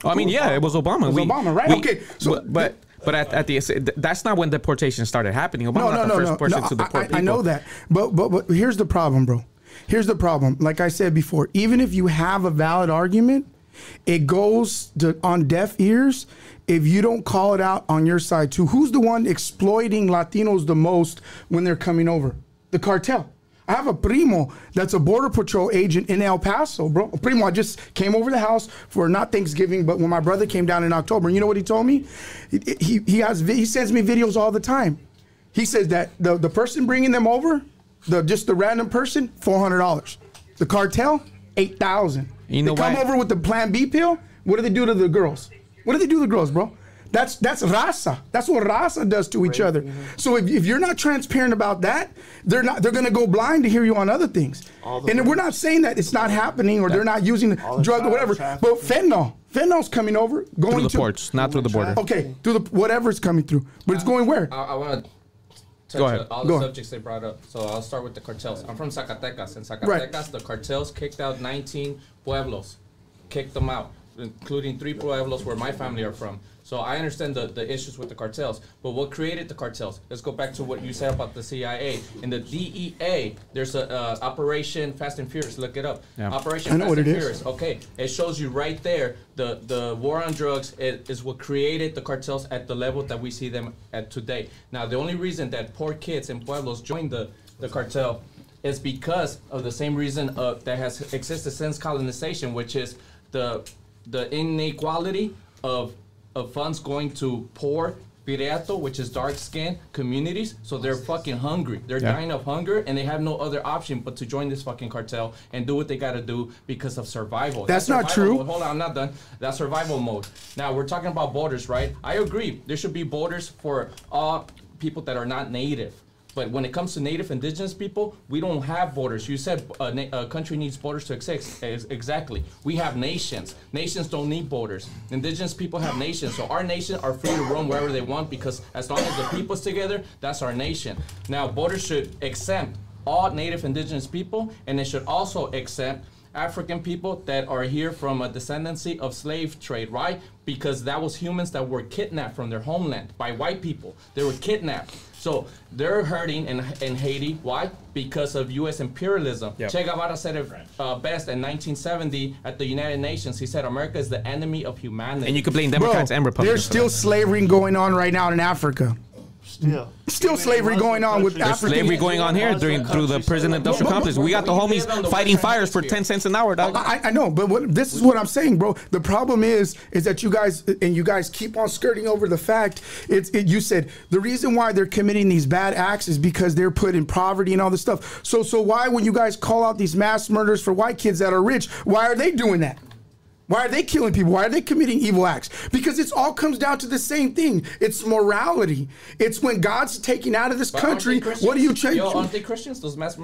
I mean, yeah, it was Obama. It was Obama, right? Okay, so- but but, but at, at the that's not when deportation started happening. Obama No, no, not the no, first no. person no to deport I, people. I know that, but but but here's the problem, bro. Here's the problem. Like I said before, even if you have a valid argument, it goes to, on deaf ears if you don't call it out on your side too. Who's the one exploiting Latinos the most when they're coming over? The cartel. I have a primo that's a border patrol agent in El Paso, bro. A primo, I just came over the house for not Thanksgiving, but when my brother came down in October, and you know what he told me? He he, he has he sends me videos all the time. He says that the, the person bringing them over, the just the random person, four hundred dollars. The cartel, eight thousand. You know they come why? over with the Plan B pill. What do they do to the girls? What do they do to the girls, bro? That's that's raza. That's what raza does to each other. So if, if you're not transparent about that, they're not they're gonna go blind to hear you on other things. All the And we're not saying that it's not happening or they're not using All the drug or child whatever. trafficking. But fentanyl, fentanyl's coming over, going through the to ports, not through the border. Okay, through the whatever's coming through, but it's uh, going where? I, I want to touch Go ahead. on all Go the ahead. subjects they brought up. So I'll start with the cartels. I'm from Zacatecas. In Zacatecas, the cartels kicked out 19 pueblos, kicked them out, including three pueblos where my family are from. So I understand the, the issues with the cartels, but what created the cartels? Let's go back to what you said about the CIA. In the DEA, there's a uh, Operation Fast and Furious. Look it up. Yeah. Operation I know Fast what and it is. Furious. Okay, it shows you right there the the war on drugs is, is what created the cartels at the level that we see them at today. Now, the only reason that poor kids in pueblos joined the the cartel is because of the same reason uh, that has existed since colonization, which is the the inequality of of funds going to poor Pirato, which is dark skinned communities, so they're fucking hungry. They're Yeah. dying of hunger, and they have no other option but to join this fucking cartel and do what they gotta do because of survival. That's not survival true. mode. Hold on, I'm not done. That's survival mode. Now we're talking about borders, right? I agree. There should be borders for all people that are not native. But when it comes to native indigenous people, we don't have borders. You said a, na- a country needs borders to exist. Ex- Exactly. We have nations. Nations don't need borders. Indigenous people have nations. So our nation are free to roam wherever they want because as long as the people's together, that's our nation. Now, borders should exempt all native indigenous people and it should also exempt African people that are here from a descendancy of slave trade. Right? Because that was humans that were kidnapped from their homeland by white people. They were kidnapped. So they're hurting in, in Haiti. Why? Because of U.S. imperialism. Yep. Che Guevara said it uh, best in 1970 at the United Nations. He said, "America is the enemy of humanity." And you can blame Bro, Democrats and Republicans. there's still slavery going on right now in Africa. Still. Still slavery going on with There's African. slavery going on here during through the prison industrial complex. We got the homies fighting fires for ten cents an hour, dog. I, I know, but what, this is what I'm saying, bro. The problem is, is that you guys and you guys keep on skirting over the fact. It's it, you said the reason why they're committing these bad acts is because they're put in poverty and all this stuff. So so why when you guys call out these mass murders for white kids that are rich, why are they doing that? Why are they killing people? Why are they committing evil acts? Because it's all comes down to the same thing. It's morality. It's when God's taking out of this But country. What do you change? Yo, aren't they Christians? Those mass,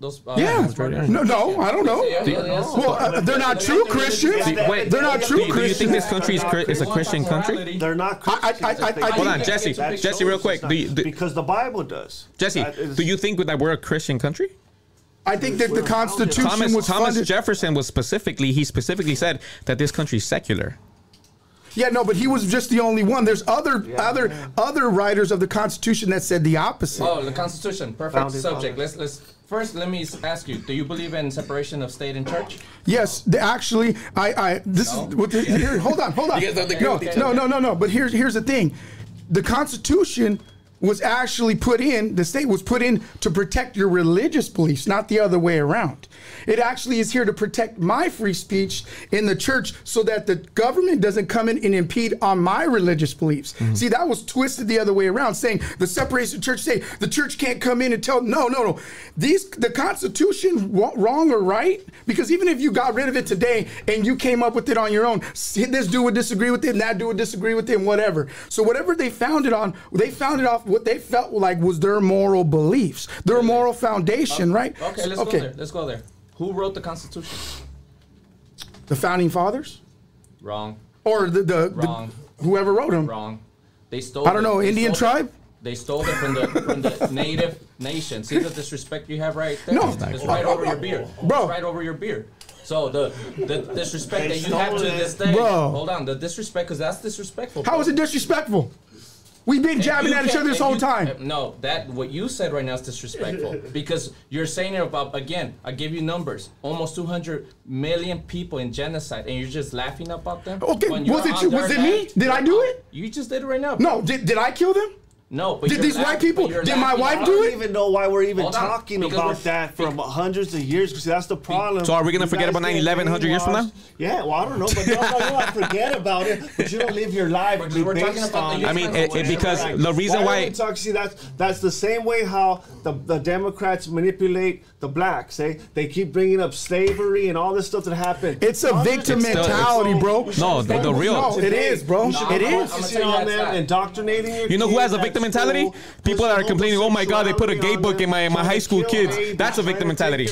those uh, Yeah. mass? No, no, I don't know. Yeah, yeah, yeah. Well, uh, they're not true Christians. Wait, They're not true you- do you think this country is, Chri- is a Christian country? They're not I- I- Christians. I- I- I- Hold on, Jesse. Jesse, real quick. it's Do you- do- because the Bible does. Jesse, That is- do you think that we're a Christian country? I think that the Constitution Thomas was Thomas funded. Jefferson was specifically he specifically said that this country is secular. yeah, no, but he was just the only one. There's other other other writers of the Constitution that said the opposite. Oh, the Constitution. Perfect Founding subject. fathers. Let's let's first let me ask you. Do you believe in separation of state and church? Yes, the, actually, I, I this No? is what the, here. Hold on, hold on. You guys don't agree No, with no, no, no, no. But here's here's the thing, the Constitution was actually put in. The state was put in to protect your religious beliefs, not the other way around. It actually is here to protect my free speech in the church, so that the government doesn't come in and impede on my religious beliefs. Mm-hmm. See, that was twisted the other way around, saying the separation of church. Say the church can't come in and tell. No, no, no. These the Constitution wrong or right? Because even if you got rid of it today and you came up with it on your own, this dude would disagree with it, and that dude would disagree with it, and whatever. So whatever they found it on, they found it off what they felt like was their moral beliefs, their moral foundation, right? Okay, let's go there. Let's go there. Who wrote the Constitution? The founding fathers, Wrong. or the the, Wrong. the whoever wrote them. Wrong. They stole. It I don't it. know, They Indian stole it. tribe? They stole it from the from the native nation. See the disrespect you have right there. No. it's it's right over your beard, Bro. It's right over your beard. So the the disrespect that you have to this day. Bro. Hold on, the disrespect because that's disrespectful. How bro. is it disrespectful? We've been jabbing at each other this whole you- time. uh, No, that what you said right now is disrespectful because you're saying it about again. I give you numbers: almost 200 million people in genocide, and you're just laughing about them. Okay, was it you- was it me? Did I do it? You just did it right now. No, did, did I kill them? No. But Did you're these laugh- white people- did my laughing wife about I do don't even know why we're even Hold on, talking because about that from hundreds of years because that's the problem. So are we gonna You forget about get 9/11 100 years from now? Yeah, well, I don't know, but no, no, you don't forget about it, but you don't live your life Because we're talking based about the on I mean, it, it, because Right. the reason Why why. talk? See, that's that's the same way how the, the Democrats manipulate the blacks. Eh? They keep bringing up slavery and all this stuff that happened. It's a victim of- mentality, bro. No, the- the real- No, it is, bro. You should It be is. I'ma focusing tell you on them, indoctrinating You know who has a at victim mentality? People that are complaining, "Oh my God, they put a gay book in my- my high school kids." That's a victim mentality.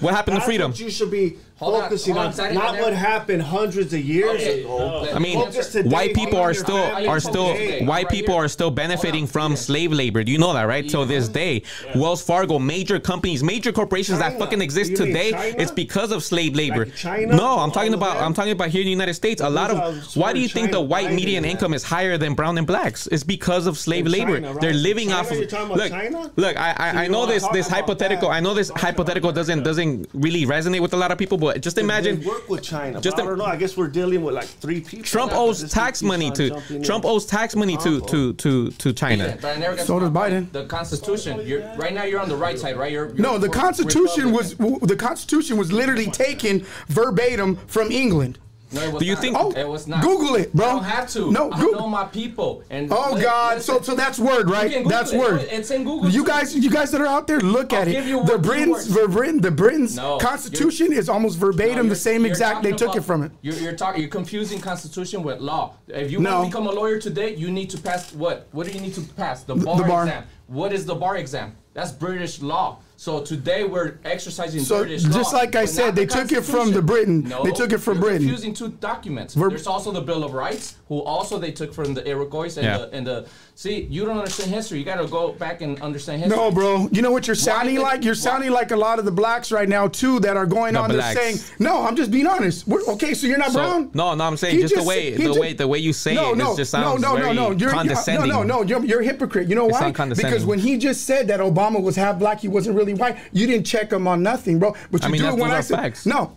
What happened to freedom? You should be Hold focusing hold on, on, not and what happened hundreds of years Okay, ago. uh, I mean, today white people are still family are still today. white Right people here. are still benefiting from Yeah. slave labor. Do you know that, right? Till this day, Wells Fargo, major companies, major corporations that fucking exist today, China? it's because of slave labor. Like China? No, I'm talking All about them? I'm talking about here in the United States. A lot of why do you sort of think the white fighting median that. income is higher than brown and blacks? It's because of slave In labor. Right? They're living China, off of you're look. Look, I I, I know this this hypothetical. I know this hypothetical doesn't doesn't really resonate with a lot of people, but just imagine. They work with China. just Just I don't know. I guess we're dealing with like three people. Trump now, owes tax money to Trump in. owes tax money to to to to China. But I never got So does Biden. The Constitution. Oh, you're right now. You're on the right side, right? You're, you're No, the for Constitution was Republican. the Constitution was literally taken verbatim from England. No, Do you not. think oh, it was not? Google it, bro. I don't have to. No, I Google. know my people. And oh like, God, listen. so so that's word, right? That's it. word. It's in Google. You too. guys, you guys that are out there, look I'll at it. The Britain's, Verbrin, the Britain's no, Constitution is almost verbatim no, the same exact. They took it from it. You're, you're talking. You're confusing Constitution with law. If you want to become a lawyer today, you need to pass what? What do you need to pass? The bar, the bar. exam. What is the bar exam? That's British law. So today we're exercising so British just law. Just like I said, they the took it from the Britain. No, they took it from Britain. Confusing two documents. There's also the Bill of Rights, who also they took from the Iroquois and, yeah. the, and the. See, you don't understand history. You got to go back and understand history. No, bro. You know what you're sounding why like? You're why? sounding like a lot of the blacks right now too that are going the on blacks. there saying, "No, I'm just being honest." We're, okay, so you're not so, brown. No, no, I'm saying just, the way the just, way the way you say no, it. No, just sounds no, no, no, no. You're, condescending. No, no, no. You're, you're a hypocrite. You know why? Because when he just said that Obama was half black, he wasn't really really white. You didn't check them on nothing, bro. But you I mean, do it when I say facts. no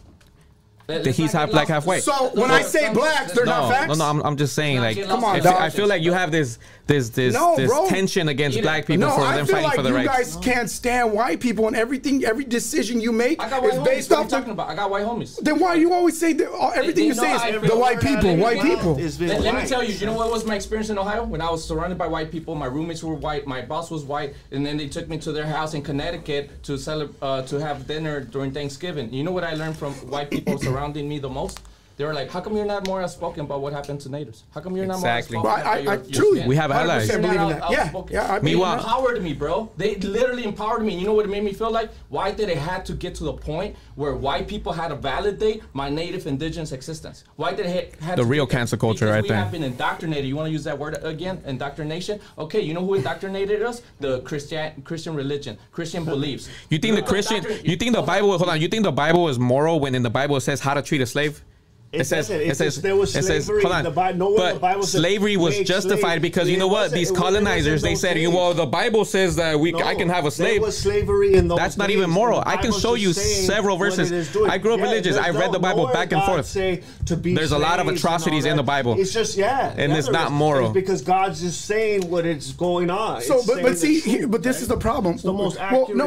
that he's half black, half white. So when I say blacks, they're no, not facts. No, no, I'm, I'm just saying like, come on, I feel, I feel like you have this this this, no, this tension against you black people no, for I them fighting like for the rights. You guys no. can't stand white people, and everything, every decision you make is based off. Talking about, I got white homies. Then why you always say that, uh, everything they, they you say is the white people, white people? Let, me tell you, you know what was my experience in Ohio when I was surrounded by white people. My roommates were white, my boss was white, and then they took me to their house in Connecticut to celebrate uh, to have dinner during Thanksgiving. You know what I learned from white people surrounded surrounding me the most. They were like, how come you're not more outspoken about what happened to natives? How come you're not exactly. more outspoken? Exactly. I, I, I truly, we have allies. I believe in that. Yeah, yeah. I mean, they empowered me, bro. They literally empowered me. You know what it made me feel like? Why did it have to get to the point where white people had to validate my native indigenous existence? Why did it had the real cancel culture right we there? We have been indoctrinated. You want to use that word again? Indoctrination. Okay, you know who indoctrinated us? The Christian Christian religion, Christian beliefs. You think the Christian? You think the Bible? Hold on. You think the Bible is moral when in the Bible it says how to treat a slave? It, it says, it, it says there was slavery it says, hold on. the Bible. Nowhere but the Bible says slavery was justified slave. because you know what? These colonizers they said, days. "Well, the Bible says that we no, I can have a slave." There was slavery in those That's not even moral. I can show you several verses. I grew up yeah, religious. I read the Bible back and forth. There's a lot of atrocities in the Bible. It's just yeah, and it's not moral because God's just saying what is going on. So, but see, but this is the problem. It's the most accurate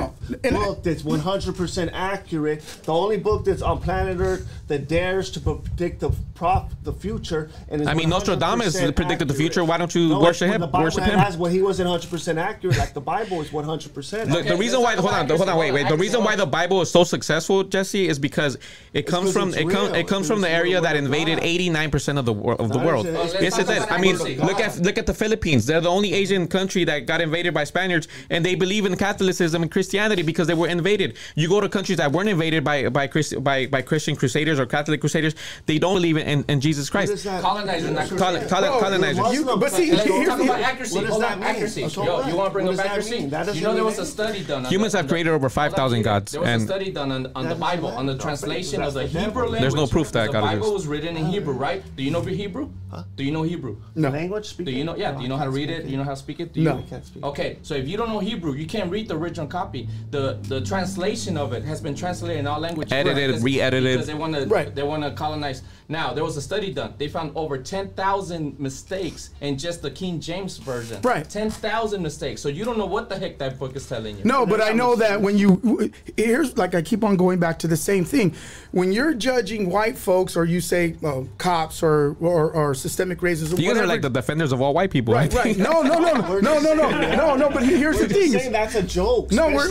book that's 100 percent accurate. The only book that's on planet Earth that dares to predict the prof, the future. And I mean, Nostradamus predicted the future. Why don't you no, worship him? worship him. Has, well, he wasn't 100 percent accurate. Like the Bible is 100. percent okay, The reason why, hold on, hold on, wait, wait. The reason why the Bible is so successful, Jesse, is because it comes from it comes it comes from the area that invaded 89 percent of the world of the world. Yes, it did. I mean, look at look at the Philippines. They're the only Asian country that got invaded by Spaniards, and they believe in Catholicism and Christianity because they were invaded. You go to countries that weren't invaded by by by, by Christian crusaders or Catholic crusaders, they don't believe in, in, in Jesus Christ. Colonizers, not colonizers. colonizers. But see, here's the talk about accuracy. What does that mean? Accuracy. Yo, you want to bring up accuracy? You know there was a study done. Humans have created over five thousand gods. There was a study done on the Bible on the translation of the Hebrew language. There's no proof that God exists. The Bible was written in Hebrew, right? Do you know Hebrew? Do you know Hebrew? No. Language speaking? Do you know? Yeah. Do you know how to read it? Do you know how to speak it? no. Okay. So if you don't know Hebrew, you can't read the original copy. The the translation of it has been translated in all languages. Edited, re-edited. Because they want to. Right. They want to colonize now, there was a study done. They found over 10,000 mistakes in just the King James Version. Right. 10,000 mistakes. So you don't know what the heck that book is telling you. No, but I know that when you, here's like I keep on going back to the same thing. When you're judging white folks or you say oh, cops or, or, or systemic racism, you guys are like the defenders of all white people. Right, right. No, no, no, no, no, no, no, no, But here's the thing. saying that's a joke. No, we're,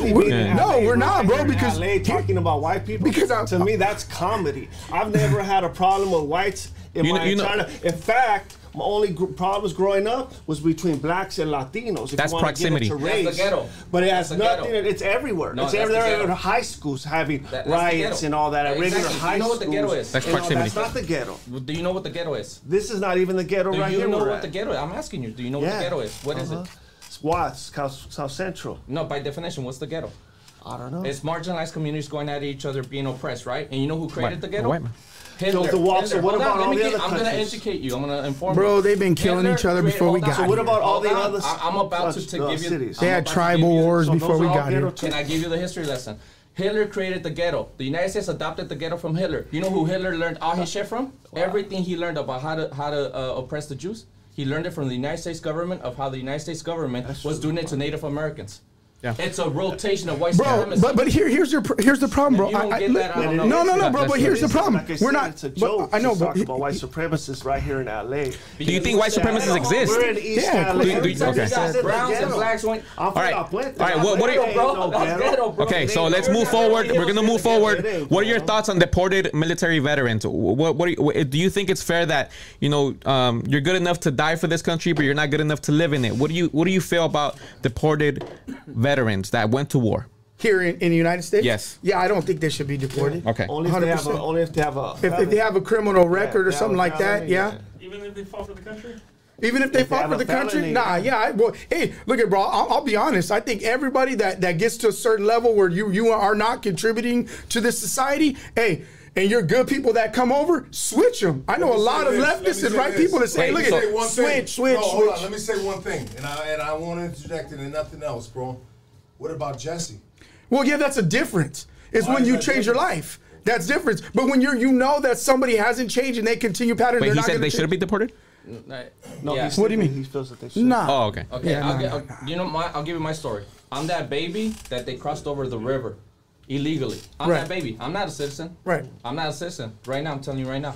no, we're not, bro. Because LA talking about white people. Because to me, that's comedy. I've never had a problem with whites in you my know, entire know. In fact, my only problems growing up was between blacks and Latinos. If that's proximity. Get to race, that's the ghetto. But it has that's nothing. It's everywhere. No, it's everywhere. The high schools having that, riots and all that. At regular high you know schools. what the ghetto is? That's proximity. All, that's not the ghetto. Do you know what the ghetto is? This is not even the ghetto do right here. Do you know what at. the ghetto is? I'm asking you. Do you know yeah. what the ghetto is? What uh -huh. is it? Uh-huh. Watts, South Central. No, by definition, what's the ghetto? I don't know. It's marginalized communities going at each other, being oppressed, right? And you know who created the ghetto? White man. Hitler. Hitler. so what about all the get, other I'm countries? gonna educate you. I'm gonna inform. Bro, you. they've been killing Hitler, each other before we got here. So what about all, the other? I'm about to, give you. Cities. They had tribal wars before we got here. Can I give you the history lesson? Hitler created the ghetto. The United States adopted the ghetto from Hitler. You know who Hitler learned all his shit from? Wow. Everything he learned about how to how to uh, oppress the Jews. He learned it from the United States government of how the United States government That's was doing it to Native Americans. Yeah. It's a rotation of white bro, supremacy. But but here here's your here's the problem, bro. No, no, no, bro. But here's the problem. Like We're not. It's a joke. I know, but about white supremacists right here in L.A. Do you think white supremacists exist? We're in East yeah, LA. Do, do, you, okay. All right, all right. What, what are you, Okay, so let's move forward. We're gonna move forward. What are your thoughts on deported military veterans? What what do you think it's fair that you know um, you're good enough to die for this country, but you're not good enough to live in it? What do you what do you feel about deported veterans? That went to war. here in, in the United States? Yes. Yeah, I don't think they should be deported. Okay. Only if they have a, only if they have a. If, if they have a criminal record or something like that, yeah. Even if they fought for the country? Even if they If fought have for a the country, nah, yeah. I, well, hey, look at bro. I'll, I'll be honest. I think everybody that that gets to a certain level where you you are not contributing to this society, hey. And you're good people that come over, switch them. I know a lot of this, leftists and right this. people that say, Wait, "Look at Say one thing. switch, switch, no, hold on. Let me say one thing, and I and I want to interject it and nothing else, bro. What about Jesse? Well, yeah, that's a difference. It's Why when is you that change your life. That's difference. But when you're you know that somebody hasn't changed and they continue pattern, Wait, they're he not said they change. should be deported. No, yeah. he's What do you mean? He feels that they should. Nah. Oh, okay. Okay, Yeah, I'll no, get, no, I'll- you know, my, I'll give you my story. I'm that baby that they crossed over the river illegally. I'm Right. that baby. I'm not a citizen. Right. I'm not a citizen. Right now, I'm telling you right now.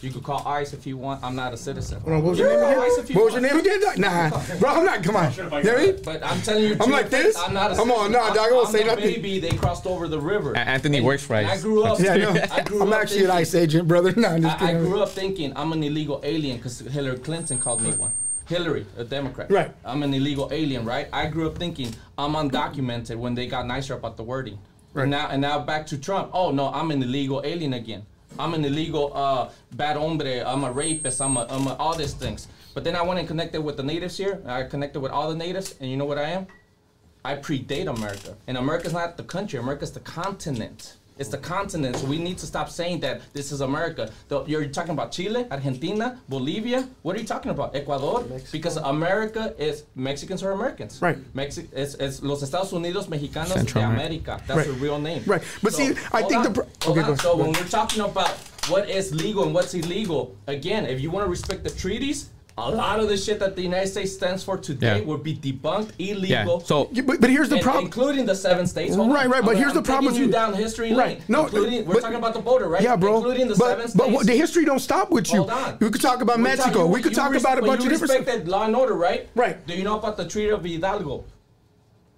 You could call ICE if you want. I'm not a citizen. Hold on, what was You your name call again? ICE you What was your name again? Nah, bro, I'm not. Come on. sure You know what I got mean? But I'm telling you, I'm like this? I'm not a citizen. Come on, citizen. no, I'm- dog, I won't I'm say the nothing. baby they crossed over the river. A- Anthony And- works right. and I grew up. Yeah, I know. I grew I'm up actually an ICE agent, brother. Nah, I'm just I, I grew up thinking I'm an illegal alien because Hillary Clinton called me one. Hillary, a Democrat. Right. I'm an illegal alien, right? I grew up thinking I'm undocumented when they got nicer about the wording. Right. And now and now back to Trump. Oh no, I'm an illegal alien again. I'm an illegal uh, bad hombre. I'm a rapist. I'm a, I'm a, all these things. But then I went and connected with the natives here. I connected with all the natives, and you know what I am? I predate America. And America's not the country, America's the continent. It's the continent. So we need to stop saying that this is America. The- You're talking about Chile, Argentina, Bolivia. What are you talking about? Ecuador? Because America is Mexicans are Americans. Right. Mexi- it's, it's Los Estados Unidos Mexicanos Central de America. America. That's Right. the real name. Right. But see, I think on, the pro- okay, on. go So go when we're talking about what is legal and what's illegal, again, if you want to respect the treaties, a lot of the shit that the United States stands for today Yeah. would be debunked, Yeah. illegal. So Yeah, but, but here's the problem. including the seven states. Hold Right, on. right, but I'm- here's the I'm problem with you you- down history Right, lane. no, including, we're talking about the border, right? Yeah, bro. Including the but, seven but states. what- the history don't stop with you. Hold on. We could talk about We're Mexico. talking- we could talk res- about a bunch you of different stuff. respected law and order, right? Right. Do you know about the Treaty of Hidalgo?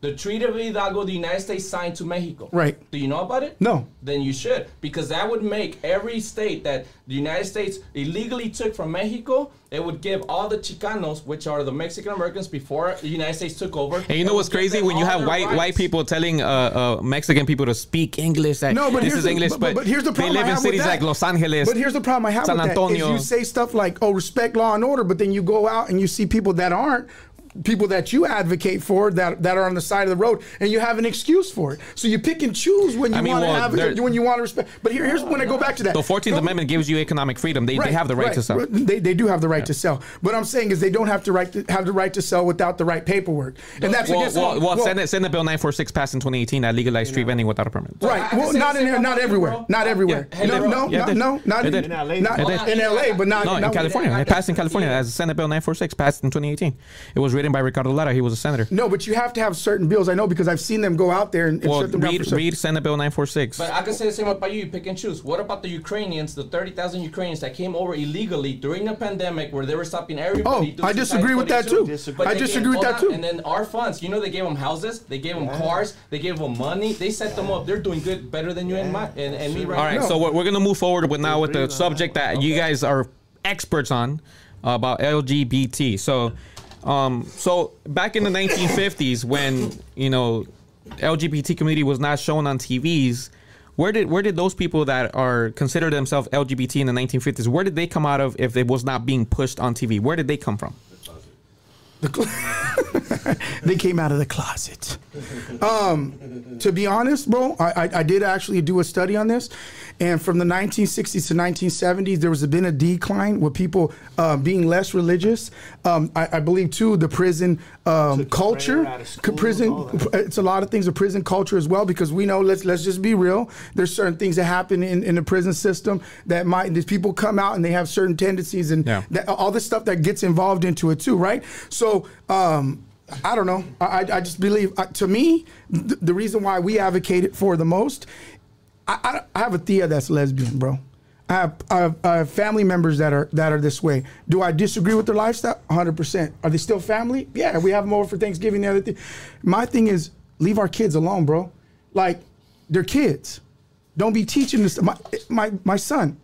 The Treaty of Hidalgo, the United States signed to Mexico. Right. Do you know about it? No. Then you should, because that would make every state that the United States illegally took from Mexico, it would give all the Chicanos, which are the Mexican Americans before the United States took over. And you know what's crazy when you have their white white people telling uh, uh, Mexican people to speak English. That No, but this here's is the, English, but, but, but here's the problem they live in have with cities like Los Angeles. But here's the problem I have San with Antonio. that is you say stuff like, "Oh, respect law and order," but then you go out and you see people that aren't people that you advocate for that that are on the side of the road, and you have an excuse for it. So you pick and choose when you I mean, want to well, have it, when you want to respect. But here, here's when I go back to that. the Fourteenth No, Amendment gives you economic freedom. They, they have the right, to sell. They, they do have the right to sell. But I'm saying is they don't have to right to have the right to sell without the right paperwork, and that's Well, against well, well, well, Senate, Senate Bill 946 passed in 2018 that legalized street vending without a permit. Right. Well, not in same there, not everywhere, not everywhere. No, no, no, not in, LA, not in LA, but not in California. It passed in California as Senate Bill 946 passed in 2018. It was written by Ricardo Lara. He was a senator. No, but you have to have certain bills. I know because I've seen them go out there and, and Well, shut them down for read, certain- read Senate Bill 946. But I can say the same about you. You pick and choose. What about the Ukrainians, the 30,000 Ukrainians that came over illegally during the pandemic where they were stopping everybody? Oh, I disagree with that too. footy I disagree with that on, too. And then our funds, you know, they gave them houses, they gave them cars, they gave them money, they set them up. They're doing good, better than you and my and, and me right now. All right, now. so we're, we're gonna move forward with now with the subject that you guys are experts on uh, about LGBT. So, um, so back in the 1950s, when you know LGBT community was not shown on TVs, where did where did those people that are consider themselves LGBT in the 1950s, where did they come out of if it was not being pushed on TV? Where did they come from? they came out of the closet. Um, to be honest, bro, I, I, I did actually do a study on this, and from the 1960s to 1970s, there was a, been a decline with people uh, being less religious. Um, I, I believe too the prison um, culture, prayer out of c- school, prison. It's a lot of things of prison culture as well because we know. Let's let's just be real. There's certain things that happen in, in the prison system that might. These people come out and they have certain tendencies and Yeah. that, all this stuff that gets involved into it too, right? So. Um, I don't know. I, I- just believe, uh, to me, th- the reason why we advocate it for the most, I, I, I have a Thea that's lesbian, bro. I have, I, have, I have family members that are that are this way. Do I disagree with their lifestyle? 100%. Are they still family? Yeah, we have them over for Thanksgiving. The other thing. My thing is, leave our kids alone, bro. Like, they're kids. Don't be teaching this. My my, my son,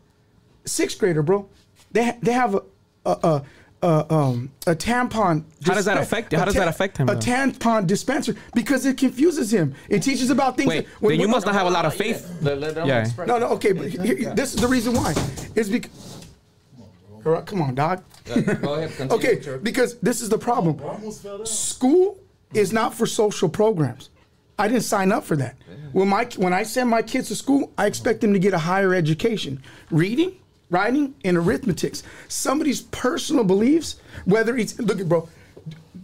sixth grader, bro. They they have a a, a, a, um, a tampon. How does that dispen- affect- how a does that affect him, A though? tampon dispenser because it confuses him. It teaches about things. Wait, that- when- then you must not have a lot of faith. Let, let Yeah. No, no, okay, but here- here- this is the reason why. Is because. Come on, dog. Go ahead. Okay, because this is the problem. School is not for social programs. I didn't sign up for that. When my when I send my kids to school, I expect them to get a higher education, reading, writing, and arithmetics. Somebody's personal beliefs, whether it's look at bro.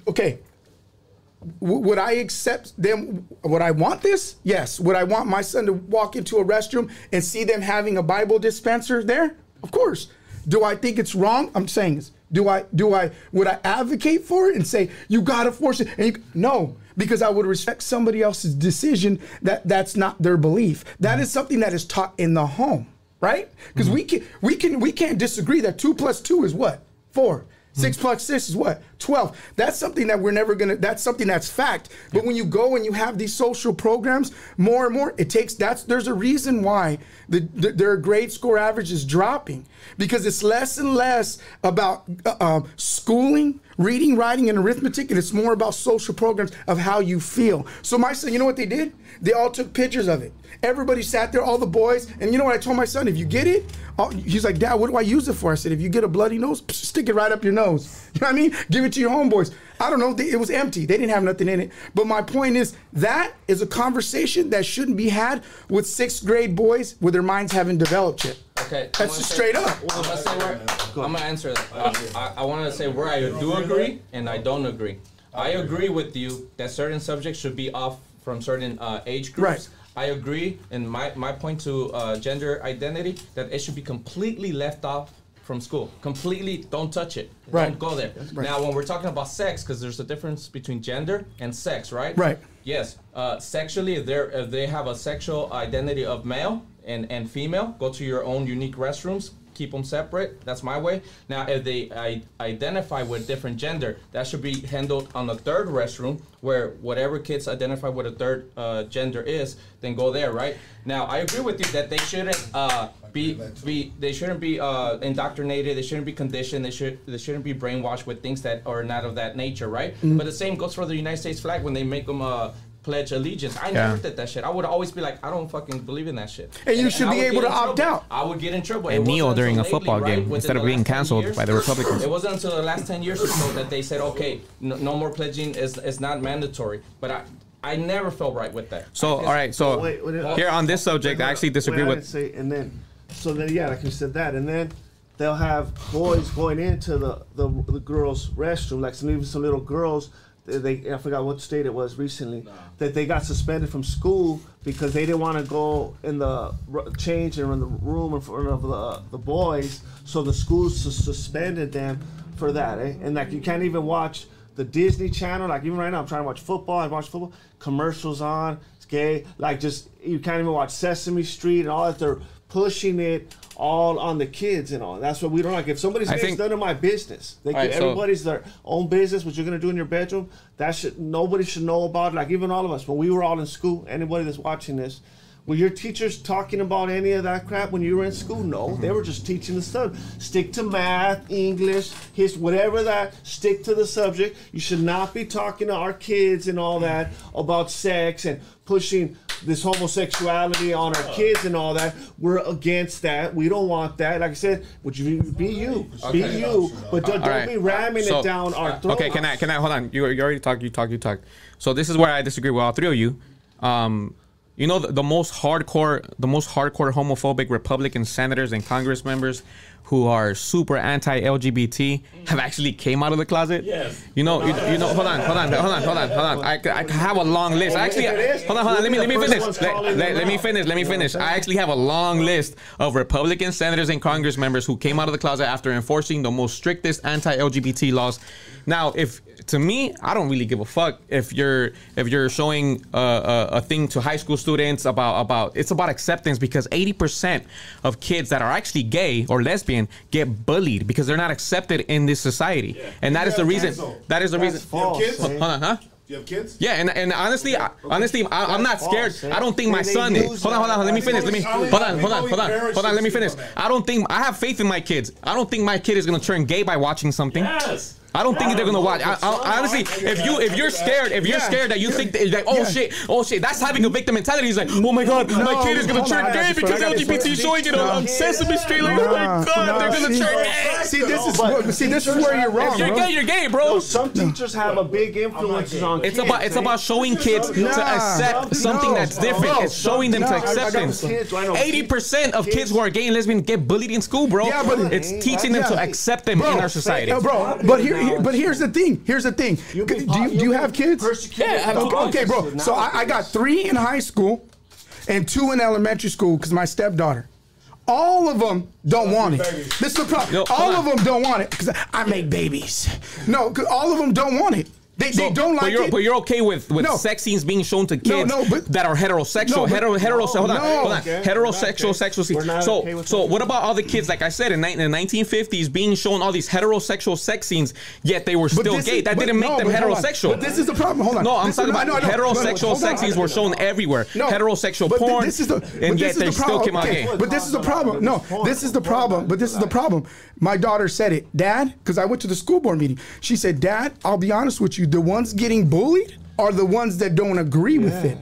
Okay, W- would I accept them? Would I want this? Yes. Would I want my son to walk into a restroom and see them having a Bible dispenser there? Of course. Do I think it's wrong? I'm saying this. Do I? Do I? Would I advocate for it and say you gotta force it? And you, no, because I would respect somebody else's decision. That that's not their belief. That is something that is taught in the home, right? Because we can we can we can't disagree that two plus two is what four. Six plus six is what? 12. That's something that we're never gonna, that's something that's fact. But when you go and you have these social programs, more and more, it takes, that's, there's a reason why the, the, their grade score average is dropping because it's less and less about uh, um, schooling, reading, writing, and arithmetic, and it's more about social programs of how you feel. So my son, you know what they did? They all took pictures of it. Everybody sat there, all the boys, and you know what I told my son? If you get it, oh, he's like, Dad, what do I use it for? I said, if you get a bloody nose, psh, stick it right up your nose. You know what I mean? Give it to your homeboys. I don't know. they- It was empty. They didn't have nothing in it. But my point is, that is a conversation that shouldn't be had with sixth grade boys with their minds haven't developed yet. Okay. That's just say- straight up. I'm gonna, say where, I'm gonna answer that. Uh, I, I want to say where I do agree and I don't agree. I agree with you that certain subjects should be off from certain uh, age groups. Right. I agree, and my, my point to uh, gender identity that it should be completely left off from school. Completely, don't touch it. Right. Don't go there. Right. Now, when we're talking about sex, because there's a difference between gender and sex, right? Right. Yes, uh, sexually, if they're if they have a sexual identity of male and and female, go to your own unique restrooms. Keep them separate. That's my way. Now, if they I, identify with different gender, that should be handled on the third restroom, where whatever kids identify with a third uh, gender is, then go there. Right. Now, I agree with you that they shouldn't uh, be be they shouldn't be uh, indoctrinated. They shouldn't be conditioned. They should they shouldn't be brainwashed with things that are not of that nature. Right. Mm-hmm. But the same goes for the United States flag when they make them. Pledge allegiance. I Yeah. never did that shit. I would always be like, I don't fucking believe in that shit. And you should I be able to opt trouble. out. I would get in trouble. And It kneel during a football lately, game within instead of being canceled years- by the Republicans. It wasn't until the last 10 years or so that they said, okay, no, no more pledging is, is not mandatory. But I, I never felt right with that. So, all right, so Wait, wait, wait. here on this subject, I actually disagree Wait, I with. didn't say, and then, so then yeah, like you said that, and then they'll have boys going into the the, the girls' restroom, like some even some little girls. They, I forgot what state it was recently that they got suspended from school because they didn't want to go in the r- change and in the room in front of the the boys. So the school sus- suspended them for that, eh? And like you can't even watch the Disney Channel. Like even right now, I'm trying to watch football. I watch football commercials on. It's gay. Like just you can't even watch Sesame Street and all that. They're pushing it all on the kids and all. That's what we don't like. If somebody's I think- it's none of my business. They, right, so- everybody's their own business. What you're gonna do in your bedroom, that should nobody should know about. Like even all of us when we were all in school. Anybody that's watching this. Were your teachers talking about any of that crap when you were in school? No, they were just teaching the stuff. Stick to math, English, his whatever that. Stick to the subject. You should not be talking to our kids and all that about sex and pushing this homosexuality on our kids and all that. We're against that. We don't want that. Like I said, would you be you? Be Okay. you, but don't, don't right. be ramming So- it down our throats. Okay, can I can I hold on? You, you already talked. You talked. You talked. So this is where I disagree with all three of you. Um, you know the, the most hardcore, the most hardcore homophobic Republican senators and Congress members who are super anti-LGBT have actually came out of the closet. Yes. You know, you, you know. Hold on, hold on, hold on, hold on, hold on. I, I have a long list. I actually, If it is, hold on, hold on. Let me let me we'll be the finish. Let, let- let me finish. Let me finish. I actually have a long list of Republican senators and Congress members who came out of the closet after enforcing the most strictest anti-LGBT laws. Now, if to me, I don't really give a fuck if you're if you're showing a, a, a thing to high school students about about it's about acceptance because 80% of kids that are actually gay or lesbian get bullied because they're not accepted in this society, and that is the reason. That is the That's reason. false. kids? eh? Hold on, huh? You have kids? Yeah, and, and honestly, I, honestly, I, I'm not scared. false, I don't think my They- they son is. use Hold on, hold on. Let me finish. Let me hold on, hold on, hold on, hold on. Let me finish. I don't think I have faith in my kids. I don't think my kid is gonna turn gay by watching something. Yes. I don't think they're gonna watch. I, I, honestly, if you if you're scared, if you're Yeah. scared that you think that, like, oh Yeah. shit, oh shit, that's having a victim mentality. He's like, oh my god, my kid is gonna hold turn gay because I got. LGBT showing it on, on Sesame Street. Like, oh my god, they're gonna see- turn gay. See, this is But what, see, this is where you're wrong, If you're gay, you're gay, bro. Some teachers have a big influence on It's kids. about it's eh? about showing kids to accept something that's different. It's showing them to I- I acceptance. some kids, I know Eighty percent of kids who are gay and lesbian get bullied in school, bro. Yeah, but- it's teaching them to accept them in our society. bro. But here, here, but here's the thing. Here's the thing. Be do you do you'll you be have kids? Yeah, I have Okay, okay, bro. So I, I got three in high school and two in elementary school because my stepdaughter. All of them don't want it. This is the problem. Yo, all on. of them don't want it because I make babies. No, all of them don't want it. They, they don't but like you're, it. But you're okay with, with No. sex scenes being shown to kids no, but- that are heterosexual. No, but- hetero, hetero, hold on, no. hold on. Okay, Heterosexual we're sexual scenes. So, okay so that. what about all the kids, like I said, in, ni- in the 1950s, being shown all these heterosexual sex scenes, yet they were still gay? is- that but didn't make no, them but heterosexual. But this is the problem. Hold on. No, I'm This talking about I know, I heterosexual sex scenes were shown everywhere. No. Heterosexual porn, this is the, and yet they still problem. came out gay. But this is the problem. No, this is the problem. But this is the problem. My daughter said it, Dad, because I went to the school board meeting. She said, Dad, I'll be honest with you. The ones getting bullied are the ones that don't agree with it.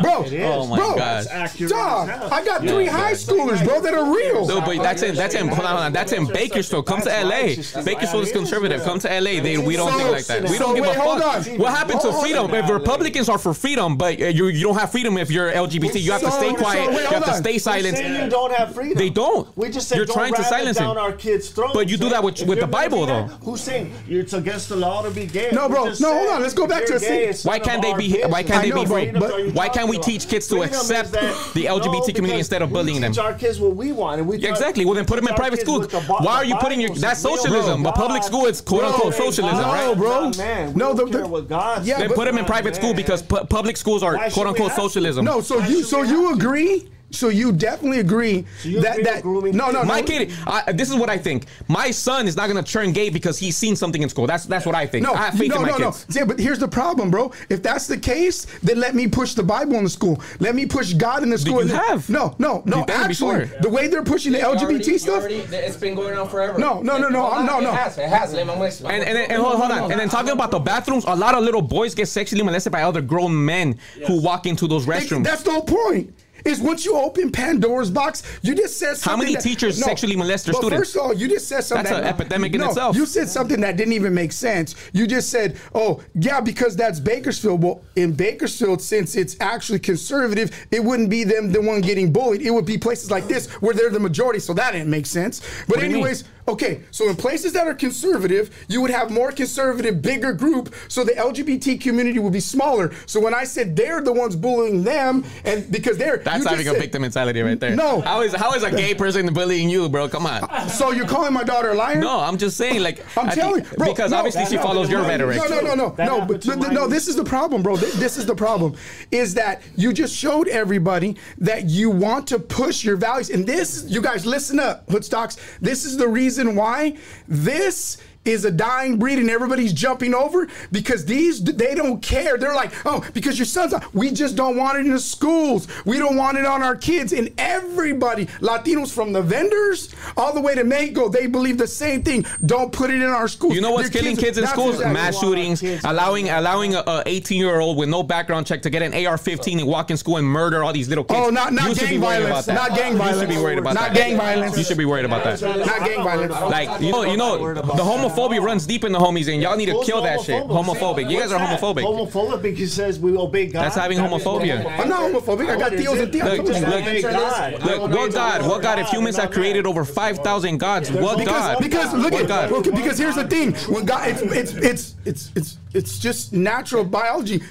Bro, It is. Oh my bro, gosh. Accurate dog. I got three high schoolers, bro, that are real. No, but that's in that's in hold on, hold on, that's in Bakersfield. Come to LA. Bakersfield is conservative. Come to LA. They we don't So- think like that. We don't give a wait, hold fuck. on. What happened to freedom? If Republicans are for freedom, but uh, you you don't have freedom if you're LGBT. You have to stay so quiet. wait, You have to stay We're you don't have freedom. They don't. We just said You're don't trying to silence down our kids' throats. But you do that with- with the Bible, though. Who's saying it's against the law to be gay? No, bro. No, hold on. Let's go back to the gay, thing. it's Why can't they be? business. Why can't they be bro, free? but- Why can't we teach kids to accept that the no, LGBT community instead of bullying them? Our kids what we want, and we Yeah, exactly. Well, then put them in private kids schools. what Why are you putting your? That's socialism. But public God. school is quote unquote socialism, right? No, bro. Man, No, don't the- the- God Yeah. Then put them in private school because pu- public schools are quote unquote socialism. No, so you so you have to? agree? So you definitely agree you that agree that with grooming no no My no kid, I, this is what I think. My son is not gonna turn gay because he's seen something in school. That's that's what I think. No, I have faith no, in my no, no. Yeah, but here's the problem, bro. If that's the case, then let me push the Bible in the school. Let me push God in the school. you have. No, no, no. You've done it Actually, before. the way they're pushing the You already- LGBT stuff. already- it's been going on forever. No, no, no, no, no, no. It has. It has. Let me- I'm gonna explain. And and, and, and hold, hold on. And then talking about the bathrooms, a lot of little boys get sexually molested by other grown men who walk into those restrooms. That's the whole point. Is once you open Pandora's box, you just said something. How many that- teachers sexually molest their but students? First of all, you just said something. That's that- an epidemic in no, itself. You said something that didn't even make sense. You just said, "Oh, yeah, because that's Bakersfield." Well, in Bakersfield, since it's actually conservative, it wouldn't be them the one getting bullied. It would be places like this where they're the majority. So that didn't make sense. But you mean? Anyways, okay. So in places that are conservative, you would have more conservative, bigger group. So the LGBT community would be smaller. So when I said they're the ones bullying them, and because they're That's you just having a said- victim mentality right there. No. How is how is a gay person bullying you, bro? Come on. So you're calling my daughter a liar? No, I'm just saying, like, I'm I telling think- you, bro. because no, obviously she follows your no, rhetoric. No, no, no, no, That no. happened But th- no, this is the problem, bro. Th- This is the problem. Is that you just showed everybody that you want to push your values, and this, you guys, listen up, Hoodstocks. This is the reason why? This is a dying breed and everybody's jumping over because these they don't care. They're like, oh, because your son's we just don't want it in the schools. We don't want it on our kids. And everybody, Latinos from the vendors all the way to Mexico, they believe the same thing. Don't put it in our schools. You know what's Their killing kids in schools? exactly Mass shootings, allowing allowing a, a 18 year old with no background check to get an AR-15 and walk in school and murder all these little kids. Oh, not not gang be worried about violence. Not gang violence. You should be worried about not that. gang violence. You should be worried about that. Not gang violence. Like you know, you know, the homophobia runs deep in the homies, and y'all need to kill that shit. Homophobic. You guys are What's that? homophobic. Homophobic he says we obey God. That's having That is homophobia. homophobic. I'm not homophobic. I got deals and deals. Look, look, God. Look, what God? What God? If humans have created over 5,000 gods, what God? because look at God? because here's the thing when God it's it's it's it's it's it's just natural biology.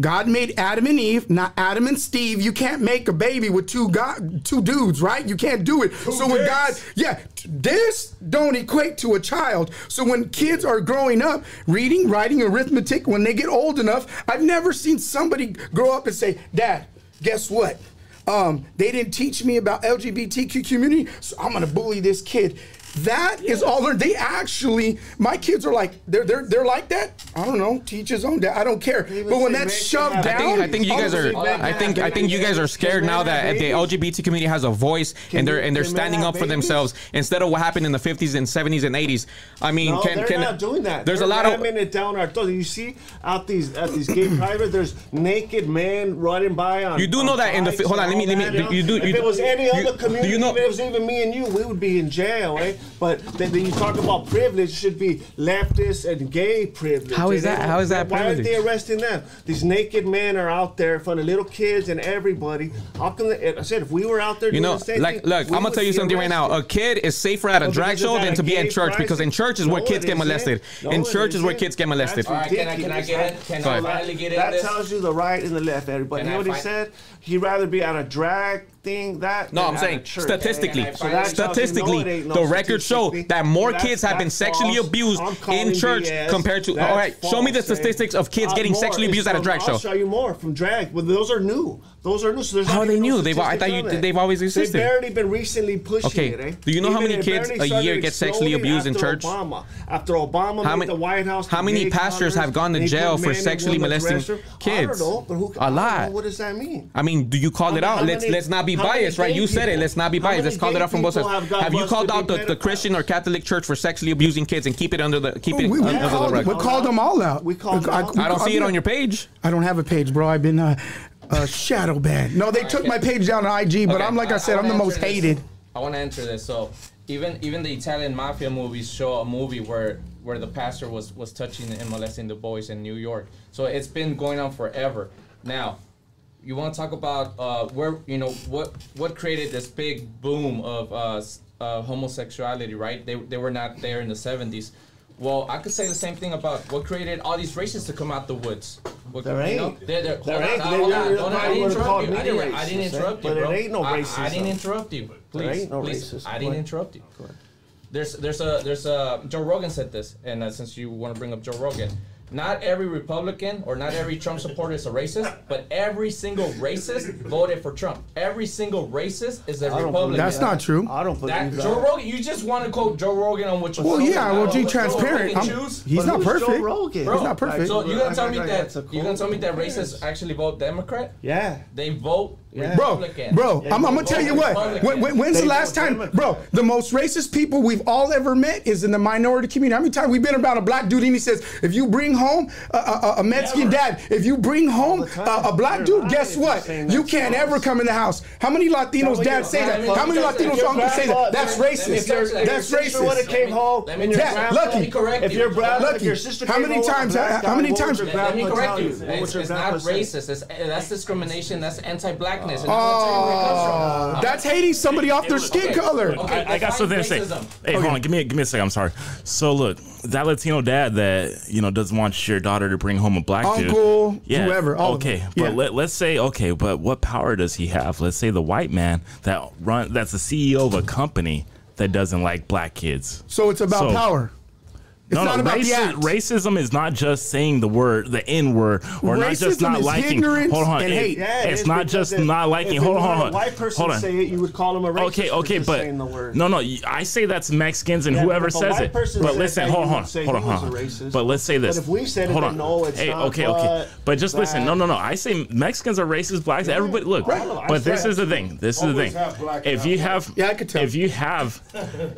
God made Adam and Eve, not Adam and Steve. You can't make a baby with two God, two dudes, right? You can't do it. so when God, yeah, this don't equate to a child. So when kids are growing up, reading, writing, arithmetic, when they get old enough, I've never seen somebody grow up and say, "Dad, guess what? Um, they didn't teach me about LGBTQ community, so I'm gonna bully this kid. That yeah. is all learned. They actually, my kids are like, they're they're they're like that. I don't know. Teach his own. Dad. I don't care. But when that's shoved down, I think, I think you guys are. I think I think you guys are scared now that the LGBT community has a voice and they're and they're standing up for themselves instead of what happened in the 50s and 70s and 80s. I mean, no, can, they're can, not doing that. There's they're a lot of it down our throats. You see out these at these gay private, there's naked men running by on. You do know that in the hold on. Let me let me. You do. If it was any other community, if it was even me and you, we would be in jail. Eh? But then, then you talk about privilege should be leftist and gay privilege. How is that? How is that? Why are they arresting them? These naked men are out there in front of little kids and everybody. How come? I said if we were out there, you know, like look, I'm gonna tell you something arrested. right now. A kid is safer at a well, drag show than to be in church crisis? because in church is no, where kids get molested. No, in church is where kids get molested. All right, can I, can I get it? Can I get it? That tells you the right and the left, everybody. You know what he said? He'd rather be at a drag thing that no i'm saying statistically yeah, yeah, so statistically you know the records show that more that's, kids have been sexually false. abused in church BS. compared to that's all right false, show me the statistics man. of kids uh, getting sexually abused from, at a drag I'll show i'll show you more from drag but those are new those are new. So how they new? They've I thought you, they've always existed. They've barely been recently pushing okay. it. Eh? Do you know Even how many kids a year get sexually abused in church? Obama. After Obama how many, the White House, how many pastors have gone to jail for sexually molesting kids? Know, who, a lot. what does that mean? I mean, do you call how it out? Many, let's let's not be biased, right? You said it. Let's not be biased. Let's call it out from both sides. Have you called out the Christian or Catholic Church for sexually abusing kids and keep it under the keep oh, it under the rug? We called them all out. We called. I don't see it on your page. I don't have a page, bro. I've been a shadow ban. No, they took my page down on IG, but okay. I'm like I, I said, I am the most this. hated. I want to answer this. So even even the Italian mafia movies show a movie where where the pastor was was touching and molesting the boys in New York. So it's been going on forever. Now, you want to talk about uh, where you know what what created this big boom of uh, uh, homosexuality, right? They they were not there in the '70s. Well, I could say the same thing about what created all these races to come out the woods. What, there ain't. no. they're, they're, there ain't. On. I didn't interrupt you. I didn't, I didn't interrupt you, bro. But ain't no. I, I didn't interrupt you. Please, there ain't no please. I didn't interrupt you. There's, there's a, there's a. Joe Rogan said this, and uh, since you want to bring up Joe Rogan, not every Republican or not every Trump supporter is a racist, but every single racist voted for Trump. Every single racist is a Republican. That's not true. I don't believe that. that. Joe Rogan, you just want to quote Joe Rogan on what you Well, yeah, well, be transparent. He's not, he's not perfect. He's not perfect. So you gonna tell me that you're gonna tell me that racists actually vote Democrat? Yeah. They vote yeah. Bro, bro, yeah, I'm, I'm, gonna tell you what. When, when, when's they the last time, bro? The most racist people we've all ever met is in the minority community. How many times we've been around a black dude and he says, if you bring home a, a, a Mexican Never. dad, if you bring home a, a, black dude, guess what? You can't ever come in the house. How many Latinos dads say that? How many Latinos uncles say that? That's racist. That's racist. When it came home, yeah, lucky. If you're black, lucky. How many times? How many times? Let me correct you. It's not racist. That's discrimination. That's anti-black blackness. And oh, uh, that's hating somebody off their was, skin okay, color. Okay, I, I got something racism. to say. Hey, okay. hold on. Give me a, give me a second. I'm sorry. So look, that Latino dad that you know doesn't want your daughter to bring home a black uncle, dude, yeah, whoever. okay, but yeah. let, let's say okay, but what power does he have? Let's say the white man that run that's the CEO of a company that doesn't like black kids. So it's about so, power no, no, raci- racism is not just saying the word, the N word, or racism not just not liking. Hold on, and hate. Yeah, it's, it's not just not liking. Hold on, hold on. White person hold on. say it, you would call him a racist. Okay, okay, but no, no. I say that's Mexicans and yeah, whoever says it. But listen, hold on, hold on, hold on. But let's say this. But if we said hold it, on. no, it's hey, not. Okay, okay. But just listen. No, no, no. I say Mexicans are racist. Blacks, everybody. Look, but this is the thing. This is the thing. If you have, yeah, I could tell. If you have,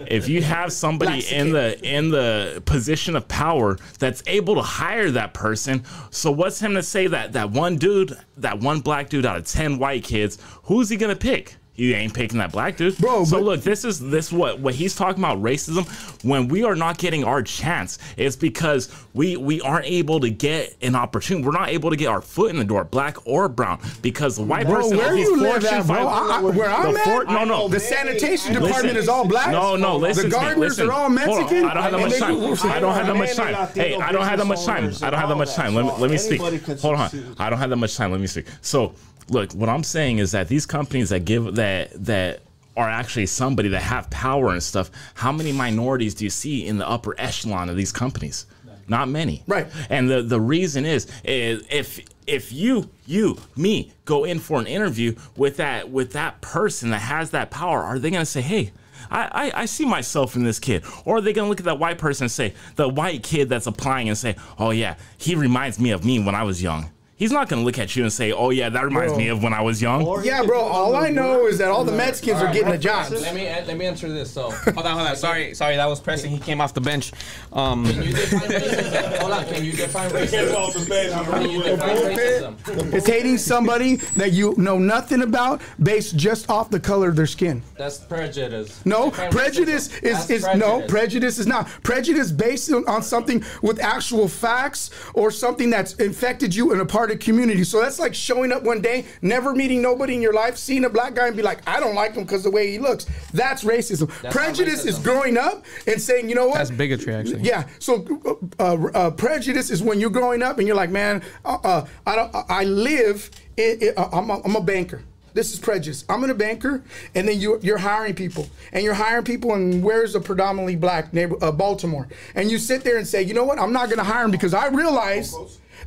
if you have somebody in the in the position position of power that's able to hire that person. So what's him to say that that one dude, that one black dude out of 10 white kids, who's he going to pick? You ain't picking that black dude, bro. So look, this is this what what he's talking about racism. When we are not getting our chance, it's because we we aren't able to get an opportunity. We're not able to get our foot in the door, black or brown, because the white bro, person. Where you live at, bro? I, I, where I'm at? Four, no, no. The sanitation department is all black. No, no. Listen, the gardeners listen, are all Mexican. On, I don't have that much time. I don't have that much time. Hey, I don't have that much time. I don't have that much time. Let me let me speak. Hold on. I don't have that much time. Let me speak. So look, what I'm saying is that these companies that give that that are actually somebody that have power and stuff, how many minorities do you see in the upper echelon of these companies? Not many. Right. And the, the reason is, is if if you you me go in for an interview with that with that person that has that power, are they gonna say, hey, I, I, I, see myself in this kid. Or are they gonna look at that white person and say, the white kid that's applying and say, Oh yeah, he reminds me of me when I was young. He's not gonna look at you and say, oh yeah, that reminds Bro. me of when I was young. Or Yeah, bro. All I know is that all the Mexicans are getting the jobs. Let me let me answer this. So Hold on, hold on. Sorry, sorry, that was pressing. He came off the bench. Um, Can you define racism? Hold on. Can you define racism? Can you define racism? It's hating somebody that you know nothing about based just off the color of their skin. That's prejudice. No, prejudice racism. is, That's is no prejudice is not prejudice based on, on something with actual facts or something that's infected you in a part of the community. So that's like showing up one day, never meeting nobody in your life, seeing a black guy and be like, I don't like him because the way he looks. That's racism. That's not prejudice is growing up and saying, you know what? that's bigotry, actually. Yeah. So uh, uh, uh, prejudice is when you're growing up and you're like, man, uh, uh, I don't. I live. In, in, uh, I'm, a, I'm a banker. This is prejudice. I'm in a banker, and then you, you're hiring people, and you're hiring people, and where's a predominantly black neighbor, uh, Baltimore, and you sit there and say, you know what? I'm not going to hire them because I realize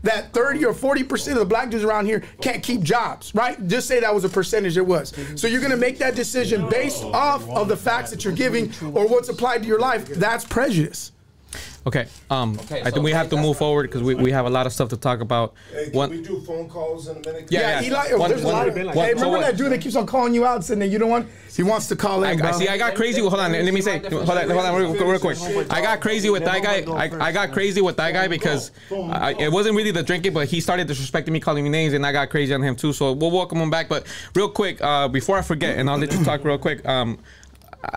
that 30 or 40 percent of the black dudes around here can't keep jobs, right? Just say that was a percentage it was. So you're going to make that decision based off of the facts that you're giving or what's applied to your life. That's prejudice. Okay. Um, Okay, I so think we have to move forward because we, we have a lot of stuff to talk about. Hey, can One- we do phone calls in a minute? Yeah, Yeah, yeah. Eli, One- there's a one- lot of. been like hey, that. So what- that dude that keeps on calling you out, saying that you don't want? He wants to call in, I. I see. I got crazy. Hold on. Let me say. Hold on. Hold on. Real, real quick. I got crazy with that guy. I, I got crazy with that guy because I, it wasn't really the drinking, but he started disrespecting me, calling me names, and I got crazy on him too. So we'll welcome him back. But real quick, uh, before I forget, and I'll let you talk real quick. Um,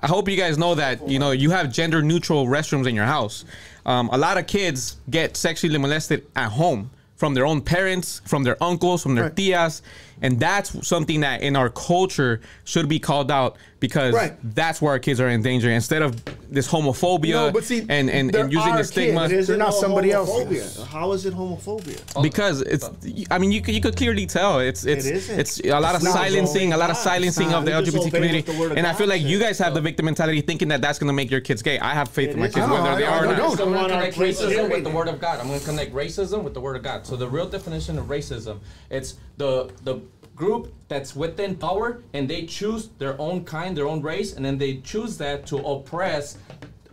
I hope you guys know that you know you have gender neutral restrooms in your house. Um, a lot of kids get sexually molested at home from their own parents, from their uncles, from their Right. tias, and that's something that in our culture should be called out because Right. that's where our kids are in danger. Instead of this homophobia No, but see, and and, and using are the stigma, kids. It isn't They're not somebody else. How is it homophobia? because it's I mean you could you could clearly tell it's it's It isn't. it's a lot of It's not. silencing a lot of silencing of the not. You just LGBT community the and I feel like you guys have the victim mentality thinking that that's going to make your kids gay I have faith It in my kids whether they are or not. I'm gonna connect racism with the word of God. I'm gonna connect racism with the word of God. So the real definition of racism, it's the the group that's within power and they choose their own kind, their own race, and then they choose that to oppress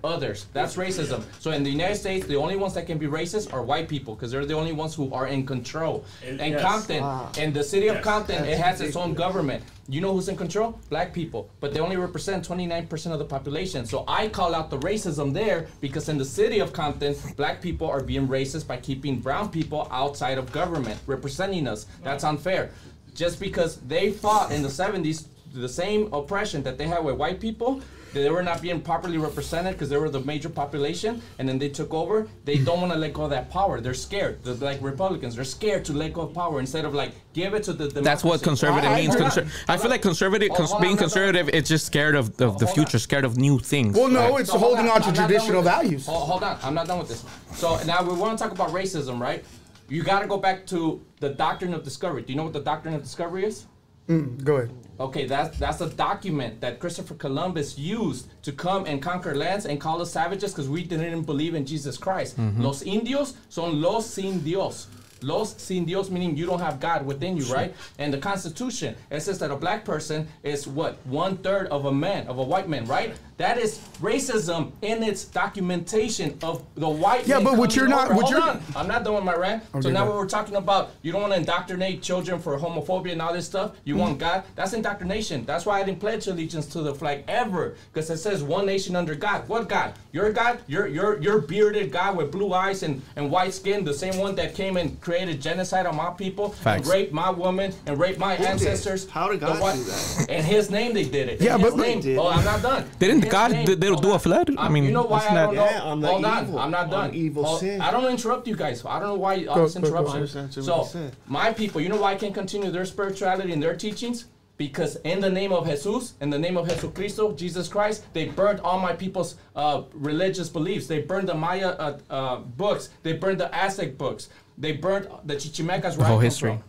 others. That's racism. So in the United States, the only ones that can be racist are white people because they're the only ones who are in control. It- And yes. Compton, in the city of Yes. Compton, it has its own government. You know who's in control? Black people. But they only represent 29% of the population. So I call out the racism there because in the city of Compton, black people are being racist by keeping brown people outside of government, representing us. That's unfair. Just because they fought in the 70s the same oppression that they had with white people, they were not being properly represented because they were the major population, and then they took over. They don't want to let go of that power. They're scared. They're like Republicans. They're scared to let go of power instead of like give it to the. that's what conservative I- I- means hold Conser- I feel like conservative Hold cons- on, being hold on. conservative it's just scared of, of the future on. scared of new things Well, no, Right. it's So holding on to I'm traditional values. Hold, hold on, I'm not done with this. So now we want to talk about racism, right? You got to go back to the doctrine of discovery. Do you know what the doctrine of discovery is? Mm, go ahead. Okay, that's that's a document that Christopher Columbus used to come and conquer lands and call us savages because we didn't believe in Jesus Christ. Mm-hmm. Los indios son los sin Dios. Los sin Dios meaning you don't have God within you, right? And the Constitution it says that a black person is what one third of a man of a white man, right? That is racism in its documentation of the white. Yeah, but what you're not- over. what Hold you're- on. I'm not done with my rant. so now go. when we're talking about you don't want to indoctrinate children for homophobia and all this stuff, you mm-hmm. want God. That's indoctrination. That's why I didn't pledge allegiance to the flag ever, because it says one nation under God. What God? Your God? Your your your bearded God with blue eyes and, and white skin, the same one that came and created genocide on my people, Facts. and raped my woman and raped my did? ancestors. How did God white- do that? In His name, they did it. In Yeah, His but- name. They did. Oh, I'm not done. Didn't In God- name- they- they hold do a on. flood? I I'm- mean, you know why isn't I that- don't know. Yeah, on the Hold evil- on, I'm not on done. evil Hold- sin. I don't interrupt you guys. I don't know why all Go- this go- go. interruption. So my people, you know why I can't continue their spirituality and their teachings? Because in the name of Jesus, in the name of Jesus Jesucristo, Jesus Christ, they burned all my people's uh, religious beliefs. They burned the Maya uh, uh, books. They burned the Aztec books. They burned the Chichimecas. where I whole history. from.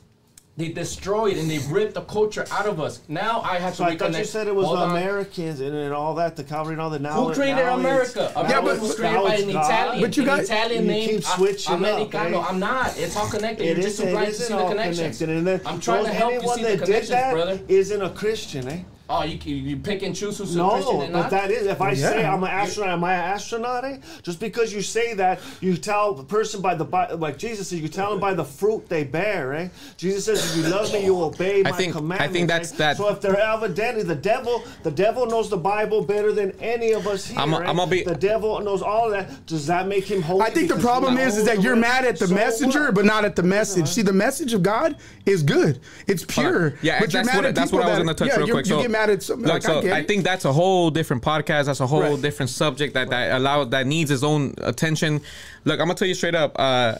They destroyed and they ripped the culture out of us. Now I have So to I thought you said it was Hold the on. Americans and, and all that, the Calvary and all that. Now Who it- created now America? it's- America now but- was created by an God. Italian, But you an guys- Italian you name, keep A- switching up, Americano. eh? I'm not. It's all connected. It You're just is. too It blind to isn't see the all connections. connected. And then I'm trying to help you see the that did connections, that brother. Isn't a Christian, eh? Oh, you you pick and choose who's a Christian No, and but that is if I say. I'm an astronaut, am I an astronaut? Eh? Just because you say that, you tell the person by the bi- like Jesus says, you tell them by the fruit they bear. Eh? Jesus says, if you love me, you obey my I think- I commandments. think that's eh? that- So if they're evidently the devil, the devil knows the Bible better than any of us here. I'm a- eh? I'm gonna be- the devil knows all that. Does that make him holy? I think the problem is, is that you're mad at the So messenger, what? but not at the message. See, the message of God is good. It's pure. Yeah, but you're that's mad what at that's what I was going to touch yeah, real you- quick. You so, get mad at something. look, like, so I, I think that's a whole different podcast. That's a whole Right. different subject that that allow that needs its own attention. Look, I'm gonna tell you straight up. Uh,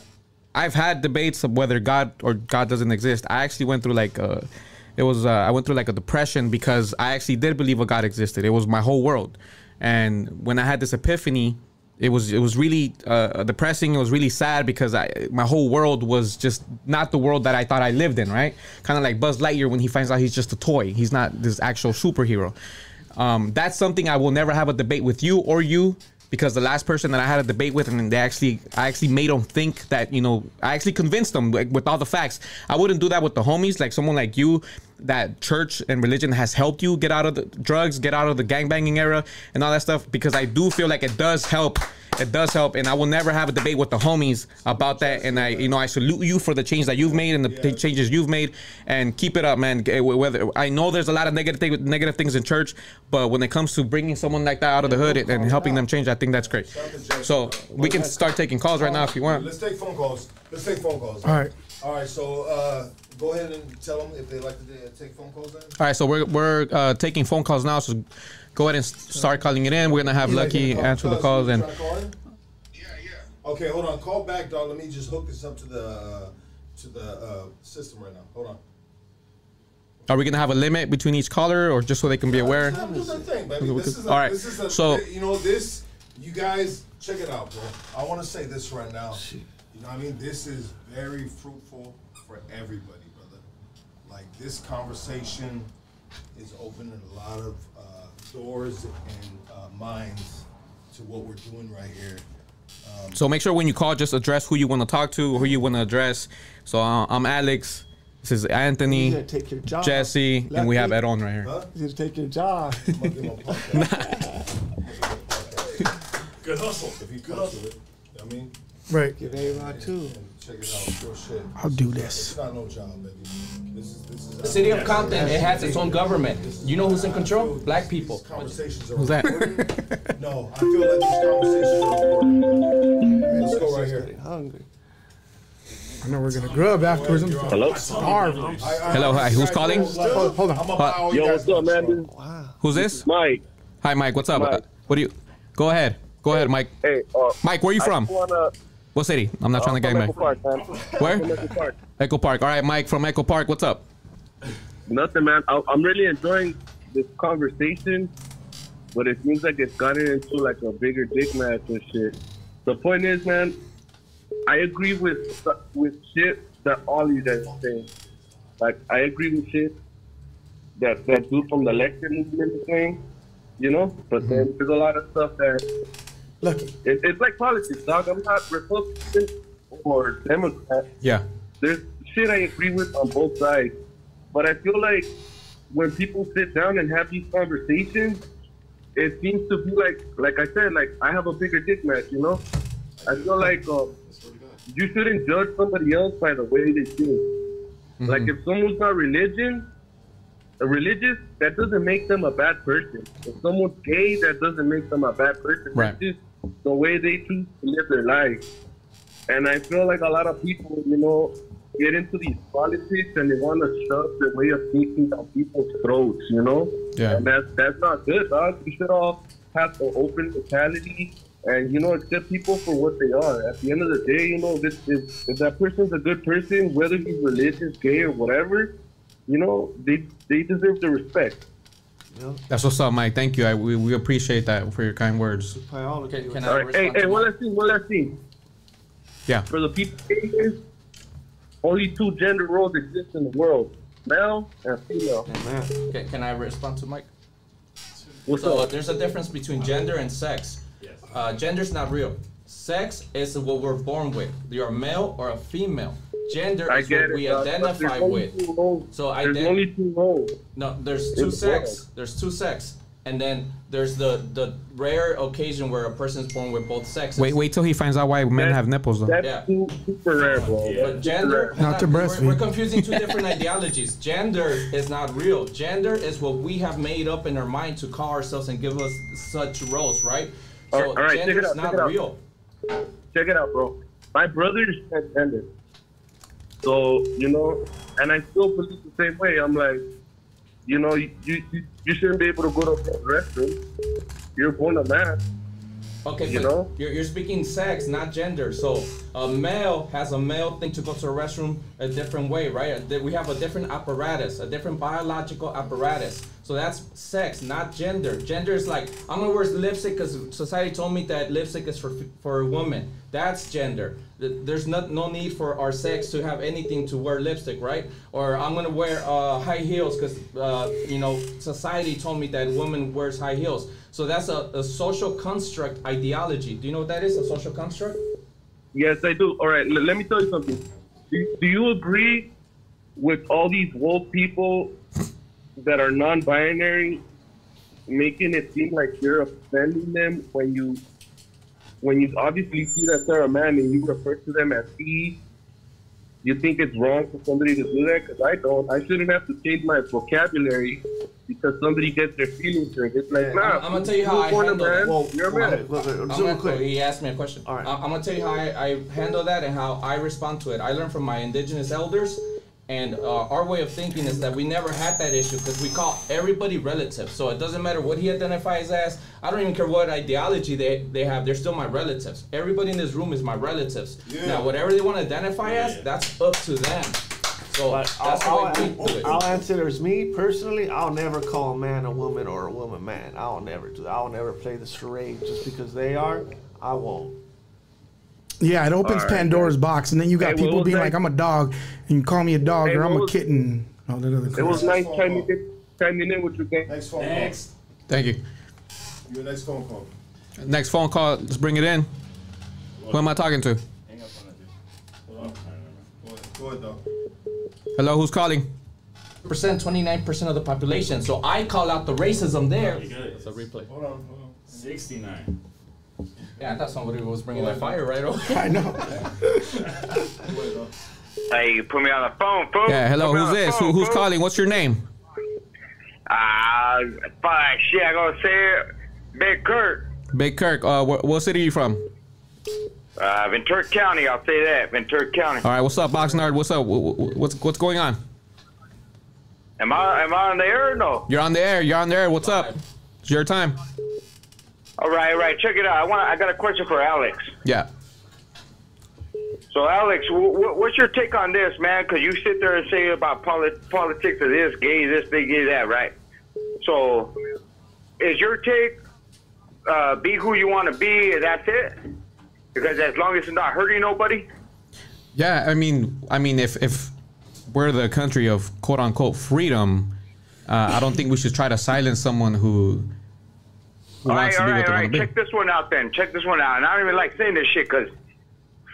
I've had debates of whether God or God doesn't exist. I actually went through like uh it was uh, I went through like a depression because I actually did believe a God existed. It was my whole world, and when I had this epiphany, it was it was really uh, depressing. It was really sad because I my whole world was just not the world that I thought I lived in. Right, kind of like Buzz Lightyear when he finds out he's just a toy. He's not this actual superhero. Um, that's something I will never have a debate with you or you because the last person that I had a debate with and they actually I actually made them think that you know I actually convinced them like, with all the facts. I wouldn't do that with the homies like someone like you that church and religion has helped you get out of the drugs, get out of the gangbanging era and all that stuff because I do feel like it does help. It does help, and I will never have a debate with the homies about that. And I, you know, I salute you for the change that you've made and the t- changes you've made, and keep it up, man. Eh, Whether I know there's a lot of negative thing, negative things in church, but when it comes to bringing someone like that out of the hood and helping them change, I think that's great. So we can start taking calls right now if you want. Let's take phone calls. Let's take phone calls. All right. All right. So uh, go ahead and tell them if they like to uh, take phone calls. Then. All right, so we're we're uh, taking phone calls now. So go ahead and start calling it in. We're gonna have Lucky answer the calls and. Yeah, yeah. Okay, hold on. Call back, dog. Let me just hook this up to the uh, to the uh, system right now. Hold on. Are we gonna have a limit between each caller, or just so they can be aware? Let them do thing, baby. This is a, all right, This is a, so- you know this. You guys check it out, bro. I want to say this right now. You know, what I mean, this is very fruitful for everybody, brother. Like this conversation is opening a lot of uh, doors and uh, minds to what we're doing right here. So make sure when you call, just address who you want to talk to, who you want to address. So uh, I'm Alex. This is Anthony, gotta take your job. Jesse, and we have Lucky. Eron right here. Huh? You take your job. I'm gonna give him a pump back. Good hustle. If he comes to it, you know what I mean. Right. Give A-Rod too. And check it out, real shit. I'll do It's this. not no job, baby. This is this is. The city of Compton, it has its own government. You know who's in control? Black people. Conversations are Who's that? important. No, I feel like these conversations are important. Let's go right here. Hungry. I know we're gonna grub afterwards. I'm Hello? starving. I- I- Hello, hi, who's calling? Hold- hold on. I'm gonna buy all you Yo, what's up, man? lunch, This bro. is Who's this? Mike. Hi, Mike. What's up? Mike. What do you? Go ahead. Go ahead, Mike. Hey, uh, Mike, where are you I from? just wanna, What city? I'm not trying to uh, gang from. Echo Park, man. Where? Echo Park. Echo Park. All right, Mike from Echo Park. What's up? Nothing, man. I, I'm really enjoying this conversation, but it seems like it's gotten into like a bigger dick match and shit. The point is, man, I agree with with shit that all you guys are saying. Like, I agree with shit that that dude from the Lexit movement is saying, you know. But then there's a lot of stuff that Lucky. it, it's like politics, dog. I'm not Republican or Democrat. Yeah. there's shit I agree with on both sides, but I feel like when people sit down and have these conversations, it seems to be like, like I said, like I have a bigger dick match, you know. I feel like um, you shouldn't judge somebody else by the way they think. Like if someone's not religion, a religious, that doesn't make them a bad person. If someone's gay, that doesn't make them a bad person. Right. It's just the way they choose to live their life. And I feel like a lot of people, you know, get into these politics and they want to shove their way of thinking down people's throats, you know? Yeah. And that's that's not good, dog. We should all have an open mentality and, you know, accept people for what they are. At the end of the day, you know, this if, if that person's a good person, whether he's religious, gay, or whatever, you know, they they deserve the respect. That's what's up, Mike. Thank you. I, we, we appreciate that for your kind words. Priority. Can, can I All right. Hey, hey, one last thing, one last thing. Yeah. For the people only two gender roles exist in the world: male and female. Can, can I respond to Mike? What's So up? there's a difference between gender and sex. Uh, gender's not real. Sex is what we're born with. You're a male or a female. Gender I is what it. we dog, identify with. two roles. So there's ident- only two roles. No, there's two It's sex. wrong. There's two sex, and then there's the the rare occasion where a person's born with both sexes. Wait, wait till he finds out why men That- have nipples, though. That's Yeah. super rare, bro. But gender, Not to we're- We're, confusing two different ideologies. Gender is not real. Gender is what we have made up in our mind to call ourselves and give us such roles, right? So All right, check gender it is out, check not it out. real. Check it out, bro. My brother is transgender. So, you know, and I still believe the same way. I'm like, you know, you, you, you shouldn't be able to go to the restroom. You're born a man. Okay, you know? You're, you're speaking sex, not gender. So a male has a male thing to go to a restroom a different way, right? We have a different apparatus, a different biological apparatus. So that's sex, not gender. Gender is like I'm gonna wear lipstick because society told me that lipstick is for for a woman. That's gender. There's not no need for our sex to have anything to wear lipstick, right? Or I'm gonna wear uh, high heels because uh, you know society told me that woman wears high heels. So that's a, a social construct ideology. Do you know what that is? A social construct? Yes, I do. All right, let me tell you something. Do, do you agree with all these woke people that are non-binary making it seem like you're offending them when you when you obviously see that they're a man and you refer to them as he? You think it's wrong for somebody to do that? Because I don't. I shouldn't have to change my vocabulary because somebody gets their feelings hurt. It's like, nah. I'm, I'm gonna tell you how I born a handle that. man, Well, you're a well, man. look, look, I'm super gonna, quick. he asked me a question. All right. I, am gonna tell you how I, I handle that and how I respond to it. I learned from my indigenous elders, and uh, our way of thinking is that we never had that issue because we call everybody relative. So it doesn't matter what he identifies as. I don't even care what ideology they, they have. They're still my relatives. Everybody in this room is my relatives. Now, whatever they want to identify as, that's up to them. So But that's I'll, the way I'll, we do it. I'll answer as me personally. I'll never call a man a woman or a woman man. I'll never do that. I'll never play the charade just because they are. I won't. Yeah, it opens All right, Pandora's box, and then you got Hey, people being that? like, "I'm a dog," and you call me a dog, Hey, or I'm a kitten. All that other It was nice chiming in, chiming in with you guys. Next phone Next. Thank you. call. Your next phone call. Next phone call. Let's bring it in. Who am I talking to? Hang up on it, dude. Hold on. Go ahead, go ahead, dog. Hello, who's calling? Percent, 29% of the population. So I call out the racism there. You good? It's a replay. Hold on, hold on. 69. Yeah, I thought somebody was bringing that fire right over. I know. Go ahead, dog. Hey, you put me on the phone, fool. Yeah, hello, Put me on who's the this? Who, who's fool. calling? What's your name? Ah, fuck, shit, I gotta say it. Big Kirk. Big Kirk. Uh, wh- what city are you from? uh, Ventura County, I'll say that, Ventura County. All right, what's up, Boxnard? What's up? Wh- wh- What's what's going on? Am I, am I on the air or no? You're on the air. You're on the air. What's up? It's your time. All right, all right, check it out. I want, I got a question for Alex. Yeah. So, Alex, what's your take on this, man? Because you sit there and say about polit- politics of this, gay, this, big, gay, that, right? So, is your take uh, be who you want to be, and that's it? Because as long as it's not hurting nobody? Yeah, I mean, I mean, if if we're the country of quote unquote freedom, uh, I don't think we should try to silence someone who All right, all right, what all right. Check be. this one out then. Check this one out. And I don't even like saying this shit because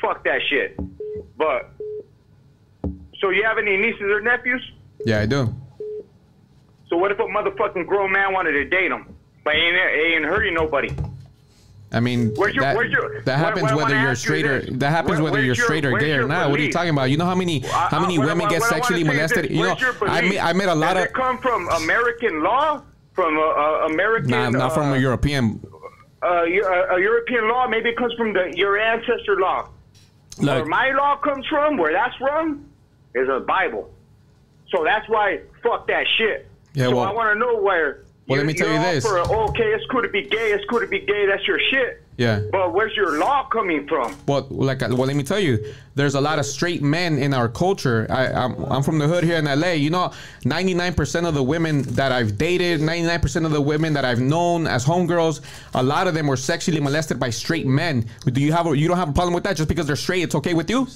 fuck that shit. But so you have any nieces or nephews? Yeah, I do. So what if a motherfucking grown man wanted to date them, but ain't ain't hurting nobody? I mean, Where's your- that, where's your- that happens what I whether you're ask you straight or that happens Where- whether you're your- straight or gay or not. What are you talking about? You know how many how many what I- women what get sexually molested? You know, I belief? met, I met a lot Does of it come from American law, from uh, uh, American, nah, not from a European. uh, Eu- uh, uh, European law. Maybe it comes from the your ancestor law. Where my law comes from, where that's from, is a Bible. So that's why fuck that shit. Yeah, so well- I want to know where. Well, let me tell you're this. For, okay, it's cool to be gay. It's cool to be gay. That's your shit. Yeah. But where's your law coming from? Well, like, well, let me tell you, there's a lot of straight men in our culture. I, I'm, I'm from the hood here in LA. You know, 99% of the women that I've dated, 99% of the women that I've known as homegirls, a lot of them were sexually molested by straight men. Do you have, a, you don't have a problem with that just because they're straight? It's okay with you?